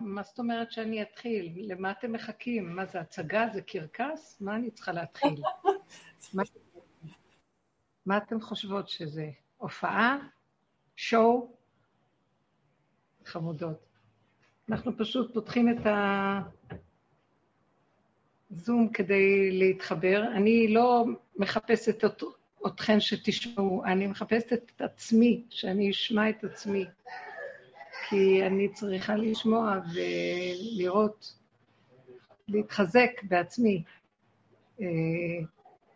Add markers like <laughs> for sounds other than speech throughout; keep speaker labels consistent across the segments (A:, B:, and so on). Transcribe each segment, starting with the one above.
A: מה זאת אומרת שאני אתחיל? למה אתם מחכים? מה זה הצגה? זה קרקס? מה אני צריכה להתחיל? מה, מה אתן חושבות שזה? הופעה? שואו? חמודות. אנחנו פשוט פותחים את הזום כדי להתחבר. אני לא מחפשת אתכן שתשמעו, אני מחפשת את עצמי, שאני אשמע את עצמי. כי אני צריכה לשמוע ולראות, להתחזק בעצמי. אה,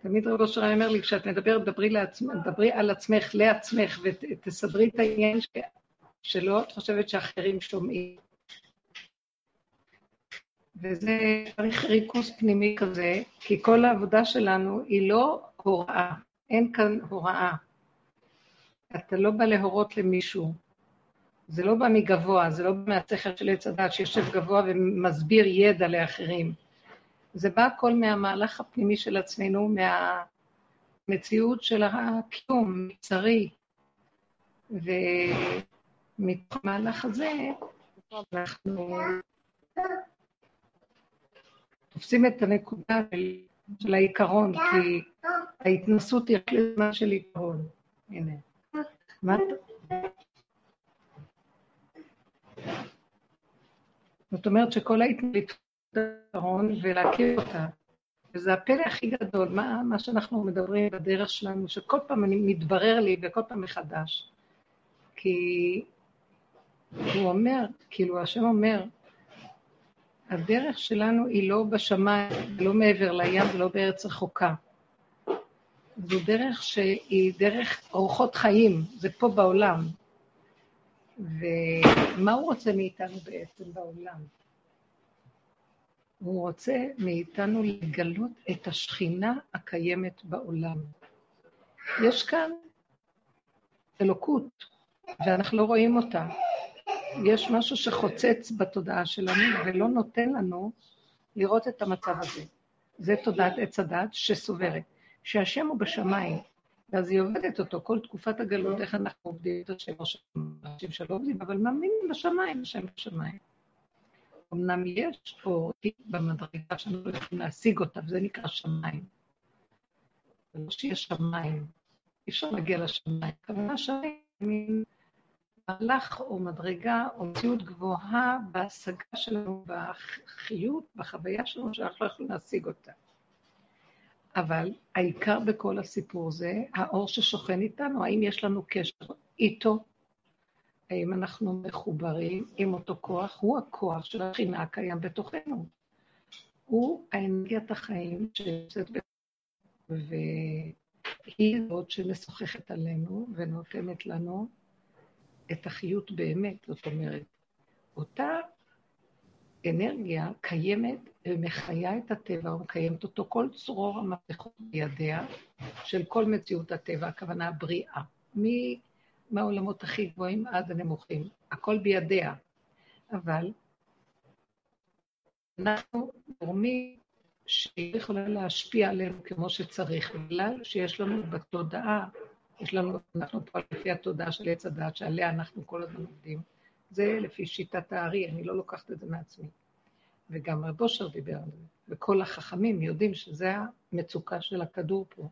A: תמיד רב אושר אומר לי, כשאת מדברת, דברי, לעצמך, דברי על עצמך, לעצמך, ותסדרי את העניין שלא את חושבת שאחרים שומעים. וזה צריך ריכוז פנימי כזה, כי כל העבודה שלנו היא לא הוראה, אין כאן הוראה. אתה לא בא להורות למישהו. זה לא בא מגבוה, זה לא בא מהשכל של עץ הדת שיושב גבוה ומסביר ידע לאחרים. זה בא הכל מהמהלך הפנימי של עצמנו, מהמציאות של הקיום, מבצרי. ומתוך המהלך הזה אנחנו תופסים את הנקודה של, של העיקרון, כי ההתנסות היא רק לזמן של עיקרון. הנה. מה. זאת אומרת שכל ההתנהלות פתרון ולהכיר אותה. וזה הפלא הכי גדול, מה, מה שאנחנו מדברים בדרך שלנו, שכל פעם אני מתברר לי וכל פעם מחדש. כי הוא אומר, כאילו השם אומר, הדרך שלנו היא לא בשמיים, לא מעבר לים ולא בארץ רחוקה. זו דרך שהיא דרך אורחות חיים, זה פה בעולם. ומה הוא רוצה מאיתנו בעצם בעולם? הוא רוצה מאיתנו לגלות את השכינה הקיימת בעולם. יש כאן אלוקות, ואנחנו לא רואים אותה. יש משהו שחוצץ בתודעה שלנו ולא נותן לנו לראות את המצב הזה. זה תודעת עץ הדת שסוברת, שהשם הוא בשמיים, ואז היא עובדת אותו כל תקופת הגלות, איך אנחנו עובדים את השם, או אנשים שלא עובדים, אבל מאמינים בשמיים, השם בשמיים. אמנם יש פה במדרגה שאנחנו לא יכולים להשיג אותה, וזה נקרא שמיים. זה לא שיש שמיים, אי אפשר להגיע לשמיים. הכוונה שמיים מין מהלך או מדרגה או מציאות גבוהה בהשגה שלנו, בחיות, בחוויה שלנו, שאנחנו לא יכולים להשיג אותה. אבל העיקר בכל הסיפור זה האור ששוכן איתנו, האם יש לנו קשר איתו, האם אנחנו מחוברים עם אותו כוח, הוא הכוח של השכינה הקיים בתוכנו. הוא האנרגיית החיים שיוצאת ב... והיא זאת שמשוחחת עלינו ונותנת לנו את החיות באמת, זאת אומרת, אותה אנרגיה קיימת ומחיה את הטבע ומקיימת אותו כל צרור המפתחות בידיה של כל מציאות הטבע, הכוונה הבריאה. מהעולמות הכי גבוהים עד הנמוכים, הכל בידיה. אבל אנחנו גורמים שהיא יכולה להשפיע עלינו כמו שצריך, בגלל שיש לנו בתודעה, יש לנו, אנחנו פה לפי התודעה של עץ הדעת שעליה אנחנו כל הזמן עובדים. זה לפי שיטת הארי, אני לא לוקחת את זה מעצמי. וגם רב אושר דיבר על זה, וכל החכמים יודעים שזה המצוקה של הכדור פה.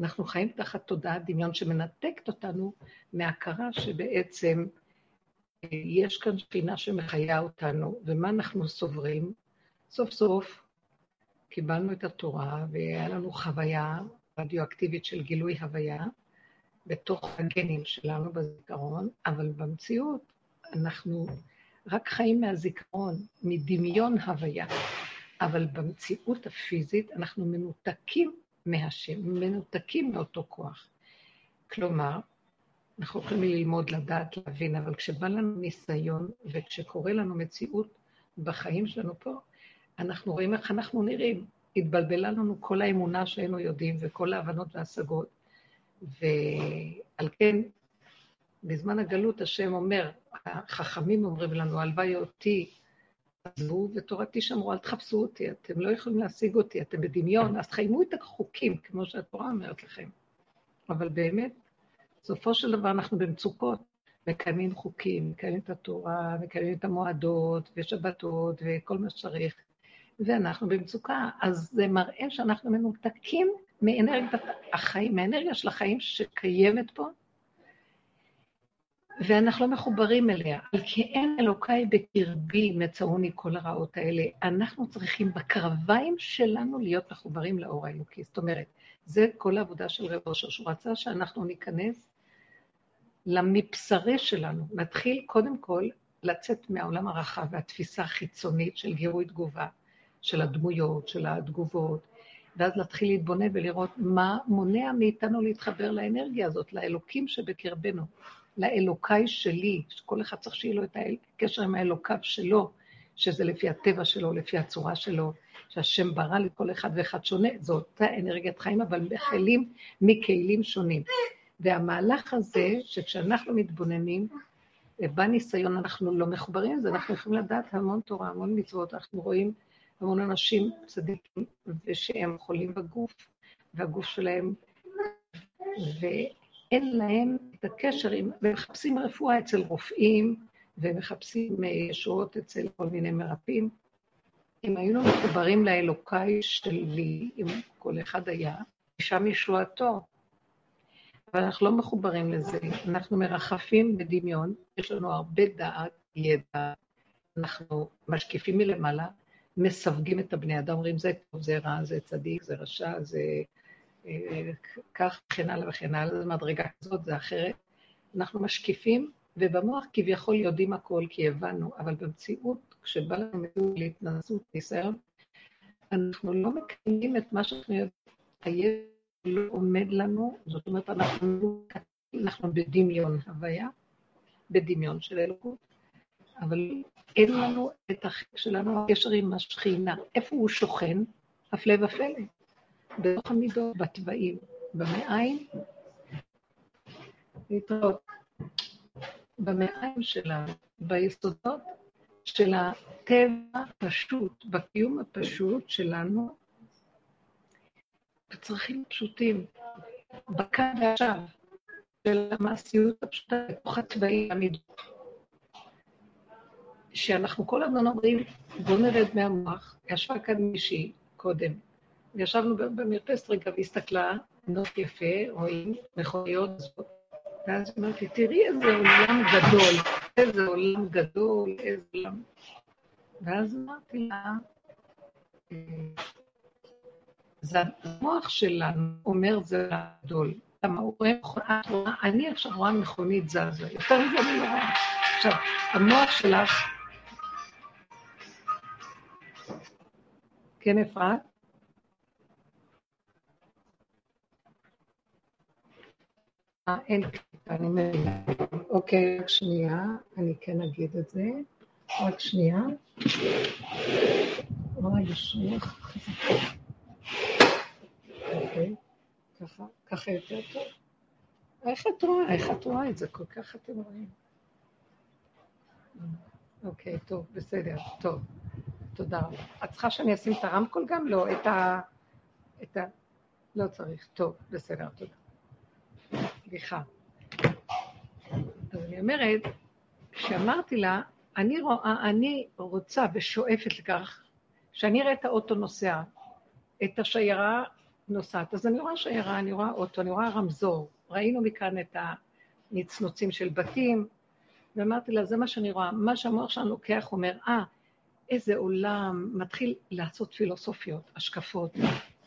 A: אנחנו חיים תחת תודעת דמיון שמנתקת אותנו מהכרה שבעצם אה, יש כאן שכינה שמחיה אותנו, ומה אנחנו סוברים? סוף סוף קיבלנו את התורה, והיה לנו חוויה רדיואקטיבית של גילוי הוויה בתוך הגנים שלנו בזיכרון, אבל במציאות אנחנו רק חיים מהזיכרון, מדמיון הוויה. אבל במציאות הפיזית אנחנו מנותקים מהשם, מנותקים מאותו כוח. כלומר, אנחנו יכולים ללמוד, לדעת, להבין, אבל כשבא לנו ניסיון וכשקורה לנו מציאות בחיים שלנו פה, אנחנו רואים איך אנחנו נראים. התבלבלה לנו כל האמונה שהיינו יודעים וכל ההבנות וההשגות. ועל כן, בזמן הגלות השם אומר, החכמים אומרים לנו, הלוואי אותי עזבו ותורתי שמרו, אל תחפשו אותי, אתם לא יכולים להשיג אותי, אתם בדמיון, אז חיימו את החוקים, כמו שהתורה אומרת לכם. אבל באמת, בסופו של דבר אנחנו במצוקות, מקיימים חוקים, מקיימים את התורה, מקיימים את המועדות ושבתות וכל מה שצריך, ואנחנו במצוקה. אז זה מראה שאנחנו מנותקים מאנרגיית החיים, מאנרגיה של החיים שקיימת פה, ואנחנו לא מחוברים אליה. על כי אין אלוקיי בקרבי מצאוני כל הרעות האלה. אנחנו צריכים בקרביים שלנו להיות מחוברים לאור האלוקי. זאת אומרת, זה כל העבודה של רב אושר, שהוא רצה שאנחנו ניכנס למבשרי שלנו. נתחיל קודם כל לצאת מהעולם הרחב והתפיסה החיצונית של גירוי תגובה, של הדמויות, של התגובות, ואז להתחיל להתבונן ולראות מה מונע מאיתנו להתחבר לאנרגיה הזאת, לאלוקים שבקרבנו, לאלוקיי שלי, שכל אחד צריך שיהיה לו את הקשר עם האלוקיו שלו, שזה לפי הטבע שלו, לפי הצורה שלו, שהשם ברא לכל אחד ואחד שונה, זו אותה אנרגיית חיים, אבל בכלים מכלים שונים. והמהלך הזה, שכשאנחנו מתבוננים, בניסיון אנחנו לא מחוברים לזה, אנחנו יכולים לדעת המון תורה, המון מצוות, אנחנו רואים המון אנשים צדיקים, ושהם חולים בגוף, והגוף שלהם, ואין להם את הקשר עם, ומחפשים רפואה אצל רופאים, ומחפשים ישועות אצל כל מיני מרפאים. אם היינו מחוברים לאלוקיי שלי, אם כל אחד היה, שם ישועתו. אבל אנחנו לא מחוברים לזה, אנחנו מרחפים בדמיון, יש לנו הרבה דעת, ידע, אנחנו משקיפים מלמעלה, מסווגים את הבני אדם, אומרים זה טוב, זה רע, זה צדיק, זה רשע, זה אה, כך וכן הלאה וכן הלאה, זה מדרגה כזאת, זה אחרת. אנחנו משקיפים, ובמוח כביכול יודעים הכל כי הבנו, אבל במציאות, כשבא לנו להתנסות, ניסיון, אנחנו לא מקיימים את מה שאנחנו יודעים. הידע לא עומד לנו, זאת אומרת, אנחנו, אנחנו בדמיון הוויה, בדמיון של אלוקות, אבל אין לנו את החלק שלנו, הקשר עם השכינה. איפה הוא שוכן? הפלא ופלא. בתוך המידות, בתוואים, במעיים. להתראות. במעיים שלנו, ביסודות של הטבע הפשוט, בקיום הפשוט שלנו, בצרכים פשוטים, בכאן ועכשיו, של המעשיות הפשוטה בתוך התוואים המידות. שאנחנו כל הזמן אומרים, בואו נרד מהמוח, ישבה כאן מישהי קודם, ישבנו במרפסת רגע והסתכלה, נוף יפה, רואים מכוניות זאת, ואז אמרתי, תראי איזה עולם גדול, איזה עולם גדול, איזה עולם... ואז אמרתי לה, אה, זה המוח שלנו אומר זה גדול. למה הוא רואה מכונית, אני עכשיו רואה מכונית זזה, יותר מזה אני לא רואה. עכשיו, המוח שלך כן, אפרת? אין קליטה, אני מבינה. אוקיי, רק שנייה, אני כן אגיד את זה. רק שנייה. אוי, ישמח. אוקיי, ככה, ככה יותר טוב. איך את רואה? איך את רואה את זה? כל כך אתם רואים. אוקיי, טוב, בסדר, טוב. תודה רבה. את צריכה שאני אשים את הרמקול גם? לא, את ה... את ה... לא צריך. טוב, בסדר, תודה. סליחה. אז אני אומרת, כשאמרתי לה, אני רואה, אני רוצה ושואפת לכך שאני אראה את האוטו נוסע, את השיירה נוסעת. אז אני רואה שיירה, אני רואה אוטו, אני רואה רמזור. ראינו מכאן את הנצנוצים של בתים, ואמרתי לה, זה מה שאני רואה. מה שהמוח שלנו לוקח אומר, אה, ah, איזה עולם, מתחיל לעשות פילוסופיות, השקפות.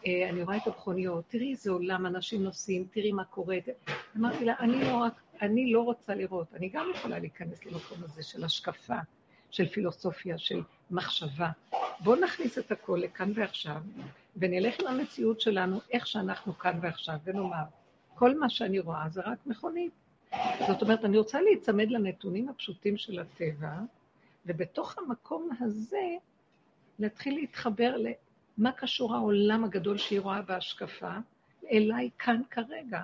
A: אה, אני רואה את המכוניות, תראי איזה עולם אנשים נוסעים, תראי מה קורה. אמרתי לה, אני לא, רק, אני לא רוצה לראות, אני גם יכולה להיכנס למקום הזה של השקפה, של פילוסופיה, של מחשבה. בואו נכניס את הכל לכאן ועכשיו, ונלך למציאות שלנו, איך שאנחנו כאן ועכשיו, ונאמר, כל מה שאני רואה זה רק מכונית. זאת אומרת, אני רוצה להיצמד לנתונים הפשוטים של הטבע, ובתוך המקום הזה להתחיל להתחבר למה קשור העולם הגדול שהיא רואה בהשקפה אליי כאן כרגע.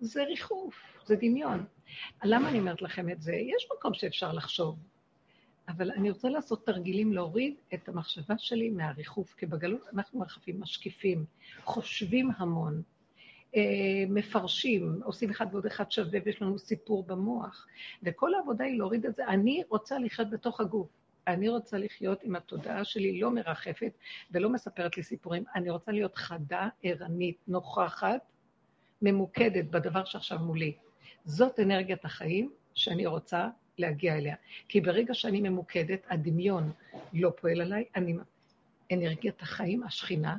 A: זה ריחוף, זה דמיון. למה אני אומרת לכם את זה? יש מקום שאפשר לחשוב, אבל אני רוצה לעשות תרגילים להוריד את המחשבה שלי מהריחוף, כי בגלות אנחנו מרחפים, משקיפים, חושבים המון. אה, מפרשים, עושים אחד ועוד אחד שווה ויש לנו סיפור במוח. וכל העבודה היא להוריד את זה. אני רוצה לחיות בתוך הגוף. אני רוצה לחיות עם התודעה שלי לא מרחפת ולא מספרת לי סיפורים. אני רוצה להיות חדה, ערנית, נוכחת, ממוקדת בדבר שעכשיו מולי. זאת אנרגיית החיים שאני רוצה להגיע אליה. כי ברגע שאני ממוקדת, הדמיון לא פועל עליי, אני... אנרגיית החיים, השכינה,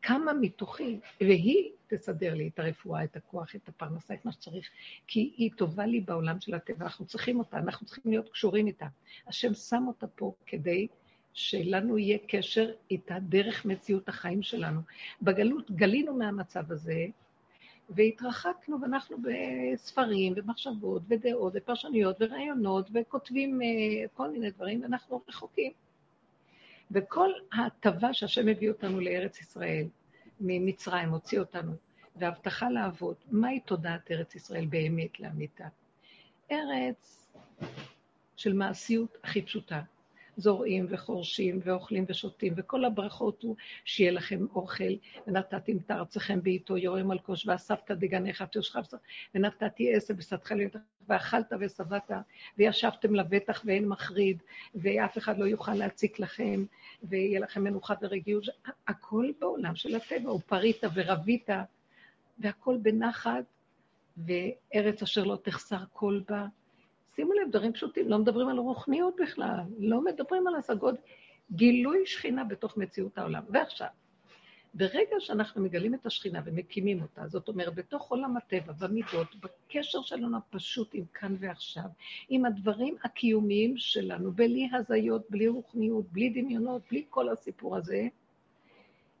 A: קמה מתוכי, והיא תסדר לי את הרפואה, את הכוח, את הפרנסה, את מה שצריך, כי היא טובה לי בעולם של הטבע, אנחנו צריכים אותה, אנחנו צריכים להיות קשורים איתה. השם שם אותה פה כדי שלנו יהיה קשר איתה דרך מציאות החיים שלנו. בגלות גלינו מהמצב הזה, והתרחקנו, ואנחנו בספרים ומחשבות ודעות ופרשנויות ורעיונות, וכותבים uh, כל מיני דברים, ואנחנו רחוקים. וכל ההטבה שהשם הביא אותנו לארץ ישראל, ממצרים, הוציא אותנו, והבטחה לעבוד, מהי תודעת ארץ ישראל באמת לאמיתה? ארץ של מעשיות הכי פשוטה. זורעים וחורשים ואוכלים ושותים, וכל הברכות הוא שיהיה לכם אוכל, ונתתי את ארצכם בעיתו יורם על כוש, ואספת דגניך תושכב, ונתתי עשב ושדך לידך, ואכלת ושבעת, וישבתם לבטח ואין מחריד, ואף אחד לא יוכל להציק לכם, ויהיה לכם מנוחה ורגיעות, הכל בעולם של הטבע, ופרית ורבית, והכל בנחת, וארץ אשר לא תחסר כל בה. שימו לב, דברים פשוטים, לא מדברים על רוחניות בכלל, לא מדברים על השגות, גילוי שכינה בתוך מציאות העולם. ועכשיו, ברגע שאנחנו מגלים את השכינה ומקימים אותה, זאת אומרת, בתוך עולם הטבע, במידות, בקשר שלנו הפשוט עם כאן ועכשיו, עם הדברים הקיומיים שלנו, בלי הזיות, בלי רוחניות, בלי דמיונות, בלי כל הסיפור הזה,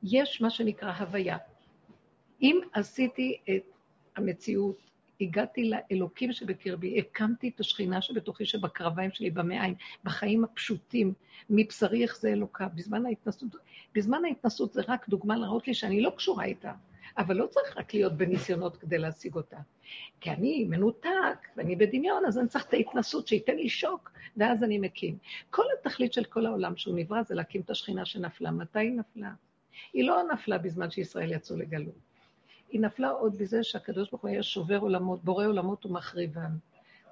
A: יש מה שנקרא הוויה. אם עשיתי את המציאות הגעתי לאלוקים שבקרבי, הקמתי את השכינה שבתוכי, שבקרביים שלי, במעיים, בחיים הפשוטים, מבשרי איך זה אלוקה. בזמן ההתנסות, בזמן ההתנסות זה רק דוגמה להראות לי שאני לא קשורה איתה, אבל לא צריך רק להיות בניסיונות כדי להשיג אותה. כי אני מנותק, ואני בדמיון, אז אני צריך את ההתנסות שייתן לי שוק, ואז אני מקים. כל התכלית של כל העולם שהוא נברא זה להקים את השכינה שנפלה. מתי היא נפלה? היא לא נפלה בזמן שישראל יצאו לגלות. היא נפלה עוד בזה שהקדוש ברוך הוא היה שובר עולמות, בורא עולמות ומחריבם.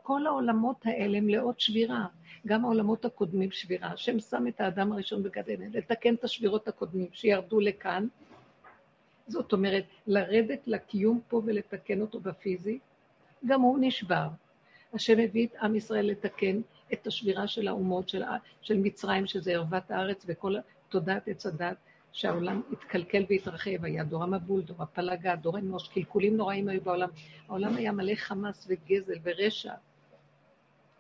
A: כל העולמות האלה מלאות שבירה, גם העולמות הקודמים שבירה. השם שם את האדם הראשון בגד לתקן את השבירות הקודמים שירדו לכאן. זאת אומרת, לרדת לקיום פה ולתקן אותו בפיזי, גם הוא נשבר. השם הביא את עם ישראל לתקן את השבירה של האומות, של, של מצרים, שזה ערוות הארץ וכל תודעת עץ הדת, שהעולם התקלקל והתרחב, היה דור המבול, דור הפלגה, דור אנוש, קלקולים נוראים היו בעולם. העולם היה מלא חמאס וגזל ורשע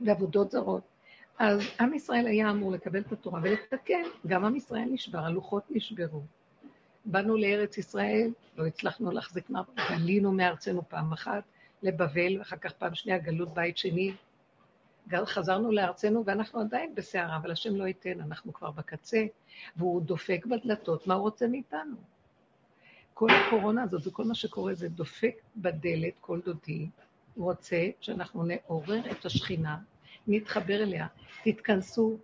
A: ועבודות זרות. אז עם ישראל היה אמור לקבל את התורה ולתקן, גם עם ישראל נשבר, הלוחות נשברו. באנו לארץ ישראל, לא הצלחנו להחזיק מעבר, גלינו מארצנו פעם אחת לבבל, ואחר כך פעם שנייה גלות בית שני, חזרנו לארצנו ואנחנו עדיין בסערה, אבל השם לא ייתן, אנחנו כבר בקצה, והוא דופק בדלתות, מה הוא רוצה מאיתנו? כל הקורונה הזאת וכל מה שקורה זה דופק בדלת, כל דודי, הוא רוצה שאנחנו נעורר את השכינה, נתחבר אליה, תתכנסו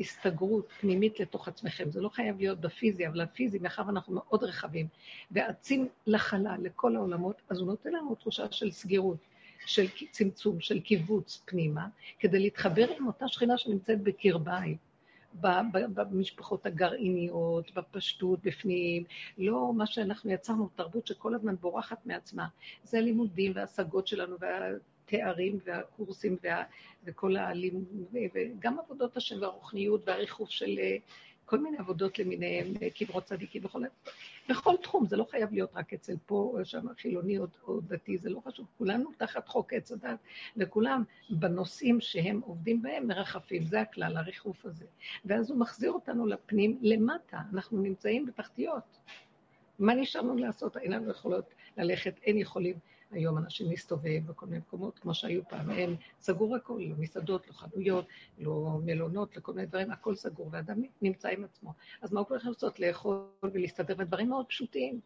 A: הסתגרות פנימית לתוך עצמכם. זה לא חייב להיות בפיזי, אבל הפיזי, מאחר ואנחנו מאוד רחבים, ואצים לחלל, לכל העולמות, אז הוא נותן לנו תחושה של סגירות. של צמצום, של קיבוץ פנימה, כדי להתחבר עם אותה שכינה שנמצאת בקרביי, במשפחות הגרעיניות, בפשטות, בפנים, לא מה שאנחנו יצרנו, תרבות שכל הזמן בורחת מעצמה. זה הלימודים וההשגות שלנו והתארים והקורסים וה, וכל הלימודים, וגם עבודות השם והרוחניות והריחוף של כל מיני עבודות למיניהם, קברות צדיקים וכל... בכל תחום, זה לא חייב להיות רק אצל פה או שם חילוני או, או דתי, זה לא חשוב. כולנו תחת חוק עץ הדת, וכולם בנושאים שהם עובדים בהם מרחפים, זה הכלל, הריחוף הזה. ואז הוא מחזיר אותנו לפנים למטה, אנחנו נמצאים בתחתיות. מה נשאר לנו לעשות? אין לנו יכולות ללכת, אין יכולים. היום אנשים מסתובב בכל מיני מקומות, כמו שהיו פעם, אין, סגור הכל, לא מסעדות, לא חנויות, לא מלונות, לכל מיני דברים, הכל סגור, ואדם נמצא עם עצמו. אז מה הוא יכול לעשות? לאכול ולהסתדר, ודברים מאוד פשוטים.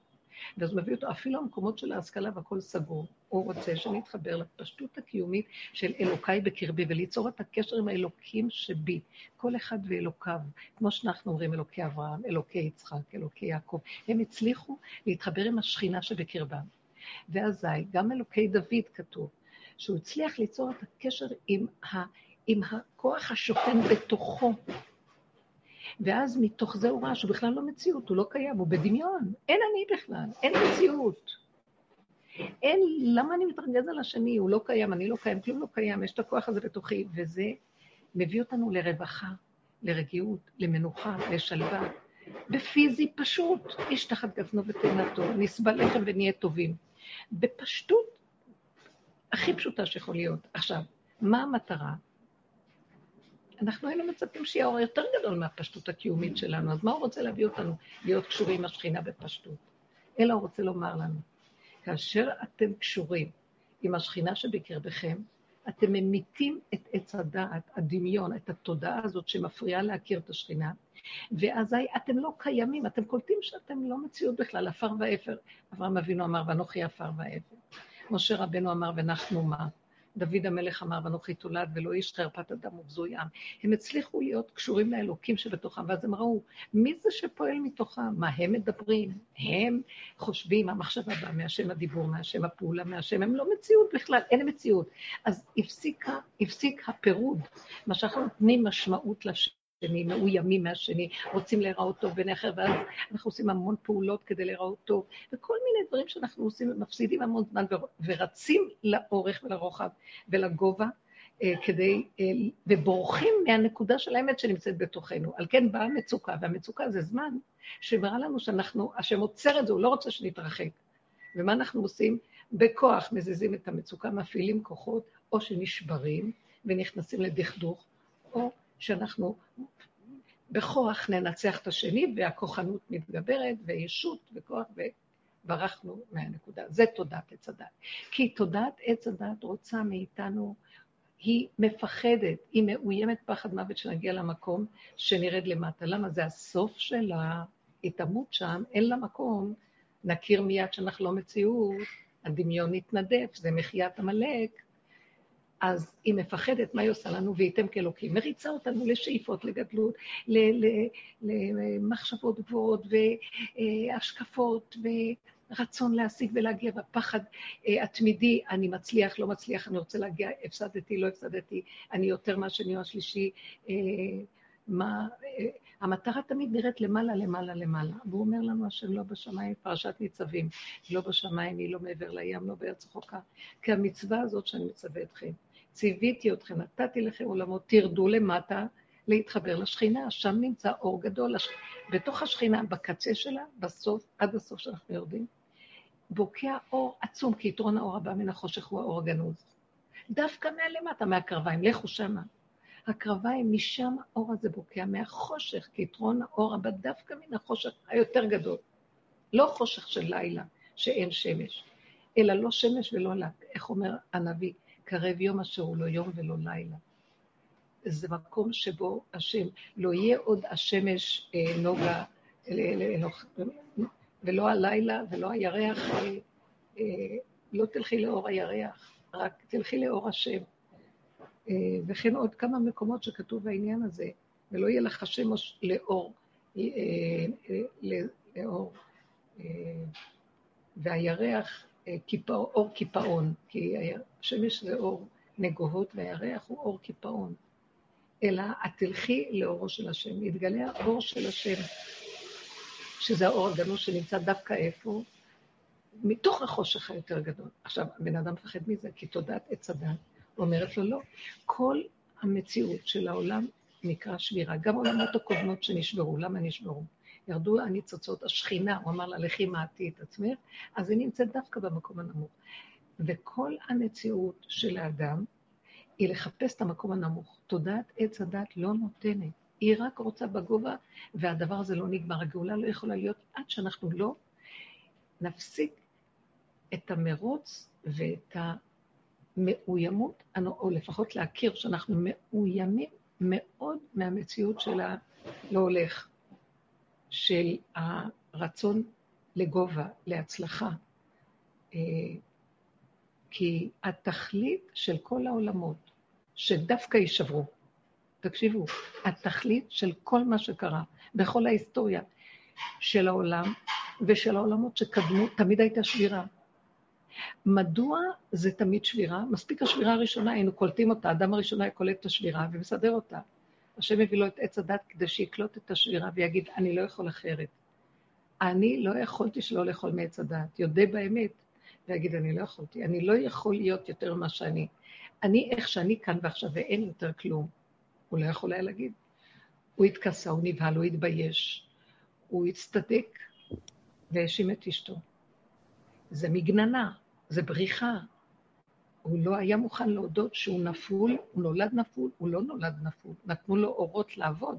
A: ואז מביא אותו, אפילו המקומות של ההשכלה והכל סגור. הוא רוצה שנתחבר לפשטות הקיומית של אלוקיי בקרבי, וליצור את הקשר עם האלוקים שבי, כל אחד ואלוקיו, כמו שאנחנו אומרים, אלוקי אברהם, אלוקי יצחק, אלוקי יעקב. הם הצליחו להתחבר עם השכינה שבקרבם. ואזי, גם אלוקי דוד כתוב, שהוא הצליח ליצור את הקשר עם, ה, עם הכוח השוכן בתוכו. ואז מתוך זה הוא ראה שהוא בכלל לא מציאות, הוא לא קיים, הוא בדמיון. אין אני בכלל, אין מציאות. אין, למה אני מתרגז על השני? הוא לא קיים, אני לא קיים, כלום לא קיים, יש את הכוח הזה בתוכי, וזה מביא אותנו לרווחה, לרגיעות, למנוחה, לשלווה. בפיזי פשוט, איש תחת גפנו ותאנתו, נסבל לחם ונהיה טובים. בפשטות הכי פשוטה שיכול להיות. עכשיו, מה המטרה? אנחנו היינו מצפים שיהיה אור יותר גדול מהפשטות הקיומית שלנו, אז מה הוא רוצה להביא אותנו להיות קשורים עם השכינה בפשטות? אלא הוא רוצה לומר לנו, כאשר אתם קשורים עם השכינה שבקרבכם, אתם ממיתים את עץ הדעת, הדמיון, את התודעה הזאת שמפריעה להכיר את השכינה, ואזי אתם לא קיימים, אתם קולטים שאתם לא מציאות בכלל, עפר ואפר. אברהם אבינו אמר, ואנוכי עפר ואפר. משה רבנו אמר, ונחנו מה? דוד המלך אמר, ואנוכי תולד ולא איש חרפת אדם ובזוי עם. הם הצליחו להיות קשורים לאלוקים שבתוכם, ואז הם ראו, מי זה שפועל מתוכם? מה הם מדברים? הם חושבים, המחשבה באה מהשם הדיבור, מהשם הפעולה, מהשם, הם לא מציאות בכלל, אין מציאות. אז הפסיקה, הפסיק הפירוד, מה שאנחנו נותנים משמעות לשם. השני, מאוימים מהשני, רוצים להיראות טוב בעיני אחר, ואז אנחנו עושים המון פעולות כדי להיראות טוב, וכל מיני דברים שאנחנו עושים, מפסידים המון זמן, ורצים לאורך ולרוחב ולגובה, אה, כדי, אה, ובורחים מהנקודה של האמת שנמצאת בתוכנו. על כן באה המצוקה, והמצוקה זה זמן שמראה לנו שאנחנו, השם עוצר את זה, הוא לא רוצה שנתרחק. ומה אנחנו עושים? בכוח מזיזים את המצוקה, מפעילים כוחות, או שנשברים ונכנסים לדכדוך, או שאנחנו בכוח ננצח את השני, והכוחנות מתגברת, וישות וכוח, וברחנו מהנקודה. זה תודעת עץ הדת. כי תודעת עץ הדת רוצה מאיתנו, היא מפחדת, היא מאוימת פחד מוות שנגיע למקום שנרד למטה. למה? זה הסוף של ההתעמות שם, אין לה מקום, נכיר מיד שאנחנו לא מציאות, הדמיון יתנדף, זה מחיית עמלק, אז היא מפחדת, מה היא עושה לנו? וייתם כאלוקים. מריצה אותנו לשאיפות, לגדלות, למחשבות גבוהות והשקפות ורצון להשיג ולהגיע, והפחד אה, התמידי, אני מצליח, לא מצליח, אני רוצה להגיע, הפסדתי, לא הפסדתי, אני יותר מהשני או השלישי. אה, מה, אה, המטרה תמיד נראית למעלה, למעלה, למעלה. והוא אומר לנו, השם לא בשמיים, פרשת ניצבים, לא בשמיים, היא לא מעבר לים, לא בארץ רחוקה. כי המצווה הזאת שאני מצווה אתכם, ציוויתי אתכם, נתתי לכם עולמות, תרדו למטה להתחבר לשכינה, שם נמצא אור גדול. בתוך השכינה, בקצה שלה, בסוף, עד הסוף שאנחנו יורדים, בוקע אור עצום, כי יתרון האור הבא מן החושך הוא האור הגנוז. דווקא מהלמטה, מהקרביים, לכו שמה. הקרביים, משם האור הזה בוקע, מהחושך, כי יתרון האור הבא דווקא מן החושך היותר גדול. לא חושך של לילה, שאין שמש, אלא לא שמש ולא לק, איך אומר הנביא? קרב יום אשר הוא לא יום ולא לילה. זה מקום שבו השם, לא יהיה עוד השמש אה, נוגה, ולא הלילה ולא הירח, אה, אה, לא תלכי לאור הירח, רק תלכי לאור השם. אה, וכן עוד כמה מקומות שכתוב בעניין הזה, ולא יהיה לך שמש לאור, אה, אה, לאור, אה, אור קיפאון, כי השמש זה אור נגוהות והירח הוא אור קיפאון. אלא את תלכי לאורו של השם, יתגלה האור של השם, שזה האור הגנוז שנמצא דווקא איפה? מתוך החושך היותר גדול. עכשיו, הבן אדם מפחד מזה, כי תודעת עץ הדת אומרת לו לא. כל המציאות של העולם נקרא שבירה. גם עולמות הקודמות שנשברו, למה נשברו? ירדו הניצוצות, השכינה, הוא אמר לה, לכי מעטי את עצמך, אז היא נמצאת דווקא במקום הנמוך. וכל המציאות של האדם היא לחפש את המקום הנמוך. תודעת עץ הדת לא נותנת. היא רק רוצה בגובה, והדבר הזה לא נגמר. הגאולה לא יכולה להיות עד שאנחנו לא נפסיק את המרוץ ואת המאוימות, או לפחות להכיר שאנחנו מאוימים מאוד מהמציאות של הלא הולך. של הרצון לגובה, להצלחה. אה, כי התכלית של כל העולמות, שדווקא יישברו, תקשיבו, התכלית של כל מה שקרה בכל ההיסטוריה של העולם ושל העולמות שקדמו, תמיד הייתה שבירה. מדוע זה תמיד שבירה? מספיק השבירה הראשונה, היינו קולטים אותה, האדם הראשון היה קולט את השבירה ומסדר אותה. השם הביא לו את עץ הדת כדי שיקלוט את השבירה ויגיד, אני לא יכול אחרת. אני לא יכולתי שלא לאכול מעץ הדת, יודה באמת, ויגיד, אני לא יכולתי, אני לא יכול להיות יותר ממה שאני. אני איך שאני כאן ועכשיו ואין יותר כלום. הוא לא יכול היה להגיד. הוא התכסה, הוא נבהל, הוא התבייש, הוא הצטדק והאשים את אשתו. זה מגננה, זה בריחה. הוא לא היה מוכן להודות שהוא נפול, הוא נולד נפול, הוא לא נולד נפול. נתנו לו אורות לעבוד,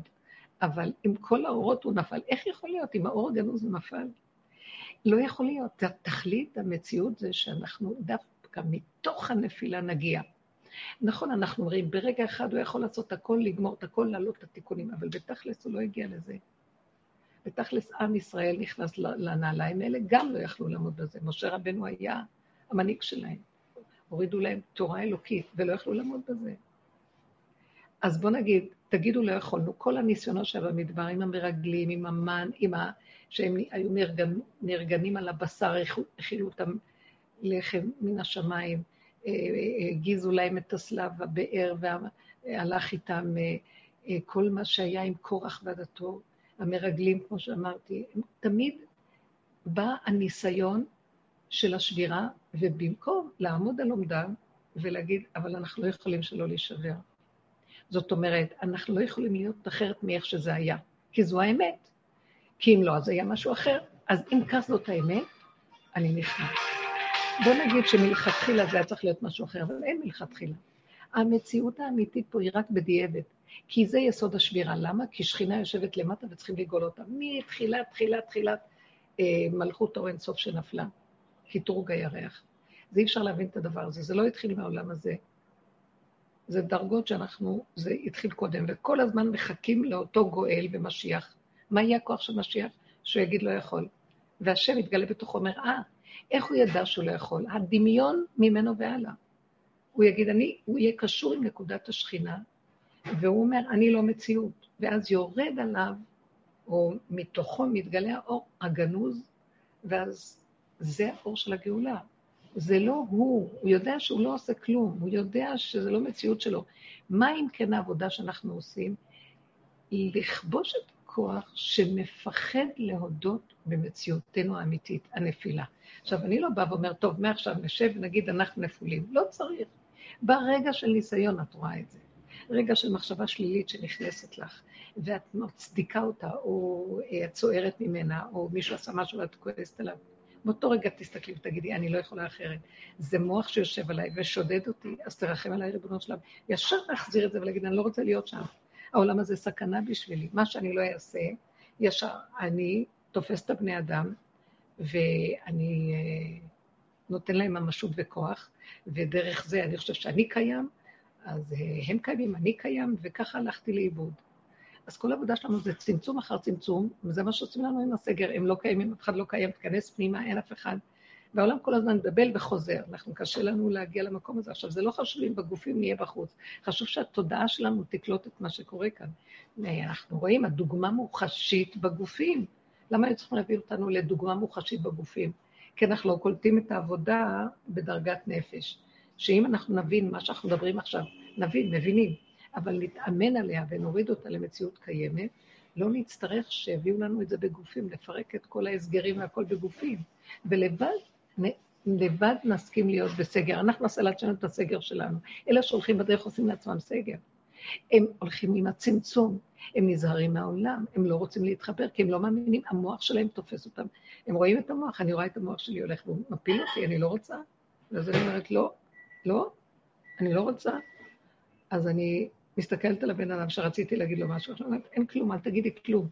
A: אבל עם כל האורות הוא נפל. איך יכול להיות? עם האור הגנוז הוא נפל. לא יכול להיות. תכלית המציאות זה שאנחנו דווקא מתוך הנפילה נגיע. נכון, אנחנו אומרים, ברגע אחד הוא יכול לעשות הכל, לגמור את הכל, לעלות את התיקונים, אבל בתכלס הוא לא הגיע לזה. בתכלס עם ישראל נכנס לנעליים האלה, גם לא יכלו לעמוד בזה. משה רבנו היה המנהיג שלהם. הורידו להם תורה אלוקית, ולא יכלו לעמוד בזה. אז בוא נגיד, תגידו לא יכולנו, כל הניסיונות שהיה במדבר, עם המרגלים, עם המן, עם ה... שהם היו נרגנ... נרגנים על הבשר, הכילו אותם לחם מן השמיים, הגיזו להם את הסלב, הבאר, והלך איתם אה, כל מה שהיה עם קורח ועדתו, המרגלים, כמו שאמרתי, תמיד בא הניסיון של השבירה, ובמקום לעמוד על עומדם ולהגיד, אבל אנחנו לא יכולים שלא להישבר. זאת אומרת, אנחנו לא יכולים להיות אחרת מאיך שזה היה, כי זו האמת. כי אם לא, אז היה משהו אחר. אז אם כך זאת האמת, אני נכנס. בוא נגיד שמלכתחילה זה היה צריך להיות משהו אחר, אבל אין מלכתחילה. המציאות האמיתית פה היא רק בדיעבד, כי זה יסוד השבירה. למה? כי שכינה יושבת למטה וצריכים לגאול אותה. מתחילת, תחילת, תחילת אה, מלכות אור אינסוף שנפלה, קטרוג הירח. זה אי אפשר להבין את הדבר הזה, זה לא התחיל מהעולם הזה. זה דרגות שאנחנו, זה התחיל קודם, וכל הזמן מחכים לאותו גואל ומשיח. מה יהיה הכוח של משיח? שהוא יגיד לא יכול. והשם יתגלה בתוכו, אומר, אה, איך הוא ידע שהוא לא יכול? הדמיון ממנו והלאה. הוא יגיד, אני, הוא יהיה קשור עם נקודת השכינה, והוא אומר, אני לא מציאות. ואז יורד עליו, או מתוכו מתגלה האור הגנוז, ואז זה האור של הגאולה. זה לא הוא, הוא יודע שהוא לא עושה כלום, הוא יודע שזה לא מציאות שלו. מה אם כן העבודה שאנחנו עושים? לכבוש את הכוח שמפחד להודות במציאותנו האמיתית, הנפילה. עכשיו, אני לא באה ואומר, טוב, מעכשיו נשב ונגיד אנחנו נפולים. לא צריך. ברגע של ניסיון את רואה את זה. רגע של מחשבה שלילית שנכנסת לך, ואת מצדיקה אותה, או אה, את צוערת ממנה, או מישהו עשה משהו ואת כועסת עליו. באותו רגע תסתכלי ותגידי, אני לא יכולה אחרת. זה מוח שיושב עליי ושודד אותי, אז תרחם עליי, ריבונו שלם. ישר להחזיר את זה ולהגיד, אני לא רוצה להיות שם. העולם הזה סכנה בשבילי. מה שאני לא אעשה, ישר אני תופס את הבני אדם, ואני אה, נותן להם ממשות וכוח, ודרך זה אני חושב שאני קיים, אז אה, הם קיימים, אני קיים, וככה הלכתי לאיבוד. אז כל העבודה שלנו זה צמצום אחר צמצום, וזה מה שעושים לנו עם הסגר. הם לא קיימים, אף אחד לא קיים, תיכנס פנימה, אין אף אחד. והעולם כל הזמן מדבל וחוזר. אנחנו, קשה לנו להגיע למקום הזה. עכשיו, זה לא חשוב אם בגופים נהיה בחוץ. חשוב שהתודעה שלנו תקלוט את מה שקורה כאן. אנחנו רואים, הדוגמה מוחשית בגופים. למה היו צריכים להביא אותנו לדוגמה מוחשית בגופים? כי אנחנו לא קולטים את העבודה בדרגת נפש. שאם אנחנו נבין מה שאנחנו מדברים עכשיו, נבין, מבינים, אבל נתאמן עליה ונוריד אותה למציאות קיימת, לא נצטרך שיביאו לנו את זה בגופים, לפרק את כל ההסגרים והכל בגופים. ולבד לבד נסכים להיות בסגר. אנחנו נעשה לעצמנו את הסגר שלנו. אלה שהולכים בדרך עושים לעצמם סגר. הם הולכים עם הצמצום, הם נזהרים מהעולם, הם לא רוצים להתחבר, כי הם לא מאמינים, המוח שלהם תופס אותם. הם רואים את המוח, אני רואה את המוח שלי הולך והוא מפיל אותי, אני לא רוצה. ואז אני אומרת, לא, לא, אני לא רוצה. אז אני מסתכלת על הבן אדם שרציתי להגיד לו משהו, אני אומרת, אין כלום, אל תגידי כלום.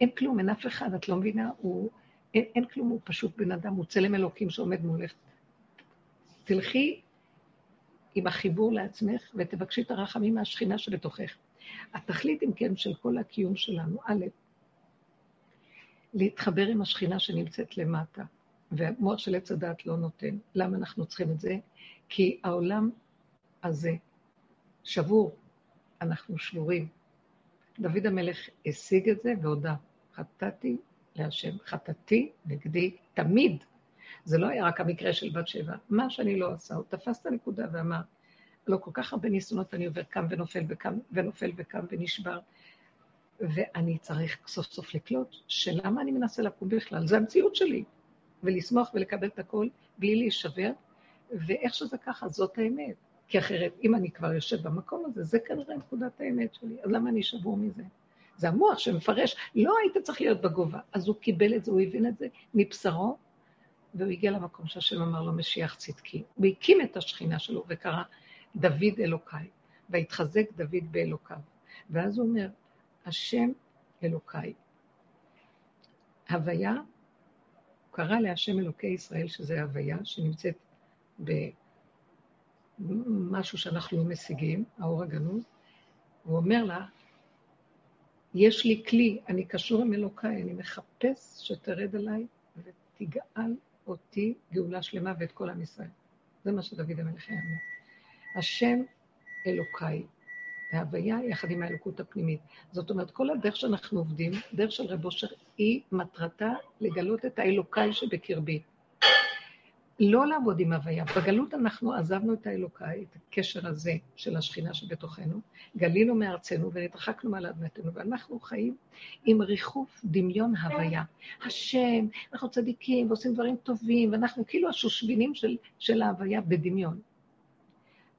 A: אין כלום, אין אף אחד, את לא מבינה, הוא... אין, אין כלום, הוא פשוט בן אדם, הוא צלם אלוקים שעומד מולך. תלכי עם החיבור לעצמך ותבקשי את הרחמים מהשכינה שבתוכך. התכלית, אם כן, של כל הקיום שלנו, א', להתחבר עם השכינה שנמצאת למטה, והמוח של עץ הדעת לא נותן. למה אנחנו צריכים את זה? כי העולם הזה שבור, אנחנו שבורים. דוד המלך השיג את זה והודה, חטאתי להשם, חטאתי נגדי תמיד. זה לא היה רק המקרה של בת שבע. מה שאני לא עושה, הוא תפס את הנקודה ואמר, לא כל כך הרבה ניסיונות אני עובר, קם ונופל וקם ונופל וקם ונשבר. ואני צריך סוף סוף לקלוט שלמה אני מנסה לקום בכלל, זה המציאות שלי. ולשמוח ולקבל את הכל בלי להישבר, ואיך שזה ככה, זאת האמת. כי אחרת, אם אני כבר יושב במקום הזה, זה כנראה נקודת האמת שלי, אז למה אני שבור מזה? זה המוח שמפרש, לא היית צריך להיות בגובה. אז הוא קיבל את זה, הוא הבין את זה מבשרו, והוא הגיע למקום שהשם אמר לו, משיח צדקי. הוא הקים את השכינה שלו וקרא דוד אלוקיי, והתחזק דוד באלוקיו. ואז הוא אומר, השם אלוקיי. הוויה, הוא קרא להשם אלוקי ישראל, שזה הוויה, שנמצאת במשהו שאנחנו לא משיגים, האור הגנוז, הוא אומר לה, יש לי כלי, אני קשור עם אלוקיי, אני מחפש שתרד עליי ותגאל אותי גאולה שלמה ואת כל עם ישראל. זה מה שדוד המלך היה אומר. השם אלוקיי, ההוויה יחד עם האלוקות הפנימית. זאת אומרת, כל הדרך שאנחנו עובדים, דרך של רב אושר, היא מטרתה לגלות את האלוקיי שבקרבי. לא לעבוד עם הוויה. בגלות אנחנו עזבנו את האלוקיי, את הקשר הזה של השכינה שבתוכנו, גלינו מארצנו ונתרחקנו מעל אדמתנו, ואנחנו חיים עם ריחוף דמיון הוויה. השם, אנחנו צדיקים ועושים דברים טובים, ואנחנו כאילו השושבינים של, של ההוויה בדמיון.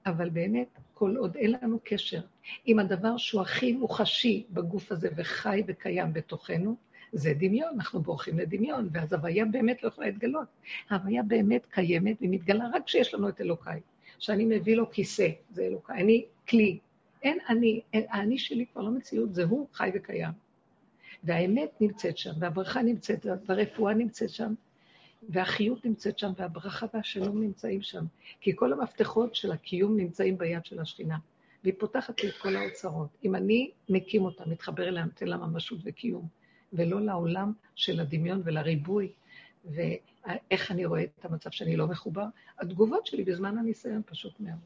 A: אבל באמת, כל עוד אין לנו קשר עם הדבר שהוא הכי מוחשי בגוף הזה וחי וקיים בתוכנו, זה דמיון, אנחנו בורחים לדמיון, ואז הוויה באמת לא יכולה להתגלות. ההוויה באמת קיימת והיא מתגלה רק כשיש לנו את אלוקיי. שאני מביא לו כיסא, זה אלוקיי. אני כלי. אין אני, האני שלי כבר לא מציאות, זה הוא חי וקיים. והאמת נמצאת שם, והברכה נמצאת, והרפואה נמצאת שם, והחיות נמצאת שם, והברכה והשלום נמצאים שם. כי כל המפתחות של הקיום נמצאים ביד של השכינה. והיא פותחת לי את כל האוצרות. אם אני מקים אותה, מתחבר אליה, נותן לה ממשות וקיום. ולא לעולם של הדמיון ולריבוי, ואיך אני רואה את המצב שאני לא מחובר. התגובות שלי בזמן הניסיון פשוט מאוד.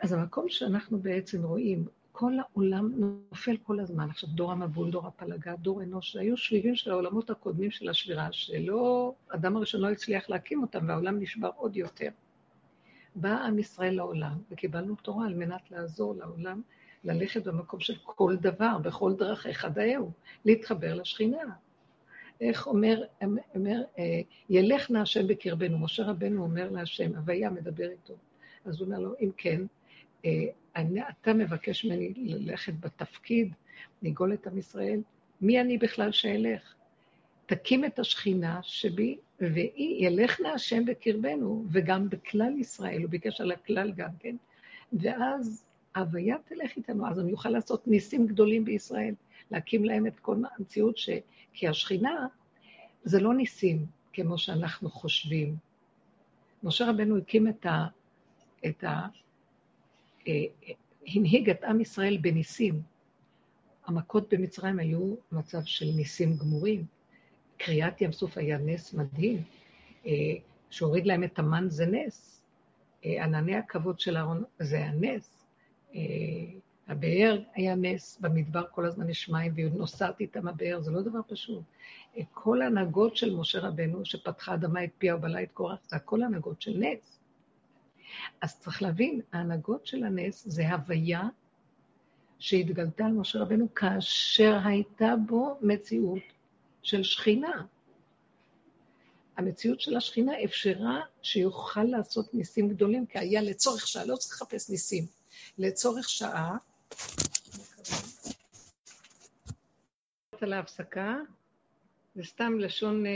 A: אז המקום שאנחנו בעצם רואים, כל העולם נופל כל הזמן. עכשיו, דור המבול, דור הפלגה, דור אנוש, שהיו שביבים של העולמות הקודמים של השבירה, שלא, אדם הראשון לא הצליח להקים אותם, והעולם נשבר עוד יותר. בא עם ישראל לעולם, וקיבלנו תורה על מנת לעזור לעולם ללכת במקום של כל דבר, בכל דרכיך דאהו, להתחבר לשכינה. איך אומר, אומר, אה, ילך נא השם בקרבנו, משה רבנו אומר להשם, הוויה מדבר איתו. אז הוא אומר לו, אם כן, אה, אני, אתה מבקש ממני ללכת בתפקיד, לגאול את עם ישראל, מי אני בכלל שאלך? תקים את השכינה שבי, והיא ילך נא השם בקרבנו, וגם בכלל ישראל, הוא ביקש על הכלל גם כן, ואז ההוויה תלך איתנו, אז אני אוכל לעשות ניסים גדולים בישראל, להקים להם את כל המציאות ש... כי השכינה זה לא ניסים כמו שאנחנו חושבים. משה רבנו הקים את ה... את ה... אה, הנהיג את עם ישראל בניסים. המכות במצרים היו מצב של ניסים גמורים. קריעת ים סוף היה נס מדהים. אה, שהוריד להם את המן זה נס. אה, ענני הכבוד של אהרון זה היה נס. אה, הבאר היה נס, במדבר כל הזמן יש מים, והיא נוסעת איתם הבאר, זה לא דבר פשוט. אה, כל ההנהגות של משה רבנו, שפתחה אדמה את פיה ובלה את קורח, זה הכל הנהגות של נס. אז צריך להבין, ההנהגות של הנס זה הוויה שהתגלתה על משה רבנו כאשר הייתה בו מציאות של שכינה. המציאות של השכינה אפשרה שיוכל לעשות ניסים גדולים, כי היה לצורך שעה, לא צריך לחפש ניסים. לצורך שעה. על ההפסקה, זה סתם לשון אה,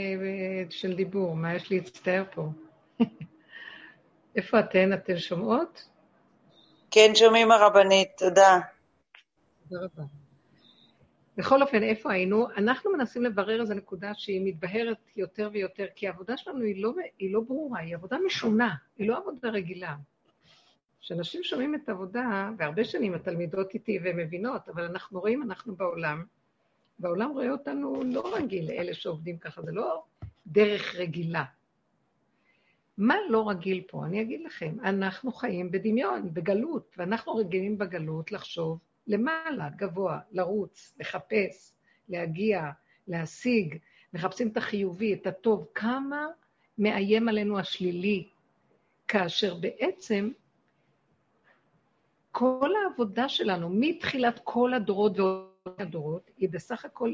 A: של דיבור, מה יש להצטער פה? <laughs> איפה אתן? אתן שומעות?
B: כן, שומעים הרבנית, תודה.
A: תודה רבה. בכל אופן, איפה היינו? אנחנו מנסים לברר איזו נקודה שהיא מתבהרת יותר ויותר, כי העבודה שלנו היא לא, היא לא ברורה, היא עבודה משונה, היא לא עבודה רגילה. כשאנשים שומעים את העבודה, והרבה שנים התלמידות איתי והן מבינות, אבל אנחנו רואים, אנחנו בעולם, והעולם רואה אותנו לא רגיל לאלה שעובדים ככה, זה לא דרך רגילה. מה לא רגיל פה? אני אגיד לכם, אנחנו חיים בדמיון, בגלות, ואנחנו רגילים בגלות לחשוב למעלה, גבוה, לרוץ, לחפש, להגיע, להשיג, מחפשים את החיובי, את הטוב. כמה מאיים עלינו השלילי, כאשר בעצם כל העבודה שלנו, מתחילת כל הדורות ועוד הדורות, היא בסך הכל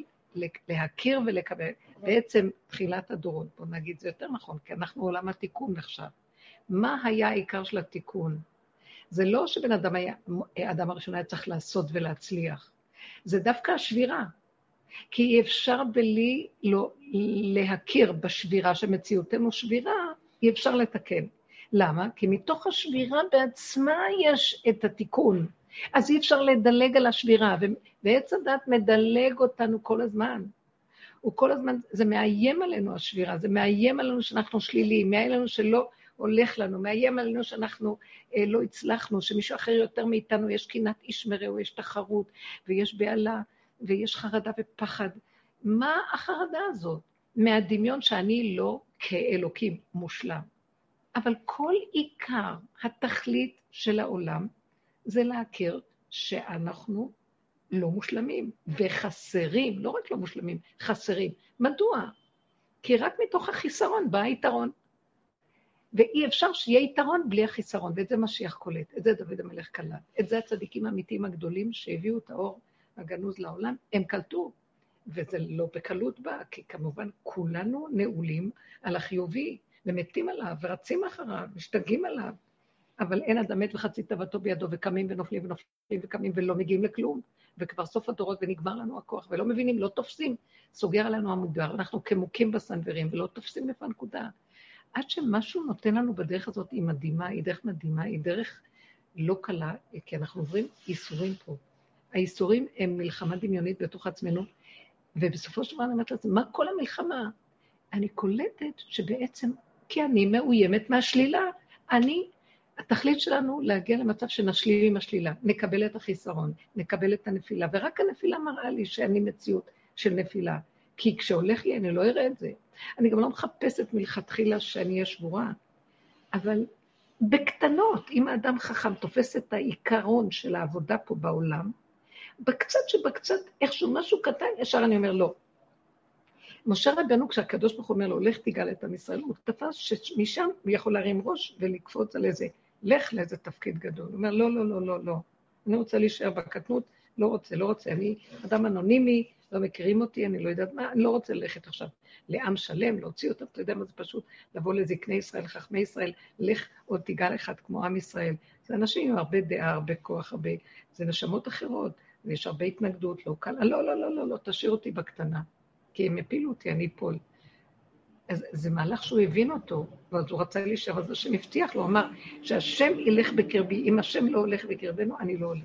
A: להכיר ולקבל, בעצם תחילת הדורות, בוא נגיד, זה יותר נכון, כי אנחנו עולם התיקון עכשיו. מה היה העיקר של התיקון? זה לא שבן אדם היה, האדם הראשון היה צריך לעשות ולהצליח, זה דווקא השבירה. כי אי אפשר בלי לא להכיר בשבירה, שמציאותנו שבירה, אי אפשר לתקן. למה? כי מתוך השבירה בעצמה יש את התיקון. אז אי אפשר לדלג על השבירה, ועץ הדת מדלג אותנו כל הזמן. הוא כל הזמן, זה מאיים עלינו השבירה, זה מאיים עלינו שאנחנו שליליים, מאיים עלינו שלא הולך לנו, מאיים עלינו שאנחנו אה, לא הצלחנו, שמישהו אחר יותר מאיתנו, יש קנאת איש מרעהו, יש תחרות, ויש בהלה, ויש חרדה ופחד. מה החרדה הזאת? מהדמיון שאני לא כאלוקים מושלם. אבל כל עיקר התכלית של העולם זה להכיר שאנחנו לא מושלמים וחסרים, לא רק לא מושלמים, חסרים. מדוע? כי רק מתוך החיסרון בא היתרון. ואי אפשר שיהיה יתרון בלי החיסרון, ואת זה משיח קולט, את זה דוד המלך קלט. את זה הצדיקים האמיתיים הגדולים שהביאו את האור הגנוז לעולם, הם קלטו. וזה לא בקלות בא, כי כמובן כולנו נעולים על החיובי, ומתים עליו, ורצים אחריו, משתגעים עליו. אבל אין אדם מת וחצי תאוותו בידו, וקמים ונופלים ונופלים וקמים ולא מגיעים לכלום. וכבר סוף הדורות ונגמר לנו הכוח, ולא מבינים, לא תופסים. סוגר עלינו המוגדר, אנחנו כמוכים בסנוורים, ולא תופסים איפה הנקודה. עד שמשהו נותן לנו בדרך הזאת, היא מדהימה, היא דרך מדהימה, היא דרך לא קלה, כי אנחנו עוברים ייסורים פה. הייסורים הם מלחמה דמיונית בתוך עצמנו, ובסופו של דבר אני אומרת לעצמי, מה כל המלחמה? אני קולטת שבעצם, כי אני מאוימת מהשלילה, אני, התכלית שלנו להגיע למצב שנשליל עם השלילה, נקבל את החיסרון, נקבל את הנפילה, ורק הנפילה מראה לי שאני מציאות של נפילה. כי כשהולך לי אני לא אראה את זה. אני גם לא מחפשת מלכתחילה שאני אהיה שבורה, אבל בקטנות, אם האדם חכם תופס את העיקרון של העבודה פה בעולם, בקצת שבקצת, איכשהו משהו קטן, ישר אני אומר לא. משה רבנו, כשהקדוש ברוך הוא אומר לו, לך תגאל את עם ישראל, הוא תפס שמשם הוא יכול להרים ראש ולקפוץ על איזה, לך לאיזה תפקיד גדול. הוא אומר, לא, לא, לא, לא, לא. אני רוצה להישאר בקטנות, לא רוצה, לא רוצה. אני אדם אנונימי, לא מכירים אותי, אני לא יודעת מה, אני לא רוצה ללכת עכשיו לעם שלם, להוציא אותם, אתה יודע מה זה פשוט? לבוא לזקני ישראל, לחכמי ישראל, לך עוד תיגע אחד כמו עם ישראל. זה אנשים עם הרבה דעה, הרבה כוח, הרבה... זה נשמות אחרות, ויש הרבה התנגדות, לא קל, לא, לא, לא, לא, לא, תשאיר אותי בקטנה, כי הם הפילו אותי, אני אפול. אז זה מהלך שהוא הבין אותו, ואז הוא רצה להישאר, אז השם הבטיח לו, אמר, שהשם ילך בקרבי, אם השם לא הולך בקרבנו, אני לא הולך.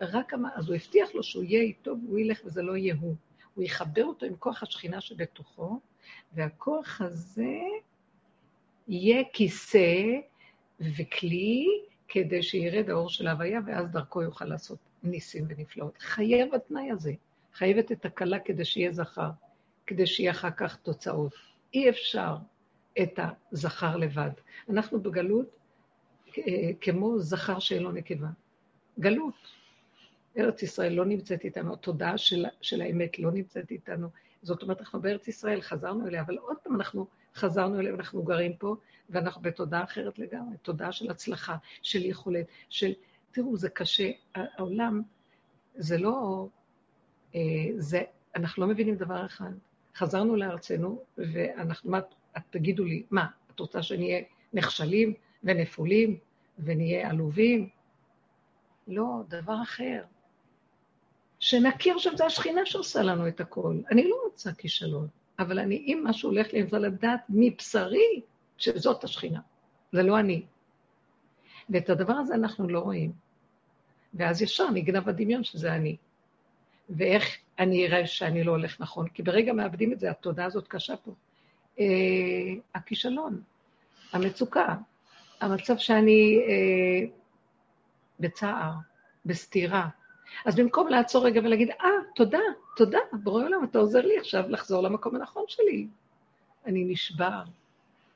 A: רק אמר, אז הוא הבטיח לו שהוא יהיה איתו והוא ילך וזה לא יהיה הוא. הוא יחבר אותו עם כוח השכינה שבתוכו, והכוח הזה יהיה כיסא וכלי כדי שירד האור של ההוויה, ואז דרכו יוכל לעשות ניסים ונפלאות. חייב התנאי הזה, חייבת את הכלה כדי שיהיה זכר, כדי שיהיה אחר כך תוצאות. אי אפשר את הזכר לבד. אנחנו בגלות אה, כמו זכר שאין לו נקבה. גלות. ארץ ישראל לא נמצאת איתנו, התודעה של, של האמת לא נמצאת איתנו. זאת אומרת, אנחנו בארץ ישראל, חזרנו אליה, אבל עוד פעם אנחנו חזרנו אליה ואנחנו גרים פה, ואנחנו בתודעה אחרת לגמרי, תודעה של הצלחה, של יכולת, של... תראו, זה קשה. העולם, זה לא... אה, זה, אנחנו לא מבינים דבר אחד. חזרנו לארצנו, ואנחנו, מה, תגידו לי, מה, את רוצה שנהיה נכשלים ונפולים ונהיה עלובים? לא, דבר אחר. שנכיר שזה השכינה שעושה לנו את הכל. אני לא רוצה כישלון, אבל אני, אם משהו הולך לי, אני רוצה לדעת מבשרי שזאת השכינה, זה לא אני. ואת הדבר הזה אנחנו לא רואים. ואז ישר נגנב הדמיון שזה אני. ואיך אני אראה שאני לא הולך נכון? כי ברגע מאבדים את זה, התודעה הזאת קשה פה. אה, הכישלון, המצוקה, המצב שאני אה, בצער, בסתירה, אז במקום לעצור רגע ולהגיד, אה, תודה, תודה, בורא עולם, אתה עוזר לי עכשיו לחזור למקום הנכון שלי. אני נשבר,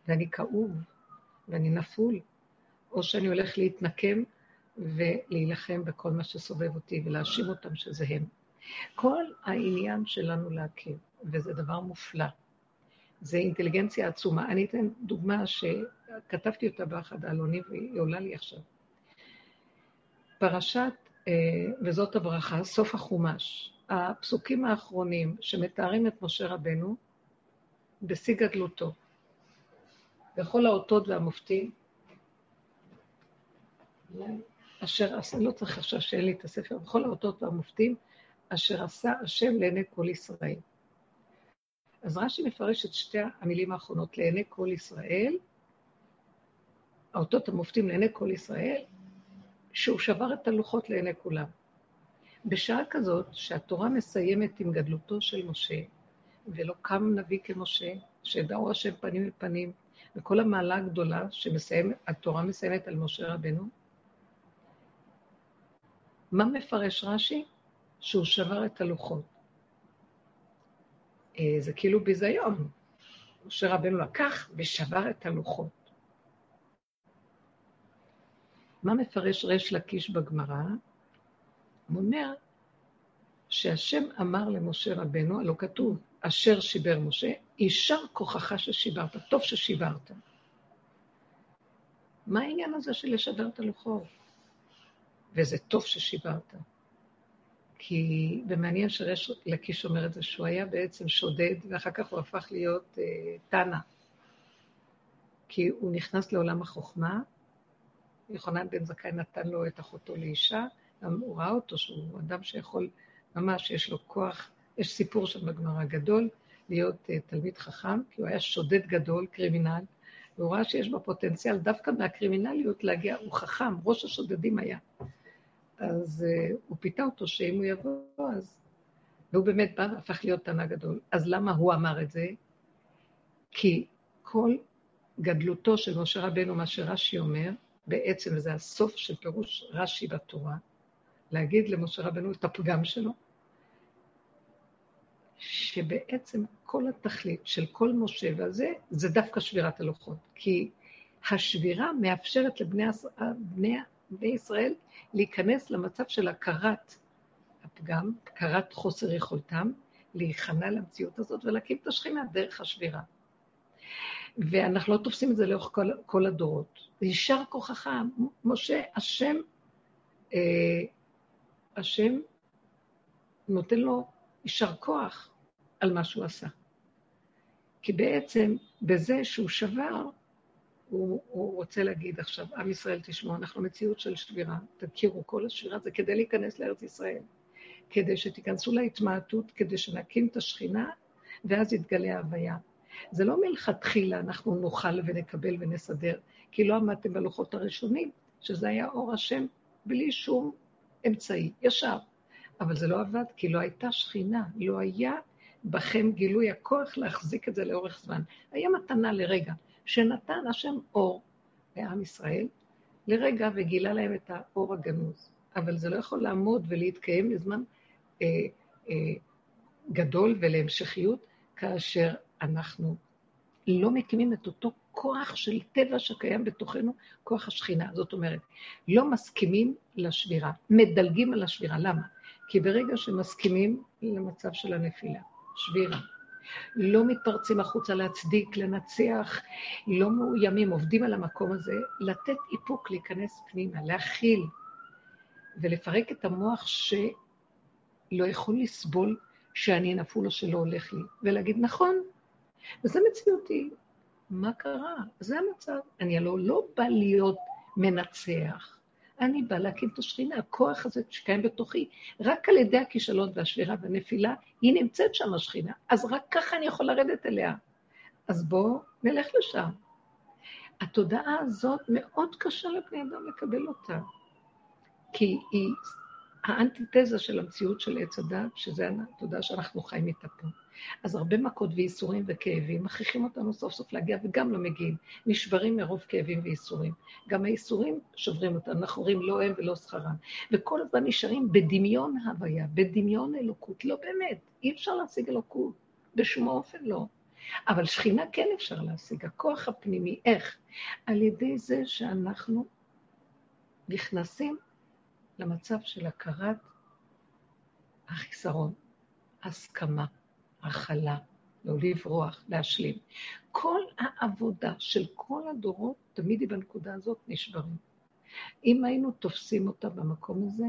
A: ואני כאוב, ואני נפול, או שאני הולך להתנקם ולהילחם בכל מה שסובב אותי ולהאשים אותם שזה הם. כל העניין שלנו להכיר, וזה דבר מופלא, זה אינטליגנציה עצומה. אני אתן דוגמה שכתבתי אותה באחד העלונים והיא עולה לי עכשיו. פרשת, אה, וזאת הברכה, סוף החומש. הפסוקים האחרונים שמתארים את משה רבנו בשיא גדלותו. בכל האותות והמופתים, אשר לא צריך עכשיו שאין לי את הספר, בכל האותות והמופתים, אשר עשה השם לעיני כל ישראל. אז רש"י מפרש את שתי המילים האחרונות לעיני כל ישראל, האותות המופתים לעיני כל ישראל, שהוא שבר את הלוחות לעיני כולם. בשעה כזאת, שהתורה מסיימת עם גדלותו של משה, ולא קם נביא כמשה, שידעו השם פנים אל פנים, וכל המעלה הגדולה שהתורה מסיימת על משה רבנו, מה מפרש רש"י? שהוא שבר את הלוחות. אה, זה כאילו ביזיון. משה רבנו לקח ושבר את הלוחות. מה מפרש ריש לקיש בגמרא? הוא אומר שהשם אמר למשה רבנו, הלא כתוב, אשר שיבר משה, יישר כוחך ששיברת, טוב ששיברת. מה העניין הזה של לשבר את הלוחות? וזה טוב ששיברת. כי, ומעניין שרש לקיש אומר את זה, שהוא היה בעצם שודד, ואחר כך הוא הפך להיות אה, תנא. כי הוא נכנס לעולם החוכמה, יוחנן בן זכאי נתן לו את אחותו לאישה, הוא ראה אותו שהוא אדם שיכול, ממש יש לו כוח, יש סיפור שם בגמרא גדול, להיות uh, תלמיד חכם, כי הוא היה שודד גדול, קרימינל, והוא ראה שיש בו פוטנציאל דווקא מהקרימינליות להגיע, הוא חכם, ראש השודדים היה. אז uh, הוא פיתה אותו שאם הוא יבוא, אז... והוא באמת בא והפך להיות תנא גדול. אז למה הוא אמר את זה? כי כל גדלותו של משה רבנו, מה שרש"י אומר, בעצם, וזה הסוף של פירוש רש"י בתורה, להגיד למשה רבנו את הפגם שלו, שבעצם כל התכלית של כל משה והזה, זה דווקא שבירת הלוחות. כי השבירה מאפשרת לבני בני, ישראל להיכנס למצב של הכרת הפגם, הכרת חוסר יכולתם, להיכנע למציאות הזאת ולהקים את השכינה דרך השבירה. ואנחנו לא תופסים את זה לאורך כל, כל הדורות. יישר כוחך, משה, השם, אה, השם נותן לו יישר כוח על מה שהוא עשה. כי בעצם בזה שהוא שבר, הוא, הוא רוצה להגיד עכשיו, עם ישראל תשמעו, אנחנו מציאות של שבירה, תכירו, כל השבירה זה כדי להיכנס לארץ ישראל, כדי שתיכנסו להתמעטות, כדי שנקים את השכינה, ואז יתגלה ההוויה. זה לא מלכתחילה אנחנו נאכל ונקבל ונסדר, כי לא עמדתם בלוחות הראשונים, שזה היה אור השם בלי שום אמצעי, ישר. אבל זה לא עבד, כי לא הייתה שכינה, לא היה בכם גילוי הכוח להחזיק את זה לאורך זמן. היה מתנה לרגע, שנתן השם אור לעם ישראל, לרגע וגילה להם את האור הגנוז. אבל זה לא יכול לעמוד ולהתקיים לזמן אה, אה, גדול ולהמשכיות, כאשר אנחנו לא מקימים את אותו כוח של טבע שקיים בתוכנו, כוח השכינה. זאת אומרת, לא מסכימים לשבירה, מדלגים על השבירה. למה? כי ברגע שמסכימים למצב של הנפילה, שבירה, לא מתפרצים החוצה להצדיק, לנצח, לא מאוימים, עובדים על המקום הזה, לתת איפוק, להיכנס פנימה, להכיל ולפרק את המוח שלא יכול לסבול שאני נפול או שלא הולך לי, ולהגיד, נכון, וזה מציאותי. מה קרה? זה המצב. אני הלוא לא בא להיות מנצח. אני בא להקים את השכינה, הכוח הזה שקיים בתוכי. רק על ידי הכישלון והשבירה והנפילה, היא נמצאת שם השכינה. אז רק ככה אני יכול לרדת אליה. אז בואו נלך לשם. התודעה הזאת מאוד קשה לבני אדם לקבל אותה. כי היא האנטיתזה של המציאות של עץ הדת, שזה התודעה שאנחנו חיים איתה פה. אז הרבה מכות וייסורים וכאבים מכריחים אותנו סוף סוף להגיע, וגם לא מגיעים. נשברים מרוב כאבים וייסורים. גם הייסורים שוברים אותנו, אנחנו אומרים לא הם ולא שכרם. וכל הזמן נשארים בדמיון הוויה, בדמיון אלוקות. לא באמת, אי אפשר להשיג אלוקות, בשום אופן לא. אבל שכינה כן אפשר להשיג, הכוח הפנימי, איך? על ידי זה שאנחנו נכנסים למצב של הכרת החיסרון, הסכמה. הכלה לא לברוח, להשלים. כל העבודה של כל הדורות, תמיד היא בנקודה הזאת נשברים. אם היינו תופסים אותה במקום הזה,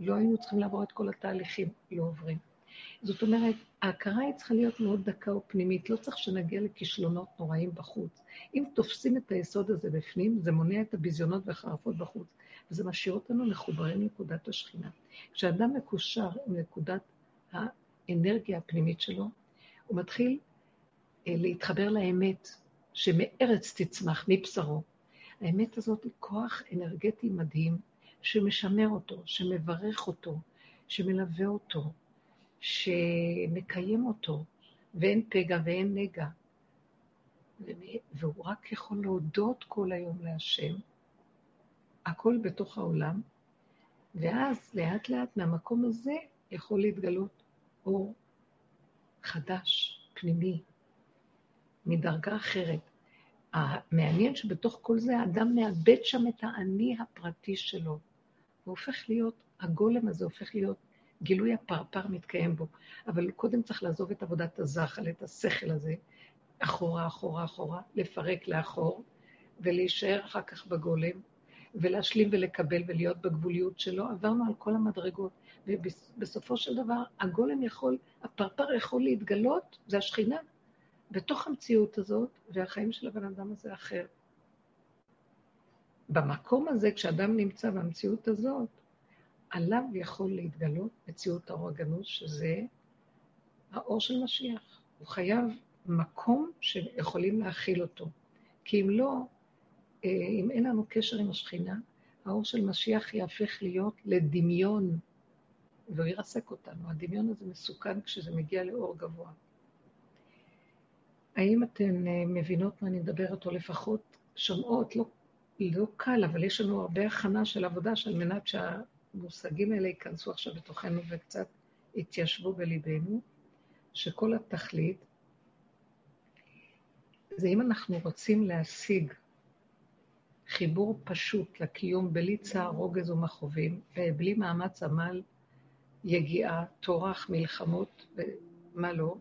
A: לא היינו צריכים לעבור את כל התהליכים, לא עוברים. זאת אומרת, ההכרה היא צריכה להיות מאוד דקה ופנימית, לא צריך שנגיע לכישלונות נוראים בחוץ. אם תופסים את היסוד הזה בפנים, זה מונע את הביזיונות והחרפות בחוץ, וזה משאיר אותנו מחוברים לנקודת השכינה. כשאדם מקושר עם נקודת האנרגיה הפנימית שלו, הוא מתחיל אה, להתחבר לאמת, שמארץ תצמח, מבשרו. האמת הזאת היא כוח אנרגטי מדהים, שמשמר אותו, שמברך אותו, שמלווה אותו, שמקיים אותו, ואין פגע ואין נגע. והוא רק יכול להודות כל היום להשם, הכל בתוך העולם, ואז לאט לאט מהמקום הזה יכול להתגלות אור חדש, פנימי, מדרגה אחרת. המעניין שבתוך כל זה האדם מאבד שם את האני הפרטי שלו. הוא הופך להיות, הגולם הזה הופך להיות, גילוי הפרפר מתקיים בו. אבל קודם צריך לעזוב את עבודת הזחל, את השכל הזה, אחורה, אחורה, אחורה, לפרק לאחור, ולהישאר אחר כך בגולם, ולהשלים ולקבל ולהיות בגבוליות שלו. עברנו על כל המדרגות, ובסופו של דבר הגולם יכול, הפרפר יכול להתגלות, זה השכינה, בתוך המציאות הזאת, והחיים של הבן אדם הזה אחר. במקום הזה, כשאדם נמצא במציאות הזאת, עליו יכול להתגלות מציאות האור הגנוז, שזה האור של משיח. הוא חייב מקום שיכולים להכיל אותו. כי אם לא, אם אין לנו קשר עם השכינה, האור של משיח יהפך להיות לדמיון, והוא ירסק אותנו. הדמיון הזה מסוכן כשזה מגיע לאור גבוה. האם אתן אה, מבינות מה אני מדברת, או לפחות שומעות? לא, לא קל, אבל יש לנו הרבה הכנה של עבודה על מנת שהמושגים האלה ייכנסו עכשיו בתוכנו וקצת יתיישבו בליבנו, שכל התכלית זה אם אנחנו רוצים להשיג חיבור פשוט לקיום בלי צער, רוגז ומכאובים, ובלי מאמץ עמל, יגיעה, טורח, מלחמות ומה לא,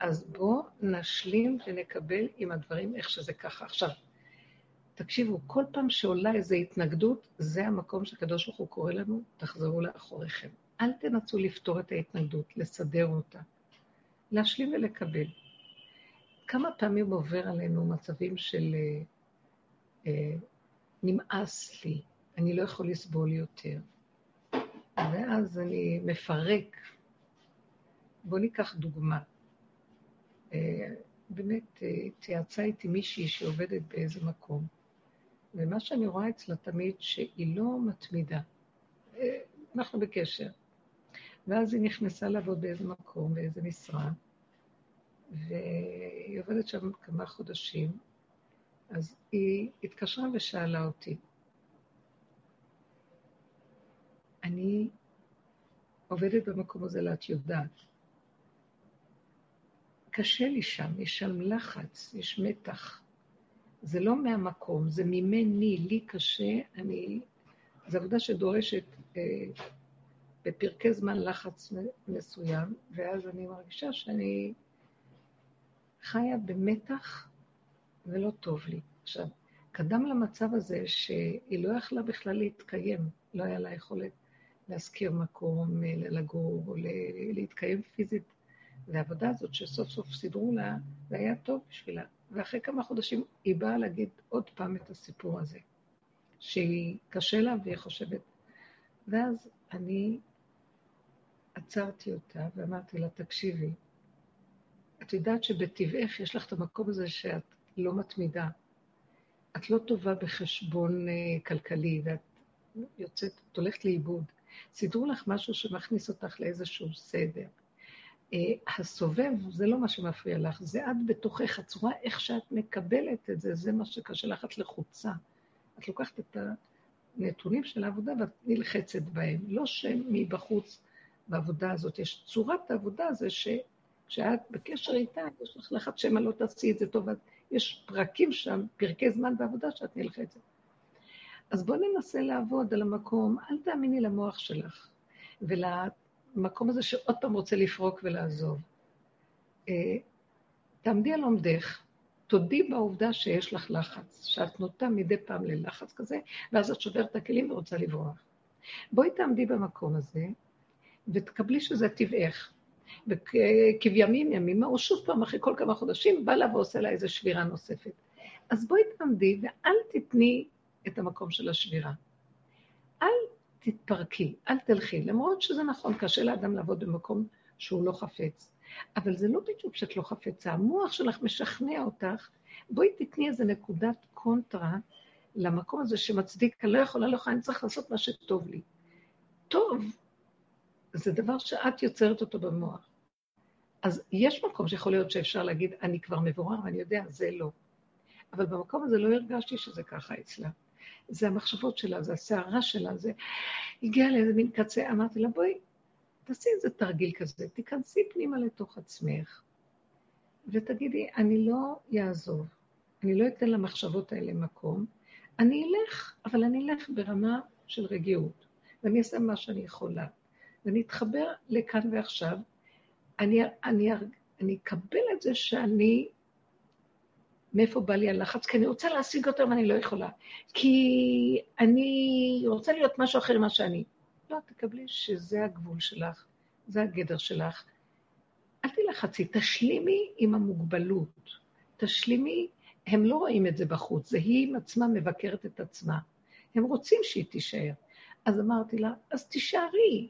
A: אז בואו נשלים ונקבל עם הדברים איך שזה ככה. עכשיו, תקשיבו, כל פעם שעולה איזו התנגדות, זה המקום שהקדוש ברוך הוא קורא לנו, תחזרו לאחוריכם. אל תנסו לפתור את ההתנגדות, לסדר אותה. להשלים ולקבל. כמה פעמים עובר עלינו מצבים של אה, נמאס לי, אני לא יכול לסבול יותר. ואז אני מפרק. בואו ניקח דוגמה. אה, באמת אה, התייעצה איתי מישהי שעובדת באיזה מקום, ומה שאני רואה אצלה תמיד, שהיא לא מתמידה. אה, אנחנו בקשר. ואז היא נכנסה לעבוד באיזה מקום, באיזה משרה, והיא עובדת שם כמה חודשים, אז היא התקשרה ושאלה אותי, אני עובדת במקום הזה, ואת יודעת, קשה לי שם, יש שם לחץ, יש מתח. זה לא מהמקום, זה ממני, לי קשה, אני... זו עבודה שדורשת אה, בפרקי זמן לחץ מסוים, ואז אני מרגישה שאני חיה במתח ולא טוב לי. עכשיו, קדם למצב הזה שהיא לא יכלה בכלל להתקיים, לא היה לה יכולת להשכיר מקום, אה, לגור או להתקיים פיזית והעבודה הזאת שסוף סוף סידרו לה, זה היה טוב בשבילה. ואחרי כמה חודשים היא באה להגיד עוד פעם את הסיפור הזה, שהיא קשה לה והיא חושבת. ואז אני עצרתי אותה ואמרתי לה, תקשיבי, את יודעת שבטבעך יש לך את המקום הזה שאת לא מתמידה. את לא טובה בחשבון אה, כלכלי, ואת יוצאת, את הולכת לאיבוד. סידרו לך משהו שמכניס אותך לאיזשהו סדר. אה, הסובב זה לא מה שמפריע לך, זה את בתוכך, הצורה איך שאת מקבלת את זה, זה מה שקשה לך, את לחוצה. את לוקחת את הנתונים של העבודה ואת נלחצת בהם, לא שהם מבחוץ בעבודה הזאת. יש צורת העבודה זה שכשאת בקשר איתה, יש לך לחץ שמא לא תעשי את זה טוב, יש פרקים שם, פרקי זמן בעבודה שאת נלחצת. אז בואי ננסה לעבוד על המקום, אל תאמיני למוח שלך ולמקום הזה שעוד פעם רוצה לפרוק ולעזוב. אה, תעמדי על עומדך, תודי בעובדה שיש לך לחץ, שאת נוטה מדי פעם ללחץ כזה, ואז את שוברת את הכלים ורוצה לברוח. בואי תעמדי במקום הזה, ותקבלי שזה טבעך. וכבימים ימימה, או שוב פעם, אחרי כל כמה חודשים, בא לה ועושה לה איזו שבירה נוספת. אז בואי תעמדי ואל תתני את המקום של השבירה. אל תתפרקי, אל תלכי, למרות שזה נכון, קשה לאדם לעבוד במקום שהוא לא חפץ. אבל זה לא בדיוק שאת לא חפצה, המוח שלך משכנע אותך, בואי תתני איזה נקודת קונטרה למקום הזה שמצדיק, אני לא יכולה, לא יכולה, אני צריך לעשות מה שטוב לי. טוב, זה דבר שאת יוצרת אותו במוח. אז יש מקום שיכול להיות שאפשר להגיד, אני כבר מבורר ואני יודע, זה לא. אבל במקום הזה לא הרגשתי שזה ככה אצלה. זה המחשבות שלה, זה הסערה שלה, זה הגיע לאיזה מין קצה, אמרתי לה, בואי, תעשי איזה תרגיל כזה, תיכנסי פנימה לתוך עצמך, ותגידי, אני לא אעזוב, אני לא אתן למחשבות האלה מקום, אני אלך, אבל אני אלך ברמה של רגיעות, ואני אעשה מה שאני יכולה, ואני אתחבר לכאן ועכשיו, אני, אני, אני אקבל את זה שאני, מאיפה בא לי הלחץ? כי אני רוצה להשיג אותו ואני לא יכולה. כי אני רוצה להיות משהו אחר ממה שאני. לא, תקבלי שזה הגבול שלך, זה הגדר שלך. אל תלחצי, תשלימי עם המוגבלות. תשלימי, הם לא רואים את זה בחוץ, זה היא עם עצמה מבקרת את עצמה. הם רוצים שהיא תישאר. אז אמרתי לה, אז תישארי.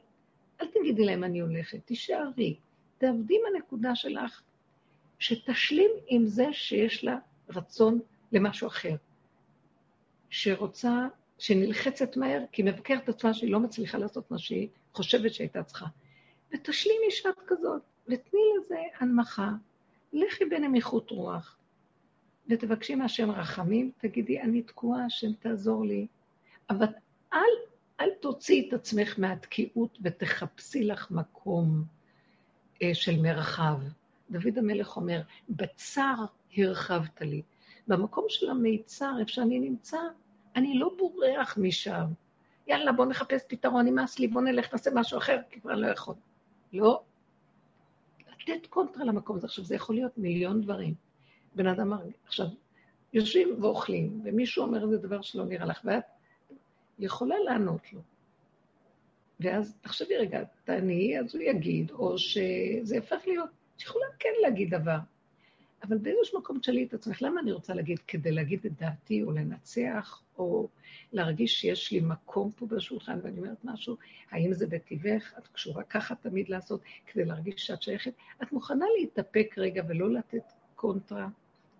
A: אל תגידי להם אני הולכת, תישארי. תעבדי עם הנקודה שלך, שתשלים עם זה שיש לה רצון למשהו אחר. שרוצה שנלחצת מהר, כי מבקרת עצמה שהיא לא מצליחה לעשות מה שהיא חושבת שהייתה צריכה. ותשלימי שעת כזאת, ותני לזה הנמכה, לכי בנמיכות רוח, ותבקשי מהשם רחמים, תגידי, אני תקועה, השם תעזור לי. אבל אל, אל תוציאי את עצמך מהתקיעות ותחפשי לך מקום אה, של מרחב. דוד המלך אומר, בצר הרחבת לי. במקום של המיצר, איפה שאני נמצא, אני לא בורח משם. יאללה, בוא נחפש פתרון, נמאס לי, בוא נלך, נעשה משהו אחר, כי כבר לא יכול. לא. לתת קונטרה למקום הזה. עכשיו, זה יכול להיות מיליון דברים. בן אדם, עכשיו, יושבים ואוכלים, ומישהו אומר איזה דבר שלא נראה לך, ואת יכולה לענות לו. ואז תחשבי רגע, תעני, אז הוא יגיד, או שזה יהפך להיות, יכולה כן להגיד דבר. אבל באיזשהו מקום תשאלי את עצמך, למה אני רוצה להגיד? כדי להגיד את דעתי או לנצח, או להרגיש שיש לי מקום פה בשולחן ואני אומרת משהו, האם זה בטבעך? את קשורה ככה תמיד לעשות כדי להרגיש שאת שייכת? את מוכנה להתאפק רגע ולא לתת קונטרה,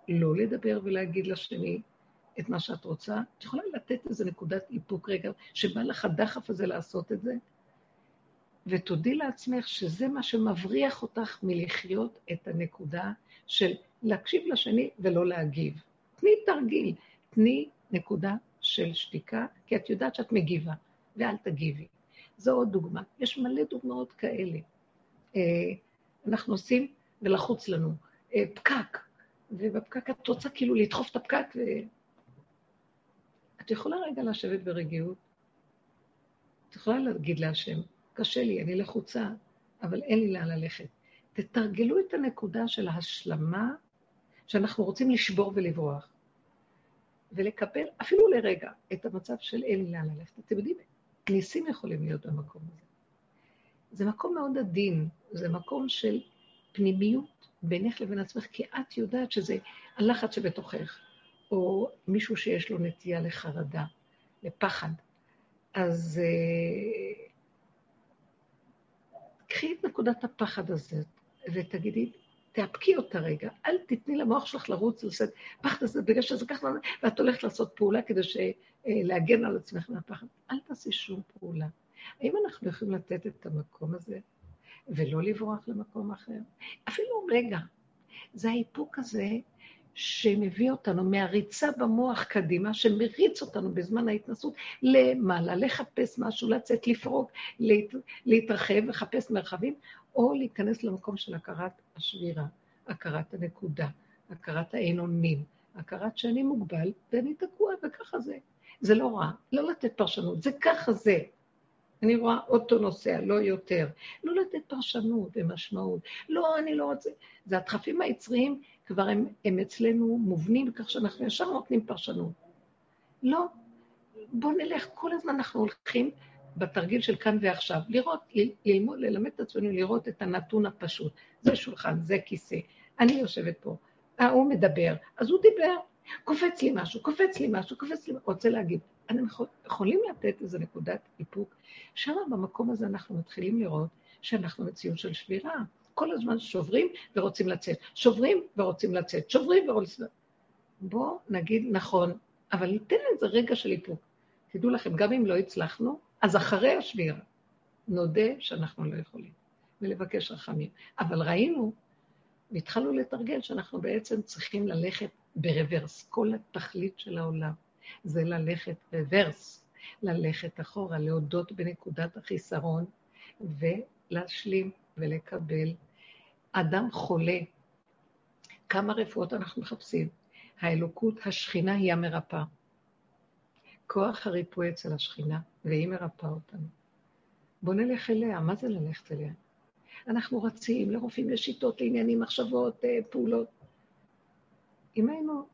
A: לא לדבר ולהגיד לשני את מה שאת רוצה? את יכולה לתת איזו נקודת איפוק רגע, שבא לך הדחף הזה לעשות את זה? ותודי לעצמך שזה מה שמבריח אותך מלחיות את הנקודה של להקשיב לשני ולא להגיב. תני תרגיל, תני נקודה של שתיקה, כי את יודעת שאת מגיבה, ואל תגיבי. זו עוד דוגמה. יש מלא דוגמאות כאלה. אה, אנחנו עושים, ולחוץ לנו, אה, פקק, ובפקק את רוצה כאילו לדחוף את הפקק, ו... את יכולה רגע לשבת ברגיעות. את יכולה להגיד להשם, קשה לי, אני לחוצה, אבל אין לי לאן ללכת. תתרגלו את הנקודה של ההשלמה שאנחנו רוצים לשבור ולברוח, ולקבל, אפילו לרגע, את המצב של אין לי לאן ללכת. אתם יודעים, ניסים יכולים להיות במקום הזה. זה מקום מאוד עדין, זה מקום של פנימיות בינך לבין עצמך, כי את יודעת שזה הלחץ שבתוכך, או מישהו שיש לו נטייה לחרדה, לפחד. אז uh, קחי את נקודת הפחד הזאת ותגידי, תאפקי אותה רגע, אל תתני למוח שלך לרוץ ולעשות פחד הזה, בגלל שזה ככה, ואת הולכת לעשות פעולה כדי ש... אה, להגן על עצמך מהפחד. אל תעשי שום פעולה. האם אנחנו יכולים לתת את המקום הזה ולא לברוח למקום אחר? אפילו רגע. זה האיפוק הזה שמביא אותנו מהריצה במוח קדימה, שמריץ אותנו בזמן ההתנסות למעלה, לחפש משהו, לצאת, לפרוק, להת, להתרחב, לחפש מרחבים, או להיכנס למקום של הכרת השבירה, הכרת הנקודה, הכרת האין אונים, הכרת שאני מוגבל ואני תקוע וככה זה. זה לא רע, לא לתת פרשנות, זה ככה זה. אני רואה אוטו נוסע, לא יותר. לא לתת פרשנות ומשמעות. לא, אני לא רוצה. זה הדחפים היצריים, כבר הם, הם אצלנו מובנים, כך שאנחנו ישר נותנים פרשנות. לא. בואו נלך, כל הזמן אנחנו הולכים בתרגיל של כאן ועכשיו, לראות, ללמוד, ללמד את עצמנו לראות את הנתון הפשוט. זה שולחן, זה כיסא, אני יושבת פה, ההוא מדבר, אז הוא דיבר, קופץ לי משהו, קופץ לי משהו, קופץ לי, רוצה להגיד. אנחנו יכולים לתת איזו נקודת איפוק, שם במקום הזה אנחנו מתחילים לראות שאנחנו מציאות של שבירה. כל הזמן שוברים ורוצים לצאת, שוברים ורוצים לצאת, שוברים ורוצים... לצאת. בואו נגיד נכון, אבל ניתן לזה רגע של איפוק. תדעו לכם, גם אם לא הצלחנו, אז אחרי השבירה, נודה שאנחנו לא יכולים, ולבקש רחמים. אבל ראינו, והתחלנו לתרגל שאנחנו בעצם צריכים ללכת ברוורס. כל התכלית של העולם זה ללכת רוורס, ללכת אחורה, להודות בנקודת החיסרון, ולהשלים ולקבל. אדם חולה, כמה רפואות אנחנו מחפשים? האלוקות, השכינה היא המרפאה. כוח הריפוי אצל השכינה, והיא מרפאה אותנו. בואו נלך אליה, מה זה ללכת אליה? אנחנו רצים לרופאים, לשיטות, לעניינים, מחשבות, אה, פעולות. אם היינו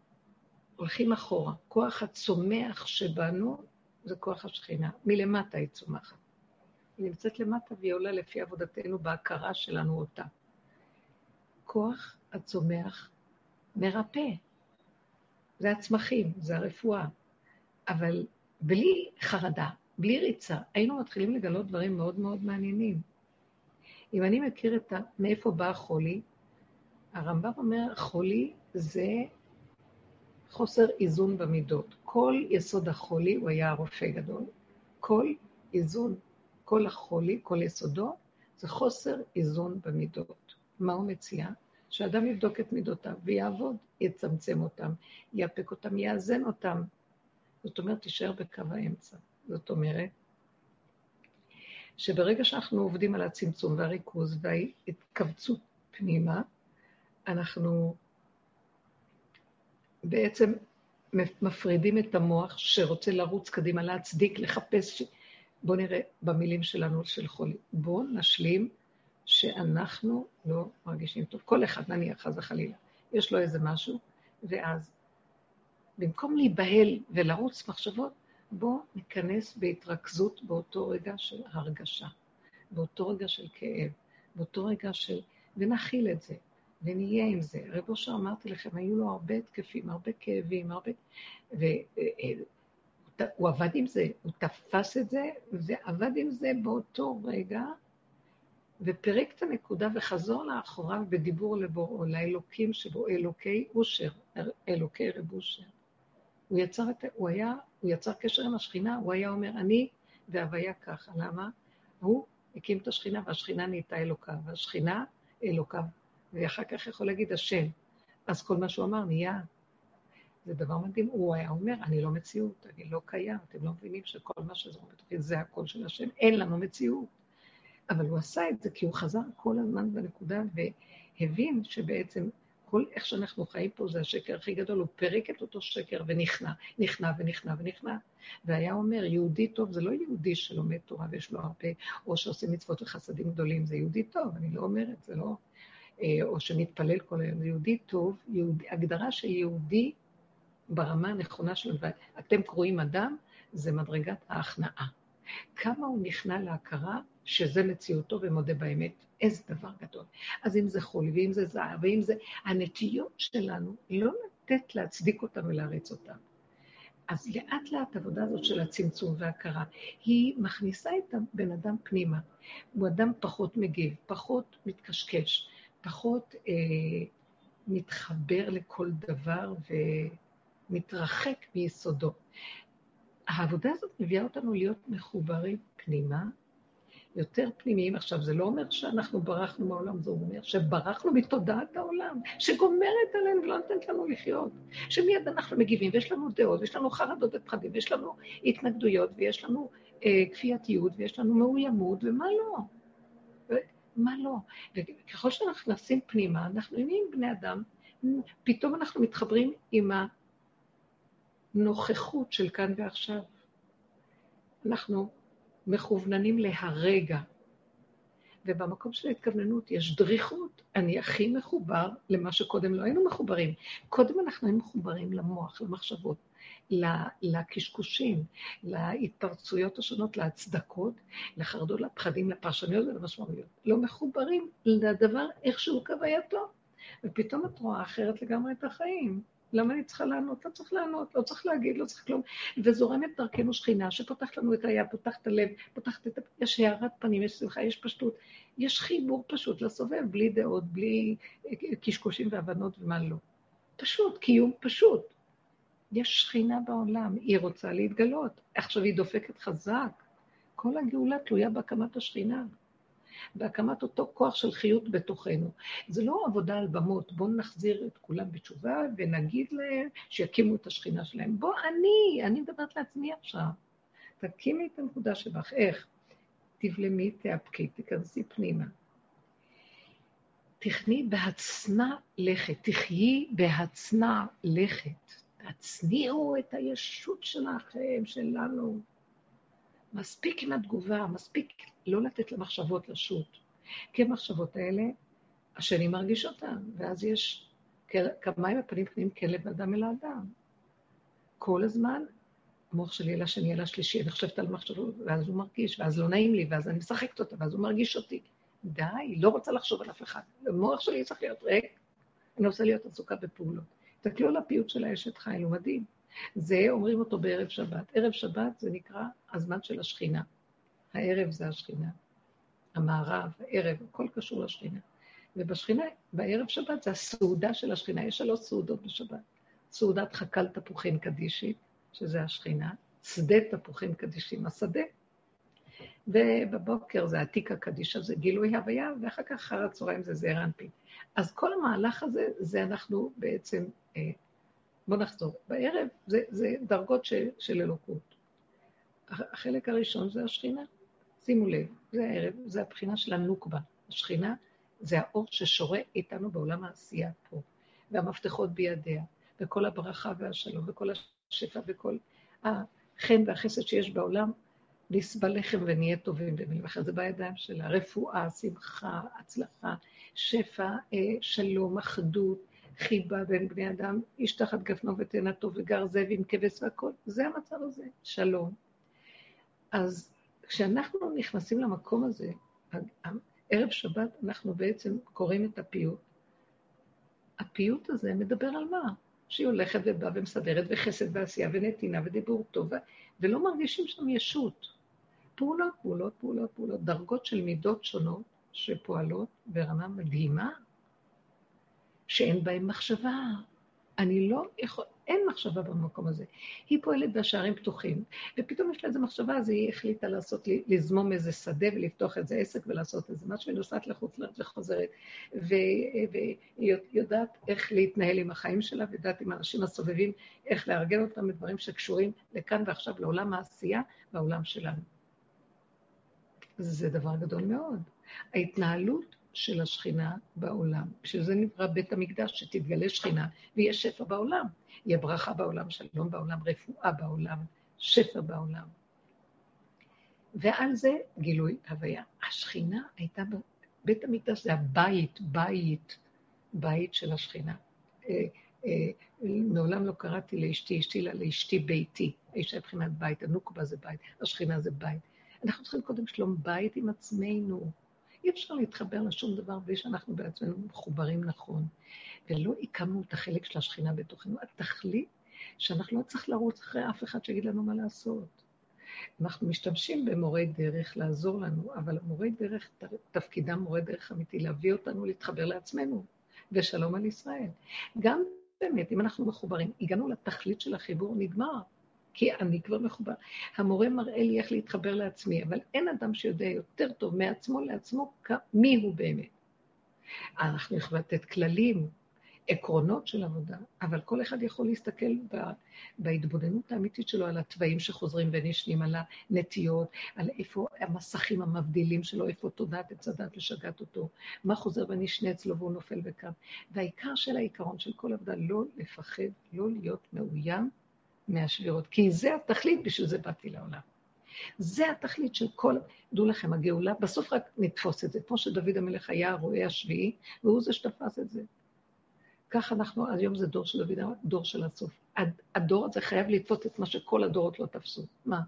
A: הולכים אחורה, כוח הצומח שבנו זה כוח השכינה, מלמטה היא צומחת. היא נמצאת למטה והיא עולה לפי עבודתנו בהכרה שלנו אותה. כוח הצומח מרפא. זה הצמחים, זה הרפואה. אבל בלי חרדה, בלי ריצה, היינו מתחילים לגלות דברים מאוד מאוד מעניינים. אם אני מכיר את ה... מאיפה בא החולי, הרמב"ם אומר, חולי זה חוסר איזון במידות. כל יסוד החולי, הוא היה רופא גדול, כל איזון, כל החולי, כל יסודו, זה חוסר איזון במידות. מה הוא מציע? שאדם יבדוק את מידותיו ויעבוד, יצמצם אותם, יאפק אותם, יאזן אותם. זאת אומרת, תישאר בקו האמצע. זאת אומרת, שברגע שאנחנו עובדים על הצמצום והריכוז וההתכווצות פנימה, אנחנו בעצם מפרידים את המוח שרוצה לרוץ קדימה, להצדיק, לחפש. ש... בואו נראה במילים שלנו של חולי. בואו נשלים שאנחנו לא מרגישים טוב. כל אחד, נניח, חס וחלילה, יש לו איזה משהו, ואז במקום להיבהל ולרוץ מחשבות, בואו ניכנס בהתרכזות באותו רגע של הרגשה, באותו רגע של כאב, באותו רגע של... ונכיל את זה, ונהיה עם זה. רב אושר, אמרתי לכם, היו לו הרבה התקפים, הרבה כאבים, הרבה... והוא עבד עם זה, הוא תפס את זה, ועבד עם זה באותו רגע, ופירק את הנקודה וחזור לאחוריו בדיבור לבוראו, לאלוקים שבו, אלוקי אושר, אלוקי רב אושר. הוא יצר, את, הוא, היה, הוא יצר קשר עם השכינה, הוא היה אומר, אני והוויה ככה. למה? הוא הקים את השכינה, והשכינה נהייתה אלוקיו, והשכינה אלוקיו, ואחר כך יכול להגיד השם. אז כל מה שהוא אמר נהיה. זה דבר מדהים. הוא היה אומר, אני לא מציאות, אני לא קיים, אתם לא מבינים שכל מה שזרום בתוכי זה הקול של השם, אין לנו מציאות. אבל הוא עשה את זה כי הוא חזר כל הזמן בנקודה והבין שבעצם כל איך שאנחנו חיים פה זה השקר הכי גדול, הוא פירק את אותו שקר ונכנע, נכנע ונכנע ונכנע. והיה אומר, יהודי טוב זה לא יהודי שלומד תורה ויש לו הרבה, או שעושה מצוות וחסדים גדולים, זה יהודי טוב, אני לא אומרת, זה לא... אה, או שמתפלל כל היום, יהודי טוב, יהודי, הגדרה של יהודי ברמה הנכונה שלו, ואתם קרואים אדם, זה מדרגת ההכנעה. כמה הוא נכנע להכרה שזה מציאותו ומודה באמת. איזה דבר גדול. אז אם זה חול, ואם זה זהב, ואם זה... הנטיות שלנו, לא לתת להצדיק אותם ולהריץ אותם. אז לאט לאט העבודה הזאת של הצמצום וההכרה, היא מכניסה את הבן אדם פנימה. הוא אדם פחות מגיב, פחות מתקשקש, פחות אה, מתחבר לכל דבר ומתרחק מיסודו. העבודה הזאת מביאה אותנו להיות מחוברים פנימה, יותר פנימיים. עכשיו, זה לא אומר שאנחנו ברחנו מהעולם, זה אומר שברחנו מתודעת העולם, שגומרת עלינו ולא נותנת לנו לחיות. שמיד אנחנו מגיבים, ויש לנו דעות, ויש לנו חרדות ופחדים, ויש לנו התנגדויות, ויש לנו אה, כפייתיות, ויש לנו מאוימות, ומה לא? מה לא? וככל שאנחנו נכנסים פנימה, אנחנו נהיים בני אדם, פתאום אנחנו מתחברים עם הנוכחות של כאן ועכשיו. אנחנו מכווננים להרגע. ובמקום של ההתכווננות יש דריכות. אני הכי מחובר למה שקודם לא היינו מחוברים. קודם אנחנו היינו מחוברים למוח, למחשבות, לקשקושים, להתפרצויות השונות, להצדקות, לחרדות, לפחדים, לפרשניות ולמשמעויות. לא מחוברים לדבר איכשהו כווייתו. ופתאום את רואה אחרת לגמרי את החיים. למה אני צריכה לענות? לא צריך לענות, לא צריך להגיד, לא צריך כלום. וזורמת דרכנו שכינה שפותחת לנו את היד, פותחת הלב, פותחת את... יש הארת פנים, יש שמחה, יש פשטות. יש חיבור פשוט לסובב, בלי דעות, בלי קשקושים והבנות ומה לא. פשוט, קיום פשוט. יש שכינה בעולם, היא רוצה להתגלות. עכשיו היא דופקת חזק. כל הגאולה תלויה בהקמת השכינה. בהקמת אותו כוח של חיות בתוכנו. זה לא עבודה על במות, בואו נחזיר את כולם בתשובה ונגיד להם שיקימו את השכינה שלהם. בוא, אני, אני מדברת לעצמי עכשיו. תקימי את הנקודה שבך. איך? תבלמי, תאפקי, תיכנסי פנימה. תכני בהצנע לכת, תחיי בהצנע לכת. תצניעו את הישות שלכם, שלנו. מספיק עם התגובה, מספיק לא לתת למחשבות לשוט. כי המחשבות האלה, השני מרגיש אותן, ואז יש כמים הפנים פנים כלב אדם אל האדם. כל הזמן המוח שלי אל השני, אל השלישי, אני חושבת על מחשבות, ואז הוא מרגיש, ואז לא נעים לי, ואז אני משחקת אותה, ואז הוא מרגיש אותי. די, לא רוצה לחשוב על אף אחד. המוח שלי צריך להיות ריק, אני רוצה להיות עסוקה בפעולות. תסתכלו על הפיוט של האשת חייל, הוא מדהים. זה אומרים אותו בערב שבת. ערב שבת זה נקרא הזמן של השכינה. הערב זה השכינה. המערב, הערב, הכל קשור לשכינה. ובשכינה, בערב שבת זה הסעודה של השכינה. יש שלוש סעודות בשבת. סעודת חכל תפוחים קדישית, שזה השכינה, שדה תפוחים קדישים, השדה. ובבוקר זה עתיק הקדישה, זה גילוי הוויה, ואחר כך אחר הצהריים זה זעיר אנפין. אז כל המהלך הזה, זה אנחנו בעצם אה, בואו נחזור. בערב זה, זה דרגות של, של אלוקות. החלק הראשון זה השכינה. שימו לב, זה הערב, זה הבחינה של הנוקבה. השכינה זה האור ששורה איתנו בעולם העשייה פה, והמפתחות בידיה, וכל הברכה והשלום, וכל השפע, וכל החן והחסד שיש בעולם, נסבל לחם ונהיה טובים במילים אחרות. זה בידיים שלה. רפואה, שמחה, הצלחה, שפע, אה, שלום, אחדות, חיבה בין בני אדם, איש תחת גפנו ותאנתו וגר זאב עם כבש והכל, זה המצב הזה, שלום. אז כשאנחנו נכנסים למקום הזה, ערב שבת אנחנו בעצם קוראים את הפיוט. הפיוט הזה מדבר על מה? שהיא הולכת ובאה ומסדרת, וחסד ועשייה ונתינה ודיבור טוב, ולא מרגישים שם ישות. פעולות, פעולות, פעולות, פעולות, דרגות של מידות שונות שפועלות ברמה מדהימה, שאין בהם מחשבה. אני לא יכול, אין מחשבה במקום הזה. היא פועלת והשערים פתוחים, ופתאום יש לה איזו מחשבה, אז היא החליטה לעשות, לזמום איזה שדה ולפתוח איזה עסק ולעשות איזה משהו, היא נוסעת לחוץ לארץ וחוזרת, והיא יודעת איך להתנהל עם החיים שלה, ויודעת עם האנשים הסובבים, איך לארגן אותם בדברים שקשורים לכאן ועכשיו, לעולם העשייה והעולם שלנו. זה דבר גדול מאוד. ההתנהלות של השכינה בעולם. בשביל זה נברא בית המקדש, שתתגלה שכינה ויהיה שפע בעולם. יהיה ברכה בעולם, שלום בעולם, רפואה בעולם, שפע בעולם. ועל זה גילוי הוויה. השכינה הייתה, בית המקדש זה הבית, בית, בית של השכינה. אה, אה, מעולם לא קראתי לאשתי אשתי, אלא לאשתי ביתי. האישה מבחינת בית, הנוקבה זה בית, השכינה זה בית. אנחנו צריכים קודם שלום בית עם עצמנו. אי אפשר להתחבר לשום דבר בלי שאנחנו בעצמנו מחוברים נכון. ולא הקמנו את החלק של השכינה בתוכנו. התכלית שאנחנו לא צריך לרוץ אחרי אף אחד שיגיד לנו מה לעשות. אנחנו משתמשים במורי דרך לעזור לנו, אבל מורי דרך, תפקידם מורי דרך אמיתי, להביא אותנו להתחבר לעצמנו, ושלום על ישראל. גם באמת, אם אנחנו מחוברים, הגענו לתכלית של החיבור, נגמר. כי אני כבר מחובר. המורה מראה לי איך להתחבר לעצמי, אבל אין אדם שיודע יותר טוב מעצמו לעצמו מי הוא באמת. אנחנו יכולים לתת כללים, עקרונות של עבודה, אבל כל אחד יכול להסתכל בהתבוננות האמיתית שלו על התוואים שחוזרים ונשנים, על הנטיות, על איפה המסכים המבדילים שלו, איפה תודעת עץ הדת לשגעת אותו, מה חוזר ונשנה אצלו והוא נופל וקם. והעיקר של העיקרון של כל עבודה, לא לפחד, לא להיות מאוים מהשבירות, כי זה התכלית, בשביל זה באתי לעולם. זה התכלית של כל, דעו לכם, הגאולה, בסוף רק נתפוס את זה, כמו שדוד המלך היה הרועה השביעי, והוא זה שתפס את זה. כך אנחנו, היום זה דור של דוד, דור של הסוף. הדור הזה חייב לתפוס את מה שכל הדורות לא תפסו. מה?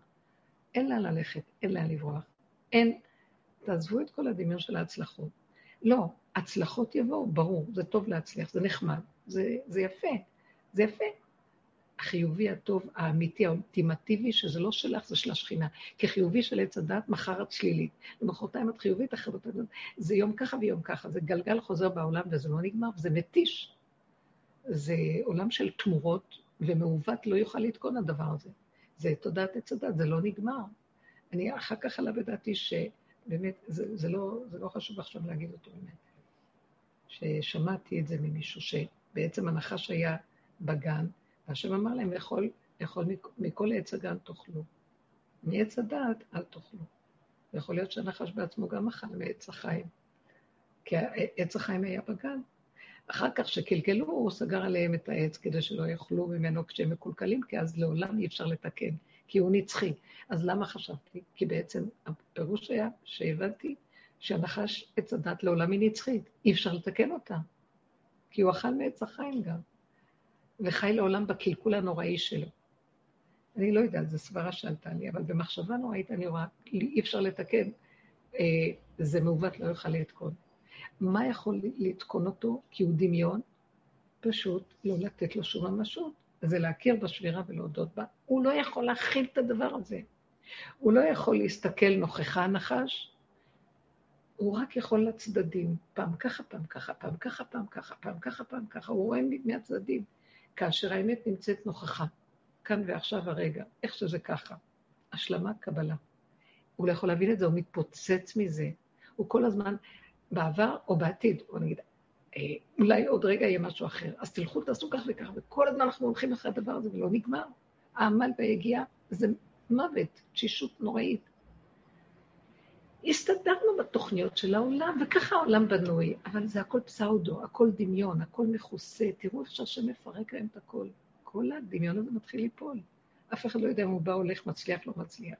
A: אין לאן ללכת, אין לאן לברוח. אין, תעזבו את כל הדמיון של ההצלחות. לא, הצלחות יבואו, ברור, זה טוב להצליח, זה נחמד, זה, זה יפה, זה יפה. החיובי, הטוב, האמיתי, האולטימטיבי, שזה לא שלך, זה של השכינה. כי חיובי של עץ הדת, מחר את שלילית. ומחרתיים את חיובית, אחרת את... זה יום ככה ויום ככה, זה גלגל חוזר בעולם וזה לא נגמר, וזה מתיש. זה עולם של תמורות, ומעוות לא יוכל לתקון הדבר הזה. זה תודעת עץ הדת, זה לא נגמר. אני אחר כך עלה בדעתי שבאמת, זה, זה, לא, זה לא חשוב עכשיו להגיד אותו באמת. ששמעתי את זה ממישהו, שבעצם הנחש היה בגן, והשם אמר להם, לאכול, לאכול מכל עץ הגן תאכלו. מעץ הדעת אל תאכלו. יכול להיות שהנחש בעצמו גם אכל מעץ החיים, כי עץ החיים היה בגן. אחר כך שקלקלו, הוא סגר עליהם את העץ כדי שלא יאכלו ממנו כשהם מקולקלים, כי אז לעולם אי אפשר לתקן, כי הוא נצחי. אז למה חשבתי? כי בעצם הפירוש היה שהבנתי שהנחש עץ הדת לעולם היא נצחית, אי אפשר לתקן אותה, כי הוא אכל מעץ החיים גם. וחי לעולם בקלקול הנוראי שלו. אני לא יודעת, זו סברה שעלתה לי, אבל במחשבה נוראית אני רואה, אי אפשר לתקן, אה, זה מעוות, לא יוכל לתקון. מה יכול לתקון אותו? כי הוא דמיון, פשוט לא לתת לו שום ממשות. זה להכיר בשבירה ולהודות בה. הוא לא יכול להכיל את הדבר הזה. הוא לא יכול להסתכל נוכחה הנחש, הוא רק יכול לצדדים, פעם ככה, פעם ככה, פעם ככה, פעם ככה, פעם ככה, פעם ככה, הוא רואה מהצדדים. כאשר האמת נמצאת נוכחה, כאן ועכשיו הרגע, איך שזה ככה. השלמה, קבלה. הוא לא יכול להבין את זה, הוא מתפוצץ מזה. הוא כל הזמן, בעבר או בעתיד, או נגיד, אה, אולי עוד רגע יהיה משהו אחר. אז תלכו, תעשו כך וכך, וכל הזמן אנחנו הולכים אחרי הדבר הזה ולא נגמר. העמל והיגיעה זה מוות, תשישות נוראית. הסתדרנו בתוכניות של העולם, וככה העולם בנוי, אבל זה הכל פסאודו, הכל דמיון, הכל מכוסה. תראו איך שהשם מפרק להם את הכל. כל הדמיון הזה מתחיל ליפול. אף אחד לא יודע אם הוא בא, הולך, מצליח, לא מצליח.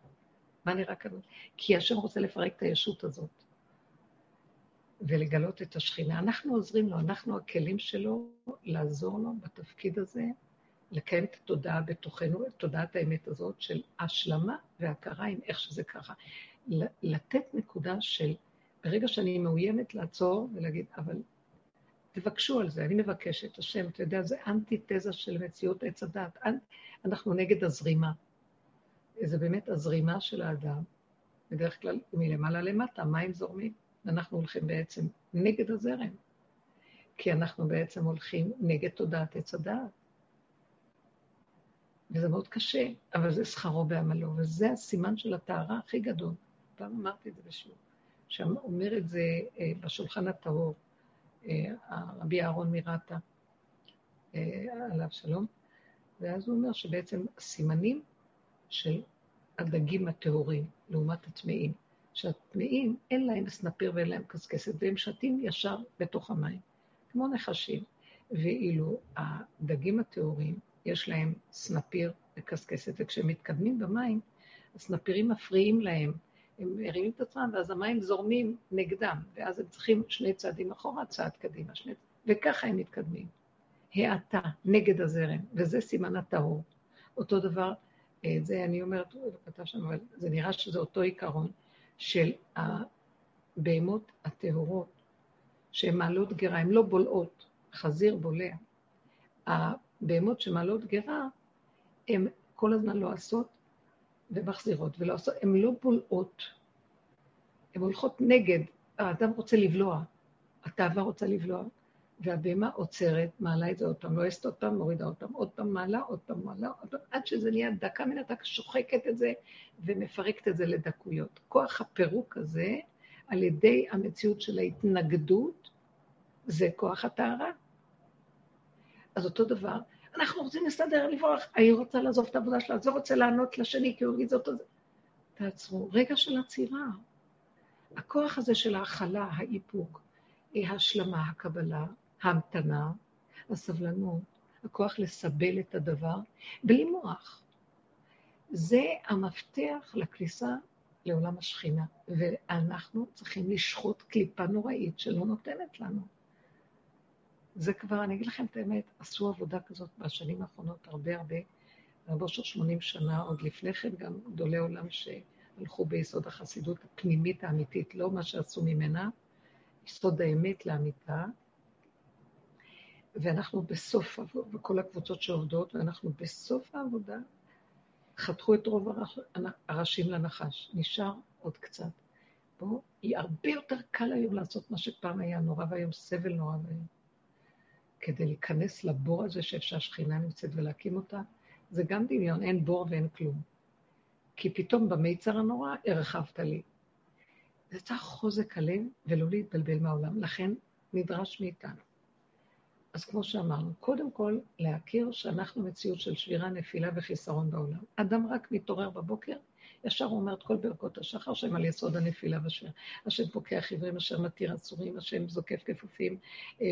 A: מה נראה כאן? כי השם רוצה לפרק את הישות הזאת ולגלות את השכינה. אנחנו עוזרים לו, אנחנו הכלים שלו לעזור לו בתפקיד הזה, לקיים את התודעה בתוכנו, את תודעת האמת הזאת של השלמה והכרה עם איך שזה ככה. לתת נקודה של, ברגע שאני מאוימת לעצור ולהגיד, אבל תבקשו על זה, אני מבקשת, השם, אתה יודע, זה אנטי-תזה של מציאות עץ הדת. אנחנו נגד הזרימה. זה באמת הזרימה של האדם, בדרך כלל מלמעלה למטה, מים זורמים, ואנחנו הולכים בעצם נגד הזרם, כי אנחנו בעצם הולכים נגד תודעת עץ הדעת. וזה מאוד קשה, אבל זה שכרו בעמלו, וזה הסימן של הטהרה הכי גדול. פעם אמרתי את זה בשיעור, שאומר את זה אה, בשולחן הטהור, אה, רבי אהרון מרטה, אה, עליו שלום, ואז הוא אומר שבעצם הסימנים של הדגים הטהורים לעומת הטמאים, שהטמאים אין להם סנפיר ואין להם קשקשת, והם שתים ישר בתוך המים, כמו נחשים. ואילו הדגים הטהורים, יש להם סנפיר וקשקשת, וכשהם מתקדמים במים, הסנפירים מפריעים להם, הם מרימים את עצמם, ואז המים זורמים נגדם, ואז הם צריכים שני צעדים אחורה, צעד קדימה, שני... וככה הם מתקדמים. האטה, נגד הזרם, וזה סימן הטהור. אותו דבר, אה, זה אני אומרת, הוא כתב שם, אבל זה נראה שזה אותו עיקרון של הבהמות הטהורות, שהן מעלות גרה, הן לא בולעות, חזיר בולע. הבהמות שמעלות גרה, הן כל הזמן לא עשות ומחזירות, ולא עושות, הן לא בולעות, הן הולכות נגד, האדם רוצה לבלוע, התאווה רוצה לבלוע, והבהמה עוצרת, מעלה את זה עוד פעם, לועסת עוד פעם, מורידה עוד פעם, עוד פעם מעלה, עוד פעם מעלה, עוד פעם, עד שזה נהיה דקה מן הדקה, שוחקת את זה ומפרקת את זה לדקויות. כוח הפירוק הזה, על ידי המציאות של ההתנגדות, זה כוח הטהרה. אז אותו דבר, אנחנו רוצים לסדר, לברוח, היא רוצה לעזוב את העבודה שלה, זה רוצה לענות לשני, כי הוא יגיד זאת... תעצרו, רגע של עצירה. הכוח הזה של ההכלה, האיפוק, ההשלמה, הקבלה, ההמתנה, הסבלנות, הכוח לסבל את הדבר, בלי מוח. זה המפתח לכניסה לעולם השכינה, ואנחנו צריכים לשחוט קליפה נוראית שלא נותנת לנו. זה כבר, אני אגיד לכם את האמת, עשו עבודה כזאת בשנים האחרונות הרבה הרבה, של 80 שנה, עוד לפני כן גם גדולי עולם שהלכו ביסוד החסידות הפנימית האמיתית, לא מה שעשו ממנה, יסוד האמת לאמיתה. ואנחנו בסוף, וכל הקבוצות שעובדות, ואנחנו בסוף העבודה חתכו את רוב הראשים לנחש, נשאר עוד קצת. בואו, היא הרבה יותר קל היום לעשות מה שפעם היה נורא ואיום, סבל נורא ואיום. כדי להיכנס לבור הזה שאיפה שהשכינה נמצאת ולהקים אותה, זה גם דמיון, אין בור ואין כלום. כי פתאום במיצר הנורא הרחבת לי. זה צריך חוזק הלב ולא להתבלבל מהעולם, לכן נדרש מאיתנו. אז כמו שאמרנו, קודם כל להכיר שאנחנו מציאות של שבירה, נפילה וחיסרון בעולם. אדם רק מתעורר בבוקר, ישר הוא אומר את כל ברכות השחר שהם על יסוד הנפילה והשבירה. השם פוקח עיוורים, אשר מתיר עצורים, השם זוקף כפופים. אה,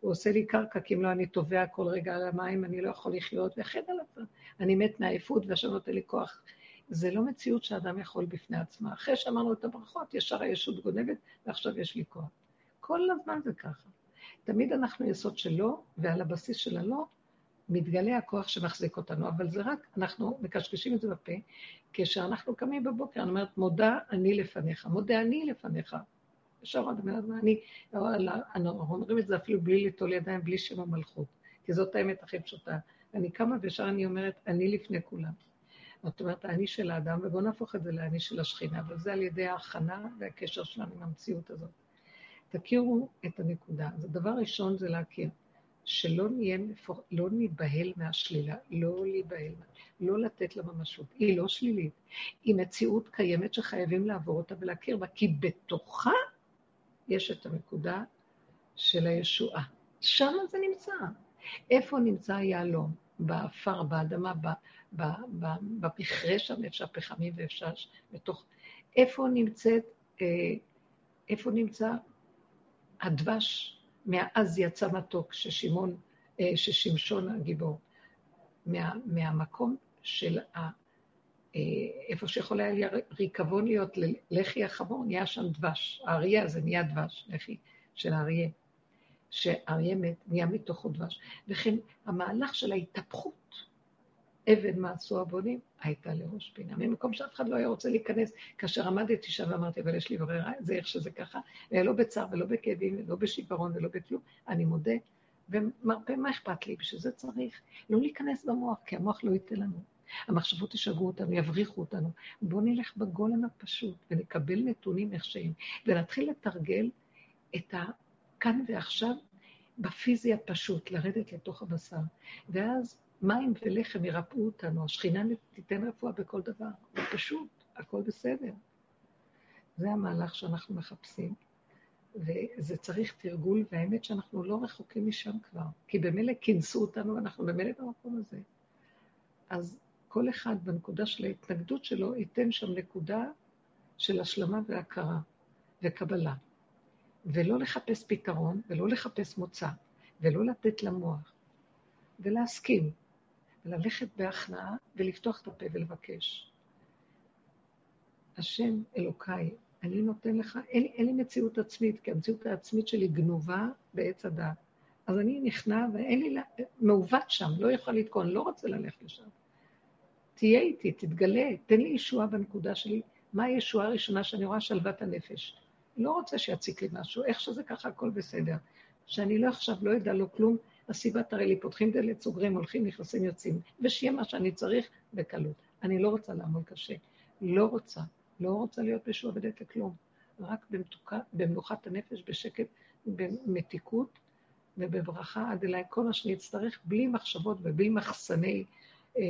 A: הוא עושה לי קרקע, כי אם לא אני טובע כל רגע על המים, אני לא יכול לחיות, ואחד עליו. אני מת מעייפות, והשם נותן לי כוח. זה לא מציאות שאדם יכול בפני עצמה. אחרי שאמרנו את הברכות, ישר הישות גונבת, ועכשיו יש לי כוח. כל הזמן זה ככה. תמיד אנחנו יסוד שלו, ועל הבסיס של הלא מתגלה הכוח שמחזיק אותנו, אבל זה רק, אנחנו מקשקשים את זה בפה, כשאנחנו קמים בבוקר, אני אומרת, מודה אני לפניך, מודה אני לפניך. ישר עוד אומרת, אני, אנחנו אומרים את זה אפילו בלי ליטול ידיים, בלי שם המלכות, כי זאת האמת הכי פשוטה. אני קמה וישר אני אומרת, אני לפני כולם. זאת אומרת, האני של האדם, ובואו נהפוך את זה לאני של השכינה, וזה על ידי ההכנה והקשר שלנו עם המציאות הזאת. תכירו את הנקודה. אז הדבר הראשון זה להכיר, שלא נהיה, לא ניבהל מהשלילה, לא להיבהל, לא לתת לה ממשות. היא לא שלילית, היא מציאות קיימת שחייבים לעבור אותה ולהכיר בה, כי בתוכה יש את הנקודה של הישועה. שם זה נמצא. איפה נמצא היהלום? באפר, באדמה, במכרה שם, אפשר פחמים ואפשר בתוך... איפה נמצאת, אה, איפה נמצא הדבש, מאז יצא מתוק, ששמעון, אה, ששמשון הגיבור, מה, מהמקום של ה... אה, איפה שיכול היה ריקבון להיות ללחי החמור, נהיה שם דבש. האריה הזה נהיה דבש, לחי של האריה. שאריה מת, נהיה מתוכו דבש. וכן המהלך של ההתהפכות, אבן מעשו הבונים, הייתה לראש פינה. ממקום שאף אחד לא היה רוצה להיכנס. כאשר עמדתי שם ואמרתי, אבל יש לי ברירה, זה איך שזה ככה, ולא בצער ולא בכאבים ולא בשיפרון ולא בכלום, אני מודה, ומרפא מה אכפת לי, בשביל זה צריך לא להיכנס במוח, כי המוח לא ייתן לנו. המחשבות ישגעו אותנו, יבריחו אותנו. בואו נלך בגולם הפשוט ונקבל נתונים איך שהם, ונתחיל לתרגל את הכאן ועכשיו בפיזי הפשוט, לרדת לתוך הבשר. ואז מים ולחם ירפאו אותנו, השכינה תיתן רפואה בכל דבר. זה פשוט, הכל בסדר. זה המהלך שאנחנו מחפשים, וזה צריך תרגול, והאמת שאנחנו לא רחוקים משם כבר, כי במילא כינסו אותנו ואנחנו במילא במקום הזה. אז כל אחד בנקודה של ההתנגדות שלו ייתן שם נקודה של השלמה והכרה וקבלה. ולא לחפש פתרון, ולא לחפש מוצא, ולא לתת למוח, ולהסכים. ללכת בהכנעה ולפתוח את הפה ולבקש. השם אלוקיי, אני נותן לך, אין, אין לי מציאות עצמית, כי המציאות העצמית שלי גנובה בעץ הדעת. אז אני נכנע ואין לי, מעוות שם, לא יכול לתקון, לא רוצה ללכת לשם. תהיה איתי, תתגלה, תן לי ישועה בנקודה שלי. מה הישועה הראשונה שאני רואה? שלוות הנפש. לא רוצה שיציק לי משהו, איך שזה ככה, הכל בסדר. שאני לא עכשיו לא אדע לו כלום, הסיבה תראה לי, פותחים דלת, סוגרים, הולכים, נכנסים, יוצאים, ושיהיה מה שאני צריך בקלות. אני לא רוצה לעמוד קשה. לא רוצה. לא רוצה להיות משועבדת לכלום. רק במתוקה, במנוחת הנפש, בשקט, במתיקות ובברכה עד אליי כל מה שאני אצטרך, בלי מחשבות ובלי מחסני, אה,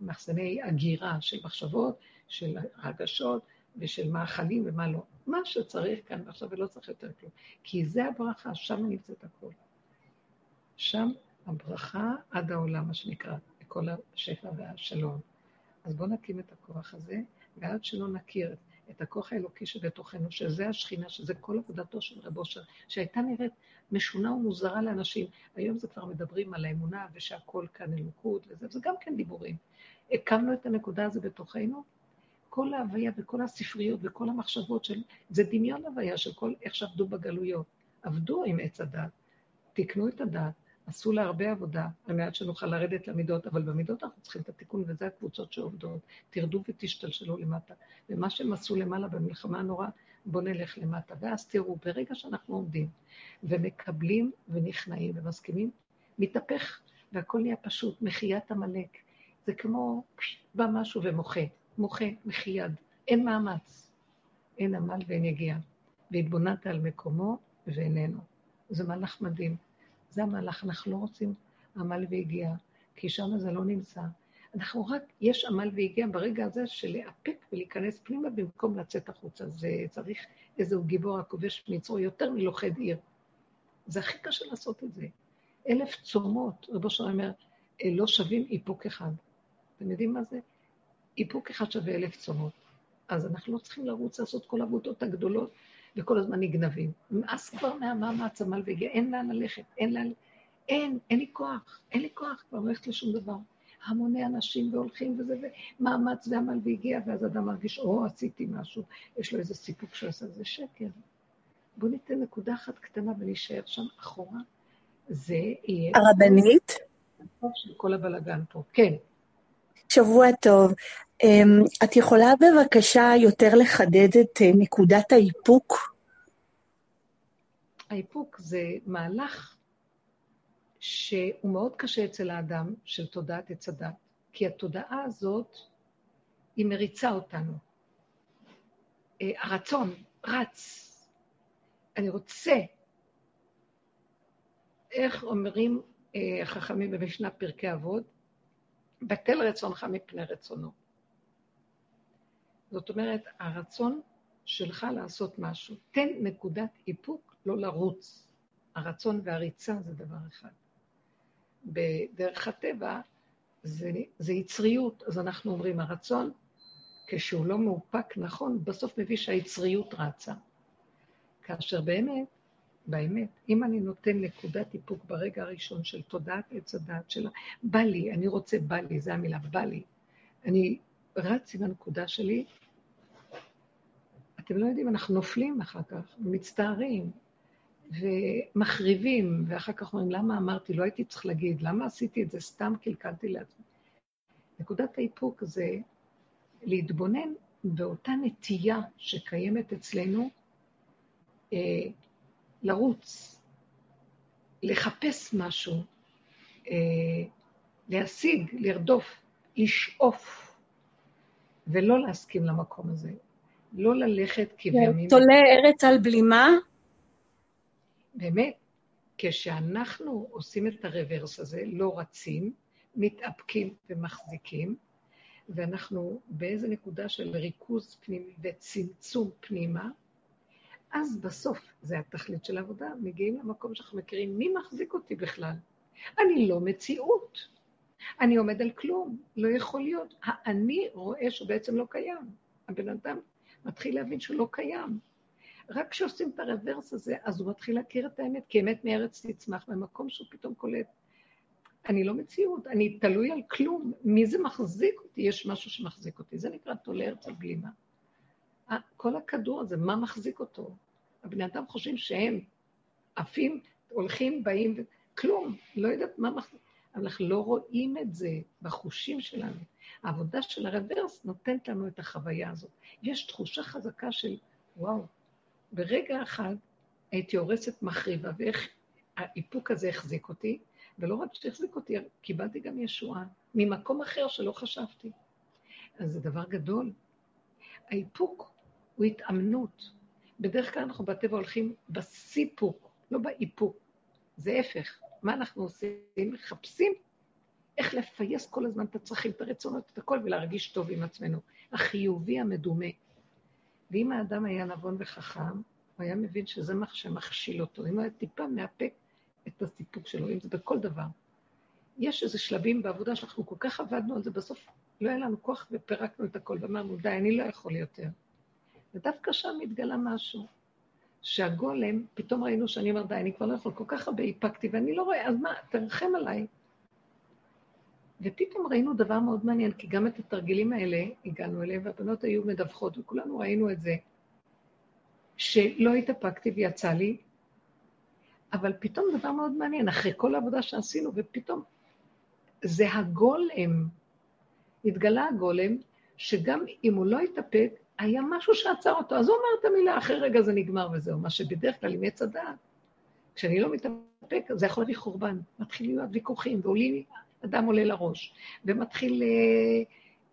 A: מחסני הגירה של מחשבות, של רגשות ושל מאכלים ומה לא. מה שצריך כאן עכשיו ולא צריך יותר כלום. כי זה הברכה, שם נמצאת הכול. שם הברכה עד העולם, מה שנקרא, לכל השפע והשלום. אז בואו נקים את הכוח הזה, ועד שלא נכיר את הכוח האלוקי שבתוכנו, שזה השכינה, שזה כל עבודתו של רב אושר, שהייתה נראית משונה ומוזרה לאנשים. היום זה כבר מדברים על האמונה ושהכול כאן אלוקות וזה, זה גם כן דיבורים. הקמנו את הנקודה הזו בתוכנו, כל ההוויה וכל הספריות וכל המחשבות של... זה דמיון הוויה של כל איך שעבדו בגלויות. עבדו עם עץ הדת, תיקנו את הדת, עשו לה הרבה עבודה על מנת שנוכל לרדת למידות, אבל במידות אנחנו צריכים את התיקון, וזה הקבוצות שעובדות. תרדו ותשתלשלו למטה. ומה שהם עשו למעלה במלחמה הנוראה, בואו נלך למטה. ואז תראו, ברגע שאנחנו עומדים ומקבלים ונכנעים ומסכימים, מתהפך והכל נהיה פשוט, מחיית עמלק. זה כמו, בא משהו ומוחה, מוחה, מחייד. אין מאמץ, אין עמל ואין יגיעה. והתבוננת על מקומו ואיננו. זה מהלך מדהים. זה המהלך, אנחנו לא רוצים עמל והגיעה, כי שם זה לא נמצא. אנחנו רק, יש עמל והגיע ברגע הזה של לאפק ולהיכנס פנימה במקום לצאת החוצה. זה צריך איזהו גיבור הכובש מצרו יותר מלוכד עיר. זה הכי קשה לעשות את זה. אלף צומות, רבו שלום אומר, אה, לא שווים איפוק אחד. אתם יודעים מה זה? איפוק אחד שווה אלף צומות. אז אנחנו לא צריכים לרוץ לעשות כל העבודות הגדולות וכל הזמן נגנבים. נמאס כבר מהמאמץ, עמל והגיע, אין לאן ללכת, אין לאן... אין, אין לי כוח, אין לי כוח כבר ללכת לשום דבר. המוני אנשים והולכים וזה, ומאמץ ועמל והגיע, ואז אדם מרגיש, או, עשיתי משהו, יש לו איזה סיפוק שעשה, זה שקר. בואו ניתן נקודה אחת קטנה ונשאר שם אחורה. זה יהיה...
C: הרבנית?
A: של כל הבלגן פה. כן.
C: שבוע טוב. אמ, את יכולה בבקשה יותר לחדד את אה, נקודת האיפוק?
A: האיפוק זה מהלך שהוא מאוד קשה אצל האדם, של תודעת עץ הדת, כי התודעה הזאת, היא מריצה אותנו. אה, הרצון רץ. אני רוצה. איך אומרים אה, החכמים במשנה פרקי אבות? בטל רצונך מפני רצונו. זאת אומרת, הרצון שלך לעשות משהו. תן נקודת איפוק, לא לרוץ. הרצון והריצה זה דבר אחד. בדרך הטבע זה, זה יצריות, אז אנחנו אומרים, הרצון, כשהוא לא מאופק נכון, בסוף מביא שהיצריות רצה. כאשר באמת, באמת, אם אני נותן נקודת איפוק ברגע הראשון של תודעת עץ הדעת שלה, בא לי, אני רוצה, בא לי, זו המילה, בא לי. אני רץ עם הנקודה שלי, אתם לא יודעים, אנחנו נופלים אחר כך, מצטערים, ומחריבים, ואחר כך אומרים, למה אמרתי, לא הייתי צריך להגיד, למה עשיתי את זה, סתם קלקלתי לעצמי. נקודת האיפוק זה להתבונן באותה נטייה שקיימת אצלנו, אה, לרוץ, לחפש משהו, אה, להשיג, לרדוף, לשאוף, ולא להסכים למקום הזה. לא ללכת כבימים...
C: תולה ארץ על בלימה?
A: באמת, כשאנחנו עושים את הרוורס הזה, לא רצים, מתאפקים ומחזיקים, ואנחנו באיזה נקודה של ריכוז פנימי וצמצום פנימה, אז בסוף, זה התכלית של העבודה, מגיעים למקום שאנחנו מכירים מי מחזיק אותי בכלל. אני לא מציאות. אני עומד על כלום, לא יכול להיות. האני רואה שהוא בעצם לא קיים. הבן אדם מתחיל להבין שהוא לא קיים. רק כשעושים את הרוורס הזה, אז הוא מתחיל להכיר את האמת, כי אמת מארץ תצמח, במקום שהוא פתאום קולט. אני לא מציאות, אני תלוי על כלום. מי זה מחזיק אותי? יש משהו שמחזיק אותי. זה נקרא תולה ארץ על בלימה. כל הכדור הזה, מה מחזיק אותו? הבני אדם חושבים שהם עפים, הולכים, באים, כלום, לא יודעת מה מחזיק. אנחנו לא רואים את זה בחושים שלנו. העבודה של הרוורס נותנת לנו את החוויה הזאת. יש תחושה חזקה של, וואו, ברגע אחד הייתי הורסת מחריבה, ואיך האיפוק הזה החזיק אותי, ולא רק שהחזיק אותי, קיבלתי גם ישועה ממקום אחר שלא חשבתי. אז זה דבר גדול. האיפוק הוא התאמנות. בדרך כלל אנחנו בטבע הולכים בסיפוק, לא באיפוק. זה הפך. מה אנחנו עושים? מחפשים איך לפייס כל הזמן את הצרכים, את הרצונות, את הכל, ולהרגיש טוב עם עצמנו. החיובי המדומה. ואם האדם היה נבון וחכם, הוא היה מבין שזה מה שמכשיל אותו. אם הוא היה טיפה מאפק את הסיפוק שלו, אם זה בכל דבר. יש איזה שלבים בעבודה שאנחנו כל כך עבדנו על זה, בסוף לא היה לנו כוח ופירקנו את הכל, ואמרנו, די, אני לא יכול יותר. ודווקא שם התגלה משהו. שהגולם, פתאום ראינו שאני אומר, די, אני כבר לא יכול, כל כך הרבה איפקתי, ואני לא רואה, אז מה, תרחם עליי. ופתאום ראינו דבר מאוד מעניין, כי גם את התרגילים האלה הגענו אליהם, והבנות היו מדווחות, וכולנו ראינו את זה, שלא התאפקתי ויצא לי, אבל פתאום דבר מאוד מעניין, אחרי כל העבודה שעשינו, ופתאום זה הגולם, התגלה הגולם, שגם אם הוא לא התאפק, היה משהו שעצר אותו, אז הוא אומר את המילה, אחרי רגע זה נגמר וזהו, מה שבדרך כלל עם עץ הדעת, כשאני לא מתאפק, זה יכול להביא חורבן, מתחילים להיות ויכוחים, ועולים, אדם עולה לראש, ומתחיל, אה,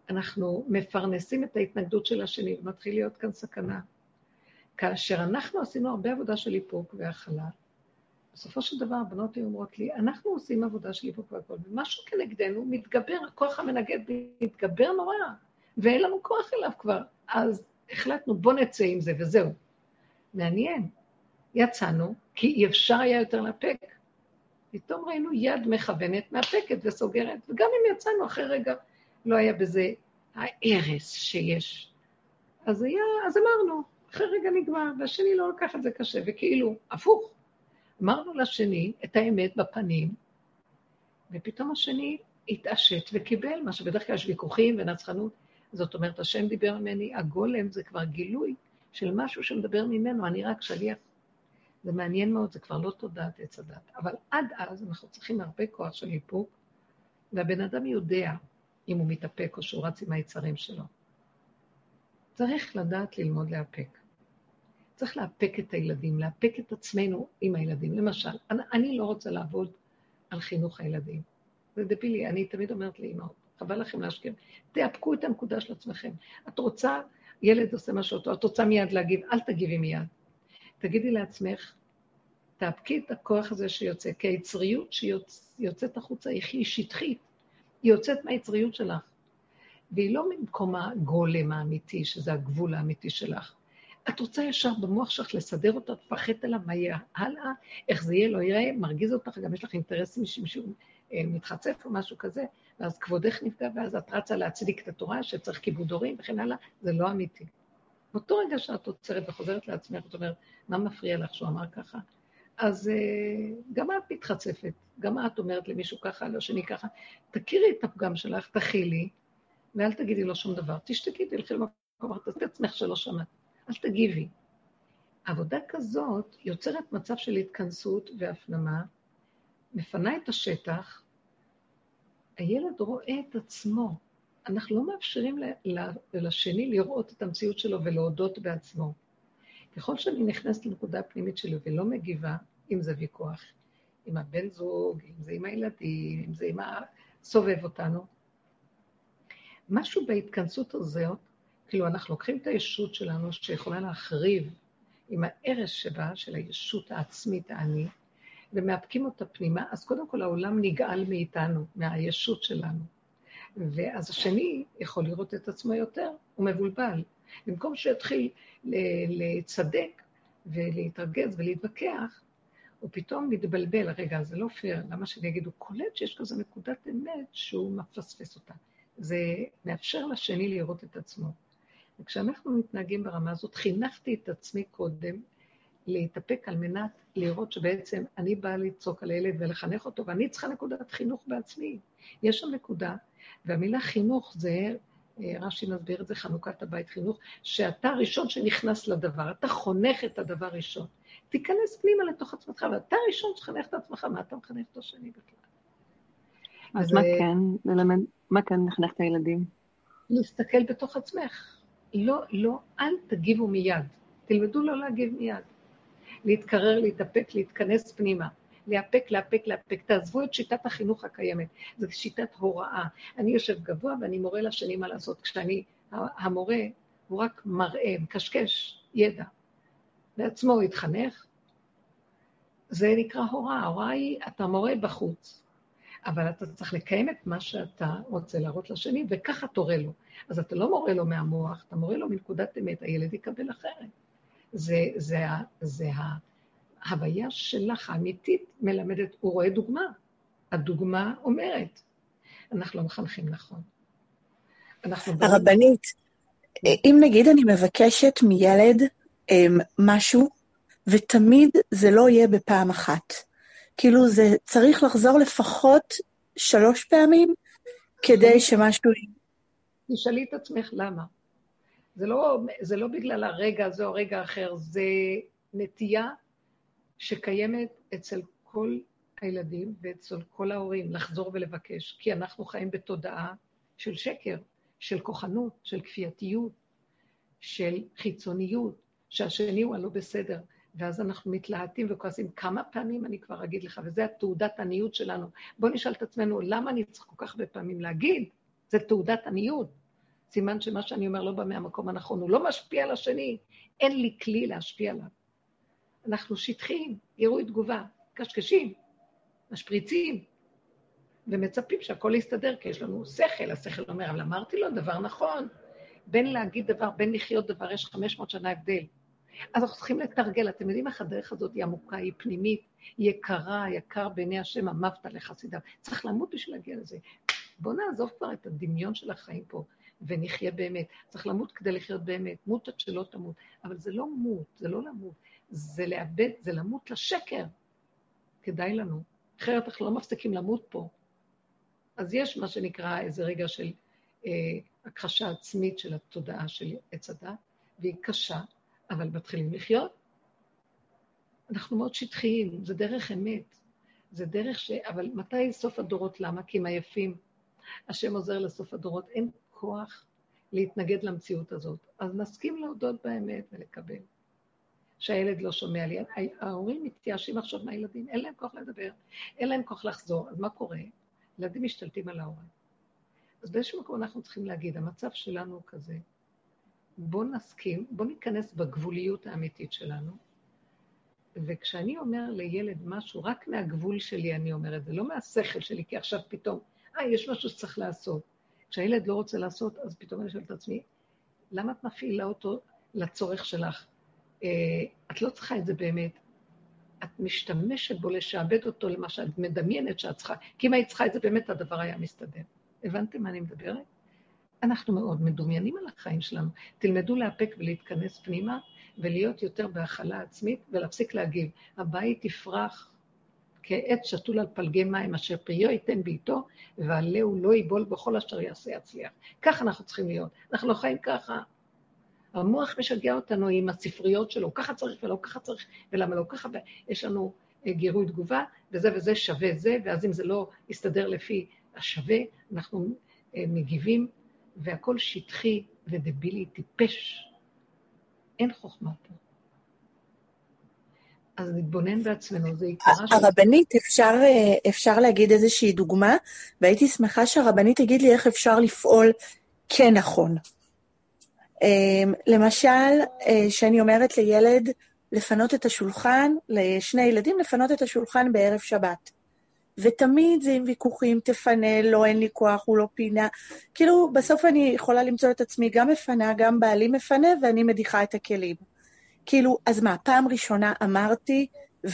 A: אנחנו מפרנסים את ההתנגדות של השני, ומתחיל להיות כאן סכנה. כאשר אנחנו עשינו הרבה עבודה של איפוק והכלה, בסופו של דבר הבנות היו אומרות לי, אנחנו עושים עבודה של איפוק והכל, ומשהו כנגדנו מתגבר, הכוח המנגד מתגבר נורא, ואין לנו כוח אליו כבר. אז החלטנו, בוא נצא עם זה וזהו. מעניין. יצאנו, כי אי אפשר היה יותר לאפק. פתאום ראינו יד מכוונת, מאפקת וסוגרת, וגם אם יצאנו אחרי רגע, לא היה בזה ההרס שיש. אז היה, אז אמרנו, אחרי רגע נגמר, והשני לא לקח את זה קשה, וכאילו, הפוך. אמרנו לשני את האמת בפנים, ופתאום השני התעשת וקיבל, מה שבדרך כלל יש ויכוחים ונצחנות. זאת אומרת, השם דיבר ממני, הגולם זה כבר גילוי של משהו שמדבר ממנו, אני רק שליח. זה מעניין מאוד, זה כבר לא תודעת עץ הדת. אבל עד אז אנחנו צריכים הרבה כוח של איפוק, והבן אדם יודע אם הוא מתאפק או שהוא רץ עם היצרים שלו. צריך לדעת ללמוד לאפק. צריך לאפק את הילדים, לאפק את עצמנו עם הילדים. למשל, אני, לא רוצה לעבוד על חינוך הילדים. זה דבילי, אני תמיד אומרת לאמהות, חבל לכם להשקיע. תאפקו את הנקודה של עצמכם. את רוצה, ילד עושה משהו טוב, את רוצה מיד להגיב, אל תגיבי מיד. תגידי לעצמך, תאפקי את הכוח הזה שיוצא, כי היצריות שיוצאת החוצה היא שטחית, היא יוצאת מהיצריות שלך. והיא לא ממקום הגולם האמיתי, שזה הגבול האמיתי שלך. את רוצה ישר במוח שלך לסדר אותה, תפחד עליו, מה יהיה הלאה, איך זה יהיה, לא יראה, מרגיז אותך, גם יש לך אינטרסים שמישהו אה, מתחצף או משהו כזה, ואז כבודך נפגע, ואז את רצה להצדיק את התורה שצריך כיבוד הורים וכן הלאה, זה לא אמיתי. באותו רגע שאת עוצרת וחוזרת לעצמך, את אומרת, מה מפריע לך שהוא אמר ככה? אז אה, גם את מתחצפת, גם את אומרת למישהו ככה, לשני ככה, תכירי את הפגם שלך, תכילי, ואל תגידי לו שום דבר. תשתקי, תלכי למקום, תעשי עצמך שלא שמעת. אל תגיבי. עבודה כזאת יוצרת מצב של התכנסות והפנמה, מפנה את השטח, הילד רואה את עצמו. אנחנו לא מאפשרים לשני לראות את המציאות שלו ולהודות בעצמו. ככל שאני נכנסת לנקודה הפנימית שלי ולא מגיבה, אם זה ויכוח עם הבן זוג, אם זה עם הילדים, אם זה עם הסובב אותנו, משהו בהתכנסות הזאת כאילו, אנחנו לוקחים את הישות שלנו, שיכולה להחריב עם ההרס שבה, של הישות העצמית, האני, ומאפקים אותה פנימה, אז קודם כל העולם נגאל מאיתנו, מהישות שלנו. ואז השני יכול לראות את עצמו יותר, הוא מבולבל. במקום שיתחיל לצדק ולהתרגז ולהתווכח, הוא פתאום מתבלבל, רגע, זה לא פייר, למה שאני אגיד? הוא קולט שיש כזה נקודת אמת שהוא מפספס אותה. זה מאפשר לשני לראות את עצמו. וכשאנחנו מתנהגים ברמה הזאת, חינכתי את עצמי קודם להתאפק על מנת לראות שבעצם אני באה לצעוק על הילד ולחנך אותו, ואני צריכה נקודת חינוך בעצמי. יש שם נקודה, והמילה חינוך זה, אה, רש"י מסביר את זה, חנוכת הבית חינוך, שאתה הראשון שנכנס לדבר, אתה חונך את הדבר ראשון. תיכנס פנימה לתוך עצמך, ואתה הראשון שחנך את עצמך, מה אתה מחנך את השני בכלל?
D: אז מה כן, ללמד, מה כן לחנך את הילדים?
A: להסתכל בתוך עצמך. לא, לא, אל תגיבו מיד. תלמדו לא להגיב מיד. להתקרר, להתאפק, להתכנס פנימה. לאפק, לאפק, לאפק. תעזבו את שיטת החינוך הקיימת. זו שיטת הוראה. אני יושב גבוה ואני מורה לשני מה לעשות. כשאני, המורה, הוא רק מראה, מקשקש ידע. בעצמו הוא התחנך. זה נקרא הוראה. ההוראה היא, אתה מורה בחוץ. אבל אתה צריך לקיים את מה שאתה רוצה להראות לשני, וככה תורה לו. אז אתה לא מורה לו מהמוח, אתה מורה לו מנקודת אמת, הילד יקבל אחרת. זה, זה, זה ההוויה שלך, האמיתית, מלמדת, הוא רואה דוגמה. הדוגמה אומרת, אנחנו לא מחנכים נכון.
C: הרבנית, אם נגיד אני מבקשת מילד אמ, משהו, ותמיד זה לא יהיה בפעם אחת. כאילו זה צריך לחזור לפחות שלוש פעמים כדי שמשהו...
A: תשאלי את עצמך למה. זה לא, זה לא בגלל הרגע הזה או רגע אחר, זה נטייה שקיימת אצל כל הילדים ואצל כל ההורים לחזור ולבקש, כי אנחנו חיים בתודעה של שקר, של כוחנות, של כפייתיות, של חיצוניות, שהשני הוא הלא בסדר. ואז אנחנו מתלהטים וכועסים. כמה פעמים אני כבר אגיד לך, וזה התעודת עניות שלנו. בואו נשאל את עצמנו, למה אני צריך כל כך הרבה פעמים להגיד? זה תעודת עניות. סימן שמה שאני אומר לא בא מהמקום הנכון, הוא לא משפיע על השני, אין לי כלי להשפיע עליו. אנחנו שטחיים, גירוי תגובה, קשקשים, משפריצים, ומצפים שהכל יסתדר, כי יש לנו שכל. השכל אומר, אבל אמרתי לו דבר נכון. בין להגיד דבר, בין לחיות דבר, יש 500 שנה הבדל. אז אנחנו צריכים לתרגל. אתם יודעים איך הדרך הזאת היא עמוקה, היא פנימית, היא יקרה, יקר בעיני השם, אמרת לחסידיו. צריך למות בשביל להגיע לזה. בואו נעזוב כבר את הדמיון של החיים פה, ונחיה באמת. צריך למות כדי לחיות באמת. מות עד שלא תמות. אבל זה לא מות, זה לא למות. זה לאבד, זה למות לשקר. כדאי לנו. אחרת אנחנו לא מפסיקים למות פה. אז יש מה שנקרא איזה רגע של אה, הכחשה עצמית של התודעה של עץ הדת, והיא קשה, אבל מתחילים לחיות. אנחנו מאוד שטחיים, זה דרך אמת. זה דרך ש... אבל מתי סוף הדורות? למה? כי הם עייפים. השם עוזר לסוף הדורות. אין כוח להתנגד למציאות הזאת. אז נסכים להודות באמת ולקבל. שהילד לא שומע לי. ההורים מתייאשים עכשיו מהילדים, אין להם כוח לדבר, אין להם כוח לחזור. אז מה קורה? ילדים משתלטים על ההורים. אז באיזשהו מקום אנחנו צריכים להגיד, המצב שלנו הוא כזה, בואו נסכים, בואו ניכנס בגבוליות האמיתית שלנו, וכשאני אומר לילד משהו, רק מהגבול שלי אני אומר את זה, לא מהשכל שלי, כי עכשיו פתאום, אה, יש משהו שצריך לעשות. כשהילד לא רוצה לעשות, אז פתאום אני שואלת את עצמי, למה את מפעילה אותו לצורך שלך? אה, את לא צריכה את זה באמת. את משתמשת בו לשעבד אותו למה שאת מדמיינת שאת צריכה, כי אם היית צריכה את זה, באמת הדבר היה מסתדר. הבנתם מה אני מדברת? אנחנו מאוד מדומיינים על החיים שלנו. תלמדו לאפק ולהתכנס פנימה ולהיות יותר בהכלה עצמית ולהפסיק להגיב. הבית יפרח כעץ שתול על פלגי מים אשר פריו ייתן בעיתו ועלהו לא יבול בכל אשר יעשה יצליח. ככה אנחנו צריכים להיות. אנחנו לא חיים ככה. המוח משגע אותנו עם הספריות שלו, ככה צריך ולא ככה צריך, ולמה לא ככה, ויש לנו אה, גירוי תגובה, וזה וזה שווה זה, ואז אם זה לא יסתדר לפי השווה, אנחנו אה, מגיבים, והכל שטחי ודבילי, טיפש. אין חוכמה פה. אז נתבונן בעצמנו, זה עיקרה
C: של... הרבנית, אפשר, אה, אפשר להגיד איזושהי דוגמה, והייתי שמחה שהרבנית תגיד לי איך אפשר לפעול כן נכון. למשל, אה, שאני אומרת לילד לפנות את השולחן, לשני ילדים לפנות את השולחן בערב שבת. ותמיד זה עם ויכוחים, תפנה, לא, אין לי כוח, הוא לא פינה. כאילו, בסוף אני יכולה למצוא את עצמי גם מפנה, גם בעלי מפנה, ואני מדיחה את הכלים. כאילו, אז מה, פעם ראשונה אמרתי,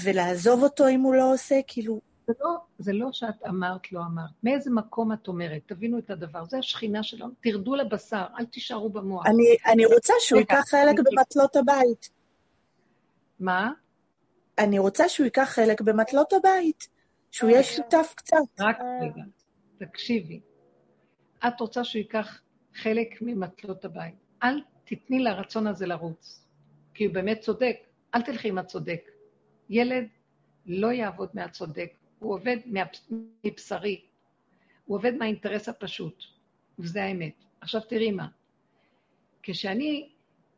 C: ולעזוב אותו אם הוא לא עושה? כאילו,
A: זה לא, זה לא שאת אמרת, לא אמרת. מאיזה מקום את אומרת? תבינו את הדבר. זה השכינה שלנו. תרדו לבשר, אל תישארו במוח.
C: אני, אני רוצה שהוא ייקח חלק במטלות הבית.
A: מה?
C: אני רוצה שהוא ייקח חלק במטלות הבית. שהוא יהיה שותף קצת.
A: רק רגע, תקשיבי. את רוצה שהוא ייקח חלק ממטלות הבית. אל תתני לרצון הזה לרוץ, כי הוא באמת צודק. אל תלכי עם הצודק. ילד לא יעבוד מהצודק, הוא עובד מבשרי, הוא עובד מהאינטרס הפשוט, וזה האמת. עכשיו תראי מה, כשאני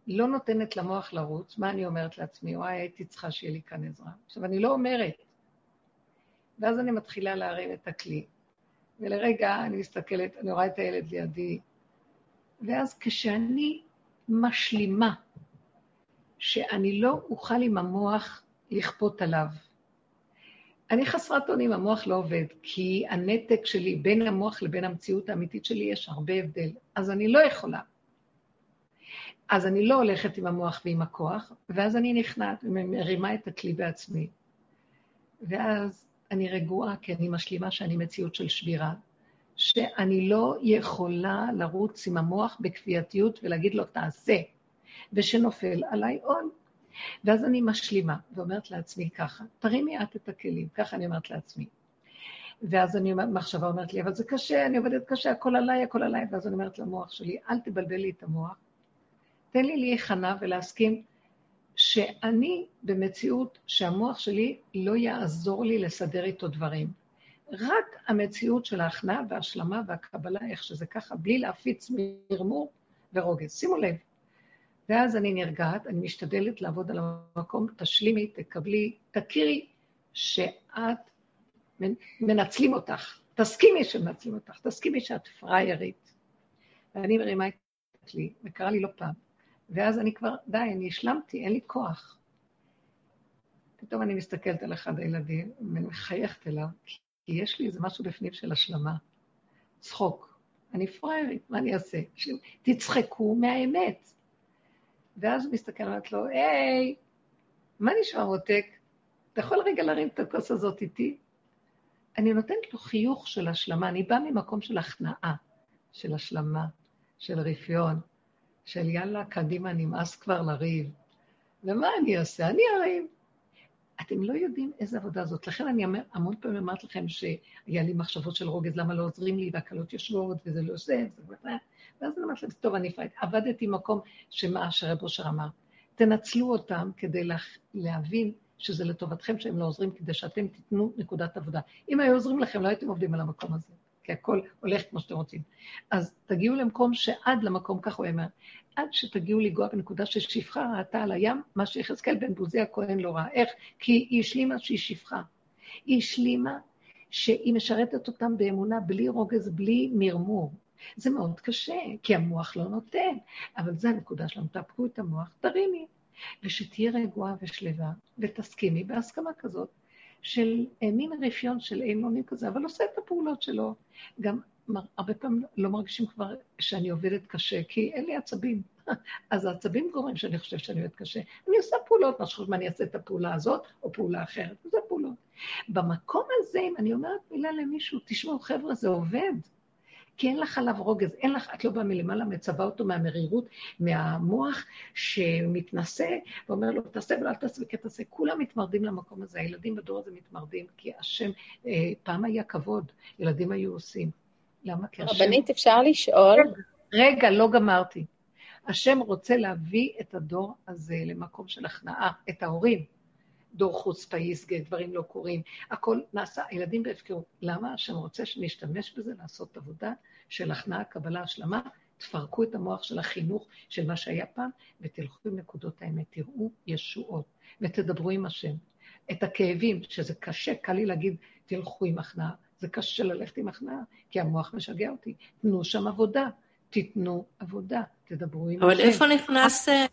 A: לא נותנת למוח לרוץ, מה אני אומרת לעצמי? וואי, הייתי צריכה שיהיה לי כאן עזרה. עכשיו, אני לא אומרת. ואז אני מתחילה להרים את הכלי. ולרגע אני מסתכלת, אני רואה את הילד לידי, ואז כשאני משלימה שאני לא אוכל עם המוח לכפות עליו, אני חסרת אונים, המוח לא עובד, כי הנתק שלי בין המוח לבין המציאות האמיתית שלי יש הרבה הבדל, אז אני לא יכולה. אז אני לא הולכת עם המוח ועם הכוח, ואז אני נכנעת ומרימה את הכלי בעצמי. ואז אני רגועה, כי אני משלימה שאני מציאות של שבירה, שאני לא יכולה לרוץ עם המוח בכפייתיות ולהגיד לו, תעשה, ושנופל עליי עול. ואז אני משלימה ואומרת לעצמי ככה, תרימי את את הכלים, ככה אני אומרת לעצמי. ואז אני, מחשבה אומרת לי, אבל זה קשה, אני עובדת קשה, הכל עליי, הכל עליי. ואז אני אומרת למוח שלי, אל תבלבל לי את המוח, תן לי להיכנע ולהסכים שאני במציאות שהמוח שלי לא יעזור לי לסדר איתו דברים. רק המציאות של ההכנעה וההשלמה והקבלה, איך שזה ככה, בלי להפיץ מרמור ורוגז. שימו לב. ואז אני נרגעת, אני משתדלת לעבוד על המקום, תשלימי, תקבלי, תכירי שאת, מנצלים אותך. תסכימי שמנצלים אותך, תסכימי שאת פריירית. ואני מרימה את לי, וקרה לי לא פעם. ואז אני כבר, די, אני השלמתי, אין לי כוח. פתאום אני מסתכלת על אחד הילדים, ומחייכת אליו, כי יש לי איזה משהו בפנים של השלמה. צחוק. אני פריירית, מה אני אעשה? תצחקו מהאמת. ואז הוא מסתכל, אומרת לו, היי, מה נשמע מותק? אתה יכול רגע להרים את הכוס הזאת איתי? אני נותנת לו חיוך של השלמה, אני באה ממקום של הכנעה, של השלמה, של רפיון, של יאללה, קדימה, נמאס כבר לריב. ומה אני אעשה? אני אריב. אתם לא יודעים איזה עבודה זאת. לכן אני אומר, המון פעמים אמרת לכם שהיה לי מחשבות של רוגז, למה לא עוזרים לי, והקלות יושבות, וזה לא זה, וזה. ואז אני אומרת להם, טוב, אני פייט. עבדתי במקום שמה שרב אושר אמר. תנצלו אותם כדי לה, להבין שזה לטובתכם שהם לא עוזרים, כדי שאתם תיתנו נקודת עבודה. אם היו עוזרים לכם, לא הייתם עובדים על המקום הזה. כי הכל הולך כמו שאתם רוצים. אז תגיעו למקום שעד למקום, כך הוא אומר, עד שתגיעו לגעת בנקודה ששפחה ראתה על הים, מה שיחזקאל בן בוזי הכהן לא ראה. איך? כי היא השלימה שהיא שפחה. היא השלימה שהיא משרתת אותם באמונה, בלי רוגז, בלי מרמור. זה מאוד קשה, כי המוח לא נותן, אבל זו הנקודה שלנו, תאפקו את המוח, תרימי, ושתהיה רגועה ושלווה, ותסכימי בהסכמה כזאת. של אה, מין רפיון של אימונים כזה, אבל עושה את הפעולות שלו. גם הרבה פעמים לא מרגישים כבר שאני עובדת קשה, כי אין לי עצבים. <laughs> אז העצבים גורמים שאני חושבת שאני עובדת קשה. אני עושה פעולות, מה שחושב מה אני אעשה את הפעולה הזאת, או פעולה אחרת, וזה פעולות. במקום הזה, אם אני אומרת מילה למישהו, תשמעו, חבר'ה, זה עובד. כי אין לך עליו רוגז, אין לך, את לא באה מלמעלה, מצווה אותו מהמרירות, מהמוח שמתנשא, ואומר לו, תעשה ולא תעשה וכן תעשה. כולם מתמרדים למקום הזה, הילדים בדור הזה מתמרדים, כי השם, אה, פעם היה כבוד, ילדים היו עושים. למה? כי
E: השם... רבנית, אפשר לשאול?
A: רגע, לא גמרתי. השם רוצה להביא את הדור הזה למקום של הכנעה, את ההורים. דור חוצפה יסגה, דברים לא קורים, הכל נעשה, הילדים בהפקרות. למה? השם רוצה שנשתמש בזה לעשות עבודה של הכנעה, קבלה, השלמה, תפרקו את המוח של החינוך של מה שהיה פעם, ותלכו עם נקודות האמת, תראו ישועות, ותדברו עם השם. את הכאבים, שזה קשה, קל לי להגיד, תלכו עם הכנעה. זה קשה ללכת עם הכנעה, כי המוח משגע אותי. תנו שם עבודה, תיתנו עבודה, תדברו עם
E: אבל השם. אבל איפה נכנס אה,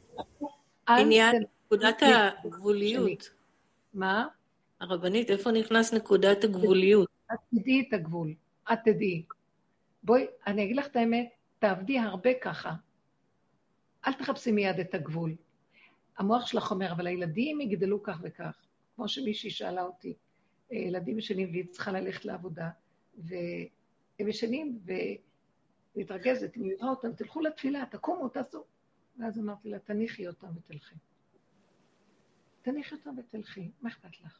E: עניין נקודת הגבוליות?
A: מה?
E: הרבנית, איפה נכנס נקודת הגבוליות?
A: את תדעי את הגבול, את תדעי. בואי, אני אגיד לך את האמת, תעבדי הרבה ככה. אל תחפשי מיד את הגבול. המוח שלך אומר, אבל הילדים יגדלו כך וכך. כמו שמישהי שאלה אותי, אה, ילדים ישנים והיא צריכה ללכת לעבודה, והם ישנים, ומתרגזת, היא רואה אותם, תלכו לתפילה, תקומו, תעשו. ואז אמרתי לה, תניחי אותם ותלכי. תניחי אותו ותלכי, מה אכפת לך?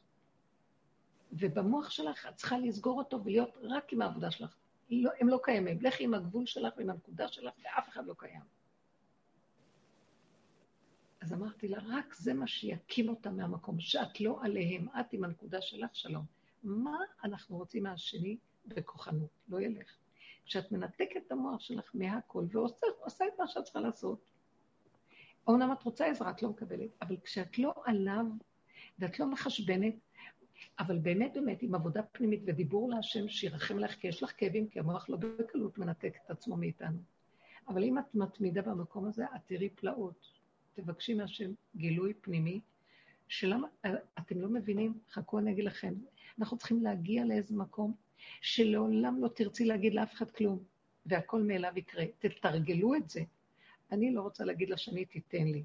A: ובמוח שלך את צריכה לסגור אותו ולהיות רק עם העבודה שלך. לא, הם לא קיימים. לכי עם הגבול שלך ועם הנקודה שלך, ואף אחד לא קיים. אז אמרתי לה, רק זה מה שיקים אותה מהמקום, שאת לא עליהם, את עם הנקודה שלך, שלום. מה אנחנו רוצים מהשני בכוחנות? לא ילך. כשאת מנתקת את המוח שלך מהכל ועושה את מה שאת צריכה לעשות, אומנם את רוצה עזרה, את לא מקבלת, אבל כשאת לא עליו ואת לא מחשבנת, אבל באמת באמת עם עבודה פנימית ודיבור להשם שירחם לך, כי יש לך כאבים, כי המוח לא בקלות מנתק את עצמו מאיתנו. אבל אם את מתמידה במקום הזה, את תראי פלאות. תבקשי מהשם גילוי פנימי, שלמה, אתם לא מבינים? חכו, אני אגיד לכם. אנחנו צריכים להגיע לאיזה מקום שלעולם לא תרצי להגיד לאף אחד כלום, והכל מאליו יקרה. תתרגלו את זה. אני לא רוצה להגיד לשני, תיתן לי.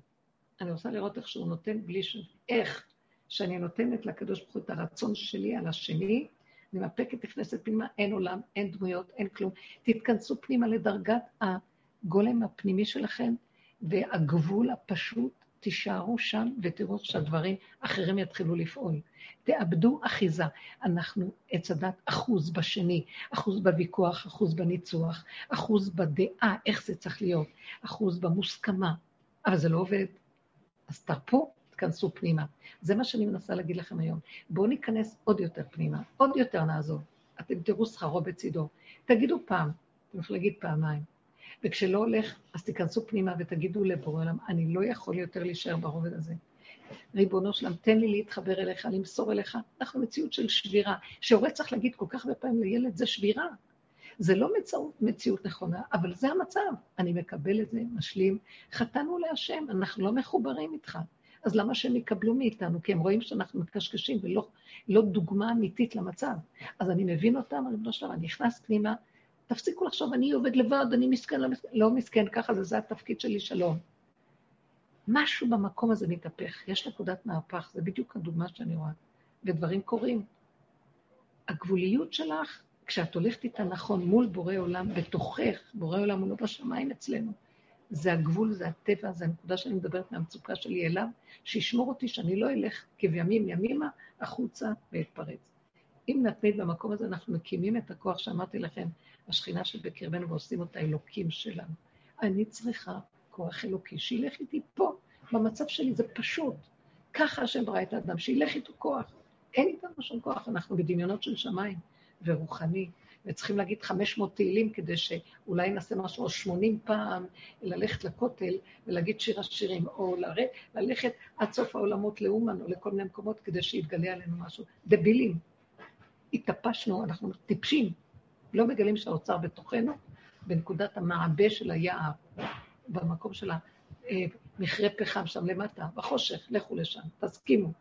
A: אני רוצה לראות איך שהוא נותן בלי ש... איך שאני נותנת לקדוש ברוך הוא את הרצון שלי על השני, אני מאפקת, נכנסת פנימה, אין עולם, אין דמויות, אין כלום. תתכנסו פנימה לדרגת הגולם הפנימי שלכם, והגבול הפשוט תישארו שם ותראו שהדברים אחרים יתחילו לפעול. תאבדו אחיזה. אנחנו עץ הדת אחוז בשני, אחוז בוויכוח, אחוז בניצוח, אחוז בדעה, איך זה צריך להיות, אחוז במוסכמה. אבל זה לא עובד. אז תרפו, תכנסו פנימה. זה מה שאני מנסה להגיד לכם היום. בואו ניכנס עוד יותר פנימה, עוד יותר נעזוב. אתם תראו שכרו בצידו. תגידו פעם, אתם יכולים להגיד פעמיים. וכשלא הולך, אז תיכנסו פנימה ותגידו לבורא עולם, אני לא יכול יותר להישאר ברובד הזה. ריבונו שלם, תן לי להתחבר אליך, למסור אליך. אנחנו מציאות של שבירה. שהורה צריך להגיד כל כך הרבה פעמים לילד, זה שבירה. זה לא מציאות, מציאות נכונה, אבל זה המצב. אני מקבל את זה, משלים. חטאנו להשם, אנחנו לא מחוברים איתך. אז למה שהם יקבלו מאיתנו? כי הם רואים שאנחנו מקשקשים ולא לא דוגמה אמיתית למצב. אז אני מבין אותם, ריבונו שלם, אני נכנס פנימה, תפסיקו לחשוב, אני עובד לבד, אני מסכן, לא מסכן, לא מסכן, ככה זה, זה התפקיד שלי, שלום. משהו במקום הזה מתהפך, יש נקודת מהפך, זה בדיוק הדוגמה שאני רואה, ודברים קורים. הגבוליות שלך, כשאת הולכת איתה נכון מול בורא עולם, בתוכך, בורא עולם הוא לא בשמיים אצלנו, זה הגבול, זה הטבע, זה הנקודה שאני מדברת מהמצוקה שלי אליו, שישמור אותי שאני לא אלך כבימים ימימה החוצה ואתפרץ. אם נתמיד במקום הזה, אנחנו מקימים את הכוח שאמרתי לכם, השכינה שבקרבנו ועושים אותה אלוקים שלנו. אני צריכה כוח אלוקי, שילך איתי פה, במצב שלי זה פשוט. ככה השם ברא את האדם, שילך איתו כוח. אין איתנו שום כוח, אנחנו בדמיונות של שמיים ורוחני, וצריכים להגיד 500 תהילים כדי שאולי נעשה משהו, או 80 פעם ללכת לכותל ולהגיד שיר השירים, או לר... ללכת עד סוף העולמות לאומן או לכל מיני מקומות כדי שיתגלה עלינו משהו. דבילים. התאפשנו, אנחנו טיפשים. לא מגלים שהאוצר בתוכנו, בנקודת המעבה של היער, במקום של המכרה פחם שם למטה, בחושך, לכו לשם, תסכימו.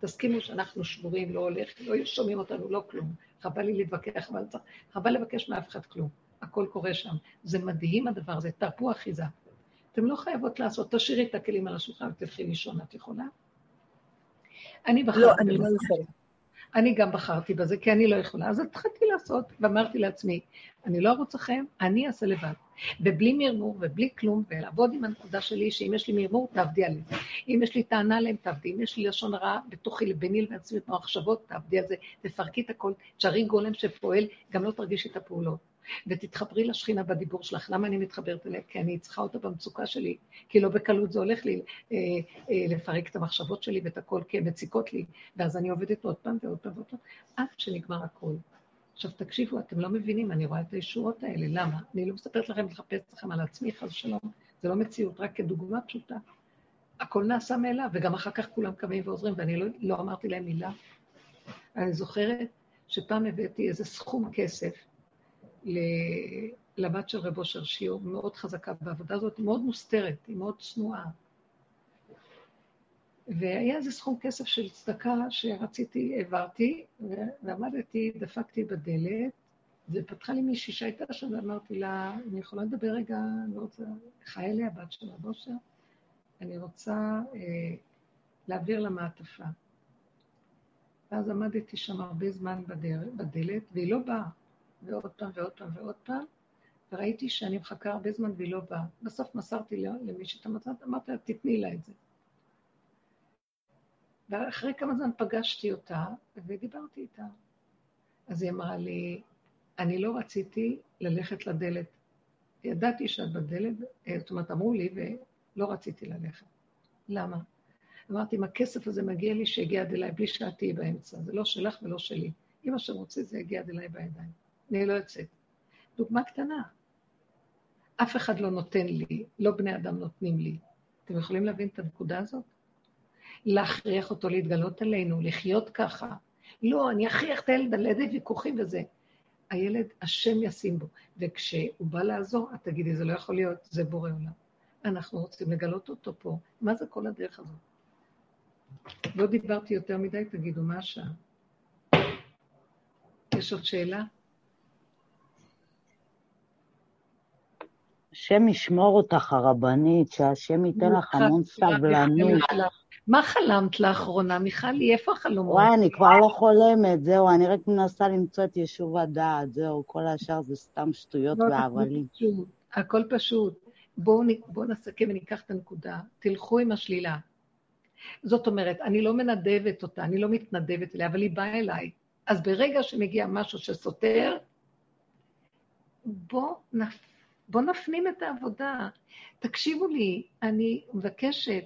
A: תסכימו שאנחנו שבורים, לא הולך, לא שומעים אותנו, לא כלום. חבל לי להתווכח, אבל צריך, חבל לבקש מאף אחד כלום. הכל קורה שם. זה מדהים הדבר הזה, תרפו אחיזה. אתם לא חייבות לעשות, תשאירי את הכלים על השולחן ותלכי לישון, את יכולה? אני בחרתי.
C: לא, אני לא יכולה.
A: אני גם בחרתי בזה, כי אני לא יכולה. אז התחלתי לעשות, ואמרתי לעצמי, אני לא ארוץ לכם, אני אעשה לבד. ובלי מרמור ובלי כלום, ולעבוד עם הנקודה שלי, שאם יש לי מרמור, תעבדי עליהם. אם יש לי טענה עליהם, תעבדי. אם יש לי לשון רע בתוכי, לביני לבין עצמי, במחשבות, תעבדי על זה. תפרקי את הכל, תשארי גולם שפועל, גם לא תרגישי את הפעולות. ותתחברי לשכינה בדיבור שלך. למה אני מתחברת אליה? כי אני צריכה אותה במצוקה שלי, כי לא בקלות זה הולך לי אה, אה, לפרק את המחשבות שלי ואת הכל, כי הן מציקות לי, ואז אני עובדת עוד פעם ועוד פעם ועוד פעם, עד שנגמר הכל. עכשיו תקשיבו, אתם לא מבינים, אני רואה את הישורות האלה, למה? אני לא מספרת לכם לחפש לכם על עצמי, חס ושלום, זה לא מציאות, רק כדוגמה פשוטה. הכל נעשה מאליו, וגם אחר כך כולם קמים ועוזרים, ואני לא, לא אמרתי להם מילה. אני זוכרת שפעם הבאתי איזה סכום כסף לבת של רב אושר, שהיא מאוד חזקה בעבודה הזאת, היא מאוד מוסתרת, היא מאוד צנועה. והיה איזה סכום כסף של צדקה שרציתי, העברתי, ועמדתי, דפקתי בדלת, ופתחה לי מישהי שהייתה שם, ואמרתי לה, אני יכולה לדבר רגע, אני רוצה, חיילי הבת של רב אושר, אני רוצה אה, להעביר לה מעטפה. ואז עמדתי שם הרבה זמן בדלת, והיא לא באה. ועוד פעם ועוד פעם ועוד פעם, וראיתי שאני מחכה הרבה זמן והיא לא באה. בסוף מסרתי למי שאתה מצאת, אמרתי לה, תתני לה את זה. ואחרי כמה זמן פגשתי אותה ודיברתי איתה. אז היא אמרה לי, אני לא רציתי ללכת לדלת. ידעתי שאת בדלת, אה, זאת אומרת, אמרו לי, ולא רציתי ללכת. למה? אמרתי, אם הכסף הזה מגיע לי, שיגיע עד אליי, בלי שאת תהיי באמצע. זה לא שלך ולא שלי. אם השם רוצה, זה יגיע עד אליי בידיים. אני לא יוצאת. דוגמה קטנה. אף אחד לא נותן לי, לא בני אדם נותנים לי. אתם יכולים להבין את הנקודה הזאת? להכריח אותו להתגלות עלינו, לחיות ככה. לא, אני אכריח את הילד על ידי ויכוחים וזה. הילד, השם ישים בו. וכשהוא בא לעזור, את תגידי, זה לא יכול להיות, זה בורא עולם. אנחנו רוצים לגלות אותו פה. מה זה כל הדרך הזאת? לא דיברתי יותר מדי, תגידו, מה השעה? יש עוד שאלה?
F: השם ישמור אותך, הרבנית, שהשם ייתן לך המון סבלנות.
A: מה חלמת לאחרונה, מיכלי? איפה החלומות?
F: וואי, אני כבר לא חולמת, זהו, אני רק מנסה למצוא את יישוב הדעת, זהו, כל השאר זה סתם שטויות והבלים.
A: הכל פשוט. בואו בוא נסכם וניקח את הנקודה, תלכו עם השלילה. זאת אומרת, אני לא מנדבת אותה, אני לא מתנדבת אליה, אבל היא באה אליי. אז ברגע שמגיע משהו שסותר, בואו נפ... בוא נפנים את העבודה. תקשיבו לי, אני מבקשת,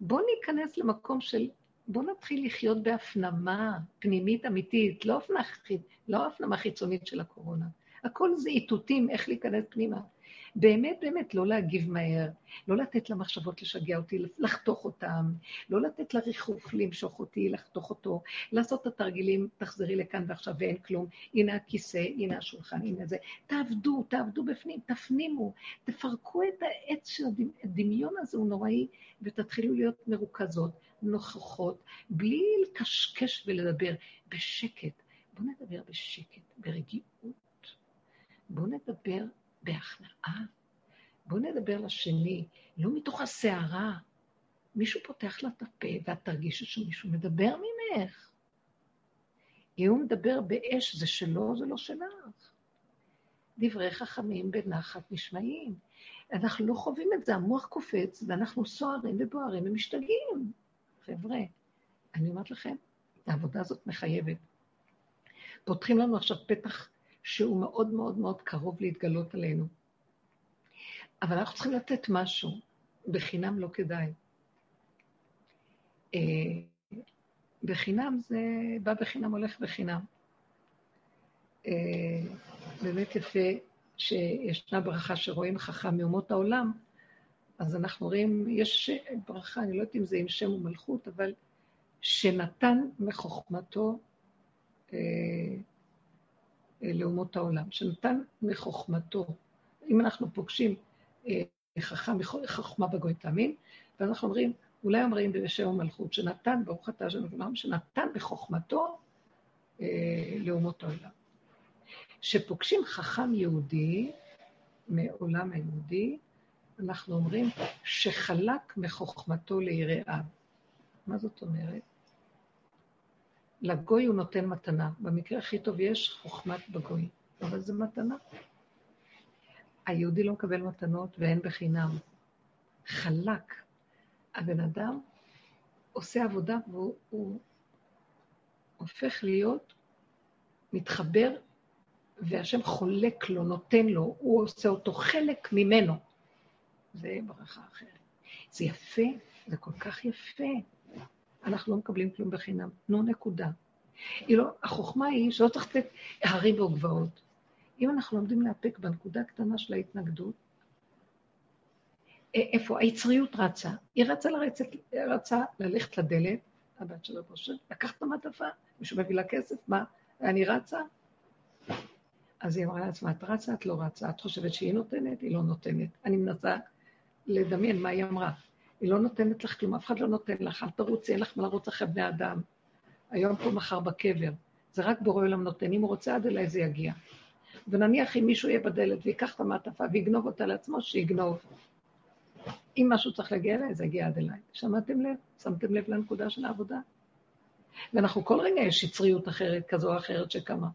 A: בואו ניכנס למקום של, בואו נתחיל לחיות בהפנמה פנימית אמיתית, לא הפנמה, לא הפנמה חיצונית של הקורונה. הכל זה איתותים איך להיכנס פנימה. באמת, באמת, לא להגיב מהר, לא לתת למחשבות לשגע אותי, לחתוך אותם, לא לתת לריחוף למשוך אותי, לחתוך אותו, לעשות את התרגילים, תחזרי לכאן ועכשיו ואין כלום, הנה הכיסא, הנה השולחן, הנה זה. תעבדו, תעבדו בפנים, תפנימו, תפרקו את העץ של הדמיון הזה, הוא נוראי, ותתחילו להיות מרוכזות, נוכחות, בלי לקשקש ולדבר, בשקט. בואו נדבר בשקט, ברגיעות. בואו נדבר בהכנעה. בואו נדבר לשני, לא מתוך הסערה. מישהו פותח לה את הפה, ואת תרגישי שמישהו מדבר ממך. אם הוא מדבר באש, זה שלו, זה לא שלך. דברי חכמים בנחת נשמעים. אנחנו לא חווים את זה, המוח קופץ, ואנחנו סוערים ובוערים ומשתגעים. חבר'ה, אני אומרת לכם, העבודה הזאת מחייבת. פותחים לנו עכשיו פתח שהוא מאוד מאוד מאוד קרוב להתגלות עלינו. אבל אנחנו צריכים לתת משהו, בחינם לא כדאי. אה, בחינם זה בא בחינם, הולך בחינם. אה, באמת יפה שישנה ברכה שרואים חכם מאומות העולם, אז אנחנו רואים, יש ברכה, אני לא יודעת אם זה עם שם ומלכות, אבל שנתן מחוכמתו אה, לאומות העולם, שנתן מחוכמתו. אם אנחנו פוגשים אה, חכם, חוכמה בגוי תאמין, ואנחנו אומרים, אולי אומרים בשם המלכות, שנתן, ברוך אתה השם לכולם, שנתן בחוכמתו אה, לאומות העולם. שפוגשים חכם יהודי, מעולם היהודי, אנחנו אומרים שחלק מחוכמתו ליראיו. מה זאת אומרת? לגוי הוא נותן מתנה. במקרה הכי טוב יש חוכמת בגוי, אבל זו מתנה. היהודי לא מקבל מתנות ואין בחינם. חלק. הבן אדם עושה עבודה והוא הופך להיות, מתחבר, והשם חולק לו, נותן לו, הוא עושה אותו חלק ממנו. זה ברכה אחרת. זה יפה, זה כל כך יפה. אנחנו לא מקבלים כלום בחינם. תנו נקודה. לא, החוכמה היא שלא צריך לתת הרים וגבעות. אם אנחנו לומדים להפק בנקודה הקטנה של ההתנגדות, איפה היצריות רצה? היא רצה לרצת, רצה ללכת לדלת, הבת של הבושר, לקחת את המעטפה, מישהו מביא לה כסף, מה, אני רצה? אז היא אמרה לעצמה, את רצה, את לא רצה, את חושבת שהיא נותנת, היא לא נותנת. אני מנסה לדמיין מה היא אמרה. היא לא נותנת לך כלום, אף אחד לא נותן לך, אל תרוצי, אין לך מה לרוץ אחרי בני אדם. היום פה, מחר בקבר. זה רק בורא עולם נותן, אם הוא רוצה עד אליי זה יגיע. ונניח אם מישהו יהיה בדלת ויקח את המעטפה ויגנוב אותה לעצמו, שיגנוב. אם משהו צריך להגיע אליי, זה יגיע עד אליי. שמעתם לב? שמתם לב לנקודה של העבודה? ואנחנו כל רגע יש יצריות אחרת, כזו או אחרת שקמה.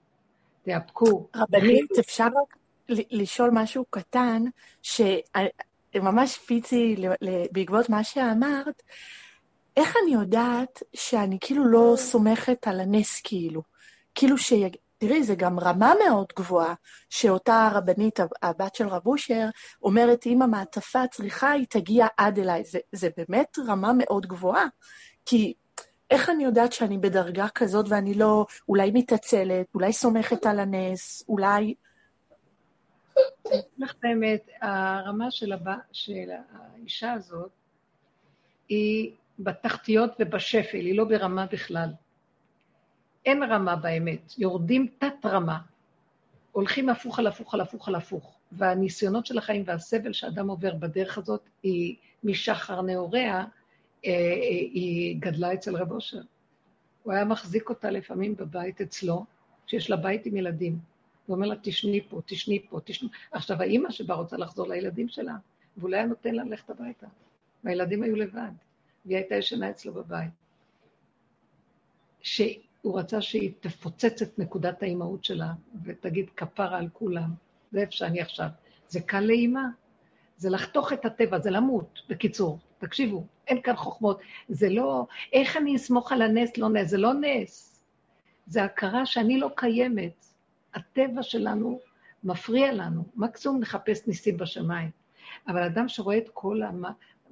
A: תאפקו.
C: רבנית, אפשר רק לשאול משהו קטן, שממש פיצי בעקבות מה שאמרת, איך אני יודעת שאני כאילו לא סומכת על הנס כאילו? כאילו ש... תראי, זה גם רמה מאוד גבוהה, שאותה רבנית, הבת של רב אושר, אומרת, אם המעטפה צריכה, היא תגיע עד אליי. זה, זה באמת רמה מאוד גבוהה, כי איך אני יודעת שאני בדרגה כזאת ואני לא אולי מתעצלת, אולי סומכת על הנס, אולי...
A: לך באמת, הרמה של, הבא, של האישה הזאת היא בתחתיות ובשפל, היא לא ברמה בכלל. אין רמה באמת, יורדים תת-רמה, הולכים הפוך על הפוך על הפוך על הפוך. והניסיונות של החיים והסבל שאדם עובר בדרך הזאת, היא משחר נעוריה, אה, אה, היא גדלה אצל רב אושר. הוא היה מחזיק אותה לפעמים בבית אצלו, שיש לה בית עם ילדים. הוא אומר לה, תשני פה, תשני פה, תשני... עכשיו, האימא שבה רוצה לחזור לילדים שלה, והוא לא נותן לה ללכת הביתה. והילדים היו לבד. והיא הייתה ישנה אצלו בבית. שהוא רצה שהיא תפוצץ את נקודת האימהות שלה ותגיד כפרה על כולם, זה איפה שאני עכשיו. זה קל לאימא? זה לחתוך את הטבע, זה למות, בקיצור. תקשיבו, אין כאן חוכמות. זה לא, איך אני אסמוך על הנס, לא נס, זה לא נס. זה הכרה שאני לא קיימת. הטבע שלנו מפריע לנו. מקסימום נחפש ניסים בשמיים. אבל אדם שרואה את כל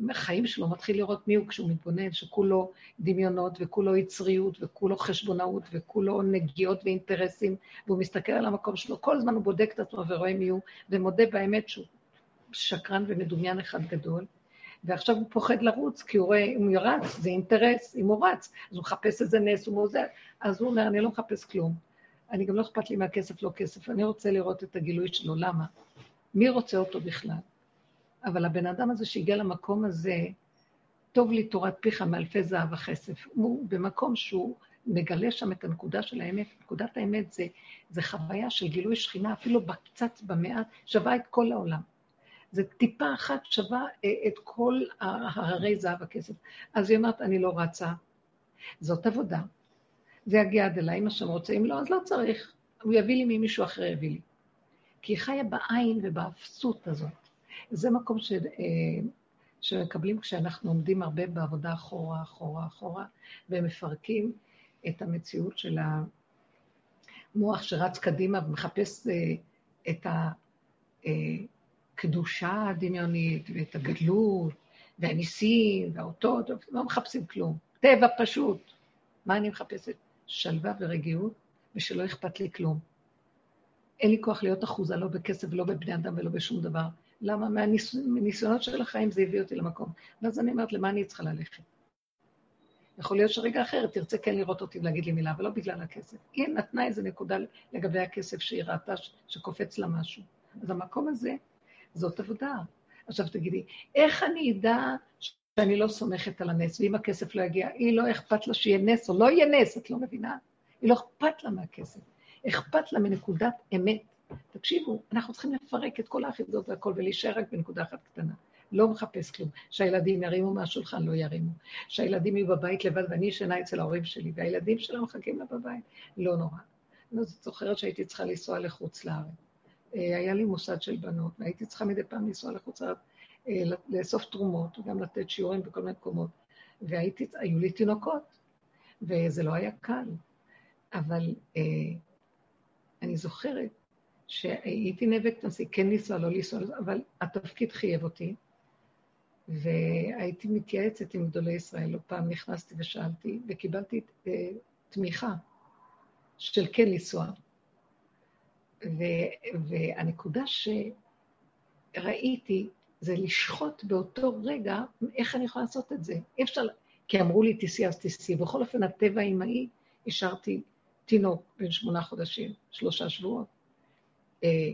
A: החיים שלו, מתחיל לראות מי הוא כשהוא מתבונן, שכולו דמיונות וכולו יצריות וכולו חשבונאות וכולו נגיעות ואינטרסים, והוא מסתכל על המקום שלו, כל הזמן הוא בודק את עצמו ורואה מי הוא, ומודה באמת שהוא שקרן ומדומיין אחד גדול, ועכשיו הוא פוחד לרוץ, כי הוא רואה, אם הוא רץ, זה אינטרס, אם הוא רץ, אז הוא מחפש איזה נס, הוא מעוזר, אז הוא אומר, אני לא מחפש כלום. אני גם לא אכפת לי מהכסף, לא כסף, אני רוצה לראות את הגילוי שלו, למה? מי רוצה אותו בכלל? אבל הבן אדם הזה שהגיע למקום הזה, טוב לי תורת פיך מאלפי זהב וכסף. הוא במקום שהוא מגלה שם את הנקודה של האמת. נקודת האמת זה, זה חוויה של גילוי שכינה, אפילו בקצת, במעט, שווה את כל העולם. זה טיפה אחת שווה אה, את כל הררי זהב הכסף. אז היא אומרת, אני לא רצה. זאת עבודה. זה יגיע עד אליי, אם השם רוצה, אם לא, אז לא צריך. הוא יביא לי ממישהו אחר יביא לי. כי היא חיה בעין ובאפסות הזאת. זה מקום ש, אה, שמקבלים כשאנחנו עומדים הרבה בעבודה אחורה, אחורה, אחורה, ומפרקים את המציאות של המוח שרץ קדימה ומחפש אה, את הקדושה אה, הדמיונית ואת הגדלות והניסים והאותות, לא מחפשים כלום. טבע פשוט. מה אני מחפשת? שלווה ורגיעות, ושלא אכפת לי כלום. אין לי כוח להיות אחוזה לא בכסף ולא בבני אדם ולא בשום דבר. למה? מהניסיונות של החיים זה הביא אותי למקום. ואז אני אומרת, למה אני צריכה ללכת? יכול להיות שרגע אחר תרצה כן לראות אותי ולהגיד לי מילה, אבל לא בגלל הכסף. היא נתנה איזו נקודה לגבי הכסף שהיא ראתה שקופץ לה משהו. אז המקום הזה, זאת עבודה. עכשיו תגידי, איך אני אדע שאני לא סומכת על הנס, ואם הכסף לא יגיע, היא לא אכפת לה שיהיה נס או לא יהיה נס, את לא מבינה? היא לא אכפת לה מהכסף. אכפת לה מנקודת אמת. תקשיבו, אנחנו צריכים לפרק את כל האחידות והכל ולהישאר רק בנקודה אחת קטנה. לא מחפש כלום. שהילדים ירימו מהשולחן, לא ירימו. שהילדים יהיו בבית לבד ואני ישנה אצל ההורים שלי, והילדים שלנו מחכים לה בבית, לא נורא. אני זוכרת שהייתי צריכה לנסוע לחוץ לארץ. אה, היה לי מוסד של בנות, והייתי צריכה מדי פעם לנסוע לחוץ לארץ, לאסוף תרומות, וגם לתת שיעורים בכל מיני מקומות. והיו לי תינוקות, וזה לא היה קל. אבל אה, אני זוכרת שהייתי נאבקת על זה, כן לנסוע, לא לנסוע, אבל התפקיד חייב אותי, והייתי מתייעצת עם גדולי ישראל. לא פעם נכנסתי ושאלתי, וקיבלתי uh, תמיכה של כן לנסוע. והנקודה שראיתי זה לשחוט באותו רגע, איך אני יכולה לעשות את זה. אי אפשר, כי אמרו לי, תיסעי אז תיסעי. בכל אופן, הטבע האמאי, השארתי תינוק בן שמונה חודשים, שלושה שבועות. אה,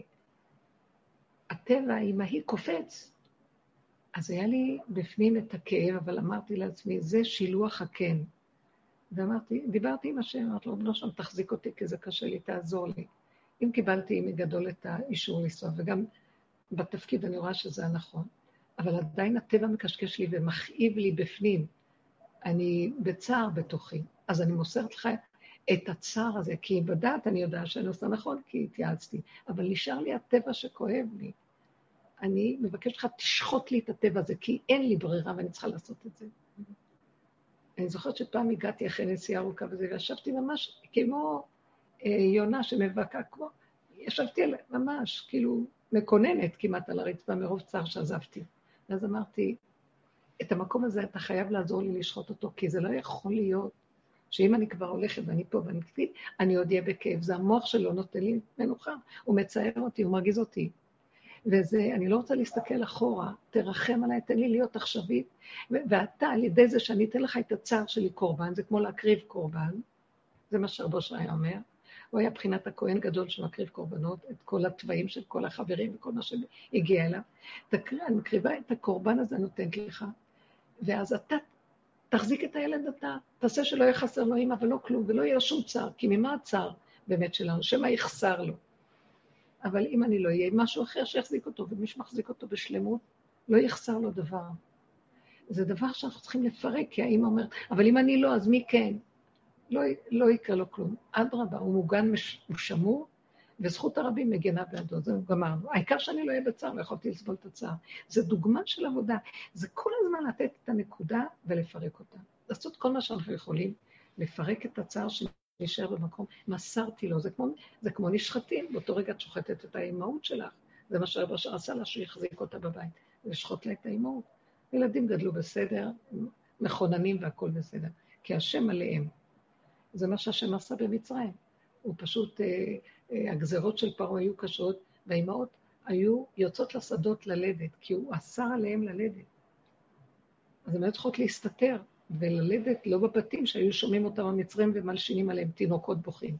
A: הטבע האמהי קופץ. אז היה לי בפנים את הכאב, אבל אמרתי לעצמי, זה שילוח הקן. ואמרתי, דיברתי עם השם, אמרתי לו, בנו שם, תחזיק אותי, כי זה קשה לי, תעזור לי. אם קיבלתי מגדול את האישור לנסוע, וגם בתפקיד אני רואה שזה הנכון, אבל עדיין הטבע מקשקש לי ומכאיב לי בפנים. אני בצער בתוכי, אז אני מוסרת לך את הצער הזה, כי בדעת אני יודעת שאני עושה נכון, כי התייעצתי, אבל נשאר לי הטבע שכואב לי. אני מבקשת לך, תשחוט לי את הטבע הזה, כי אין לי ברירה ואני צריכה לעשות את זה. אני זוכרת שפעם הגעתי אחרי נסיעה ארוכה וזה, וישבתי ממש כמו אה, יונה שמבכה, כמו, ישבתי על, ממש, כאילו, מקוננת כמעט על הרצפה מרוב צער שעזבתי. ואז אמרתי, את המקום הזה אתה חייב לעזור לי לשחוט אותו, כי זה לא יכול להיות שאם אני כבר הולכת ואני פה ואני קפיד, אני עוד אהיה בכאב. זה המוח שלו נותן לי מנוחה, הוא מצער אותי, הוא מרגיז אותי. וזה, אני לא רוצה להסתכל אחורה, תרחם עליי, תן לי להיות עכשווית, ואתה, על ידי זה שאני אתן לך את הצער שלי קורבן, זה כמו להקריב קורבן, זה מה שרבוש היה אומר. הוא היה בחינת הכהן גדול שמקריב קורבנות, את כל התוואים של כל החברים וכל מה שהגיע אליו. תקריא, אני מקריבה את הקורבן הזה, נותנת לך, ואז אתה תחזיק את הילד אתה, תעשה שלא יהיה חסר לו אימא ולא כלום, ולא יהיה שום צער, כי ממה הצער באמת שלנו? שמא יחסר לו. אבל אם אני לא אהיה עם משהו אחר שיחזיק אותו, ומי שמחזיק אותו בשלמות, לא יחסר לו דבר. זה דבר שאנחנו צריכים לפרק, כי האמא אומרת, אבל אם אני לא, אז מי כן? לא, לא יקרה לו כלום. אדרבה, הוא מוגן, הוא שמור, וזכות הרבים מגנה בעדו, זהו, גמרנו. העיקר שאני לא אהיה בצער, לא יכולתי לסבול את הצער. זה דוגמה של עבודה. זה כל הזמן לתת את הנקודה ולפרק אותה. לעשות כל מה שאנחנו יכולים, לפרק את הצער שנשאר במקום. מסרתי לו, זה כמו, זה כמו נשחטים, באותו רגע את שוחטת את האימהות שלך. זה מה שרב אשר עשה לה, שהוא החזיק אותה בבית, לשחוט לה את האימהות. ילדים גדלו בסדר, מכוננים והכול בסדר, כי השם עליהם. זה מה שהשם עשה במצרים. הוא פשוט, אה, אה, הגזרות של פרעה היו קשות, והאימהות היו יוצאות לשדות ללדת, כי הוא אסר עליהם ללדת. אז הן היו צריכות להסתתר וללדת לא בבתים שהיו שומעים אותם המצרים ומלשינים עליהם תינוקות בוכים.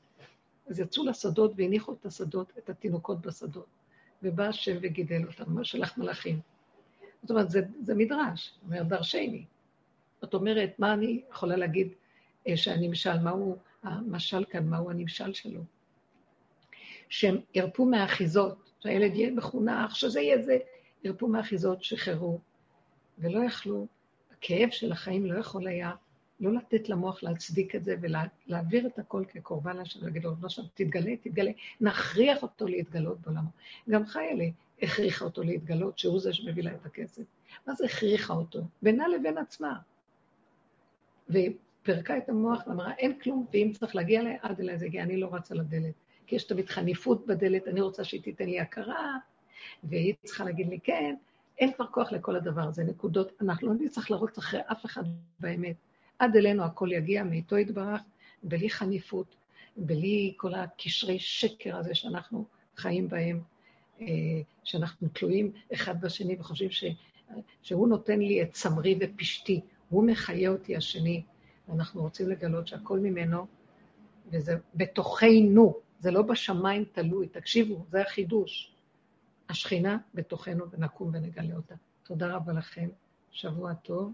A: אז יצאו לשדות והניחו את השדות, את התינוקות בשדות. ובא השם וגידל אותם, שלח מלאכים. זאת אומרת, זה, זה מדרש, אומר דרשני. זאת אומרת, מה אני יכולה להגיד שהנמשל, מהו המשל כאן, מהו הנמשל שלו? שהם ירפו מהאחיזות, שהילד יהיה מחונך, שזה יהיה זה, ירפו מהאחיזות, שחררו, ולא יכלו, הכאב של החיים לא יכול היה לא לתת למוח להצדיק את זה ולהעביר את הכל כקורבן להשם, להגיד לו, לא שם, תתגלה, תתגלה, נכריח אותו להתגלות בעולמו. גם חיילה הכריחה אותו להתגלות, שהוא זה שמביא לה את הכסף. מה זה הכריחה אותו? בינה לבין עצמה. ופרקה את המוח ואמרה, אין כלום, ואם צריך להגיע אליי, עד אליי זה הגיע, אני לא רצה לדלת. כי יש תמיד חניפות בדלת, אני רוצה שהיא תיתן לי הכרה, והיא צריכה להגיד לי כן. אין כבר כוח לכל הדבר הזה, נקודות. אנחנו לא נצטרך לרוץ אחרי אף אחד באמת. עד אלינו הכל יגיע מאיתו יתברך, בלי חניפות, בלי כל הקשרי שקר הזה שאנחנו חיים בהם, אה, שאנחנו תלויים אחד בשני וחושבים ש, שהוא נותן לי את צמרי ופשתי, הוא מחיה אותי השני, ואנחנו רוצים לגלות שהכל ממנו, וזה בתוכנו, זה לא בשמיים תלוי, תקשיבו, זה החידוש. השכינה בתוכנו ונקום ונגלה אותה. תודה רבה לכם, שבוע טוב.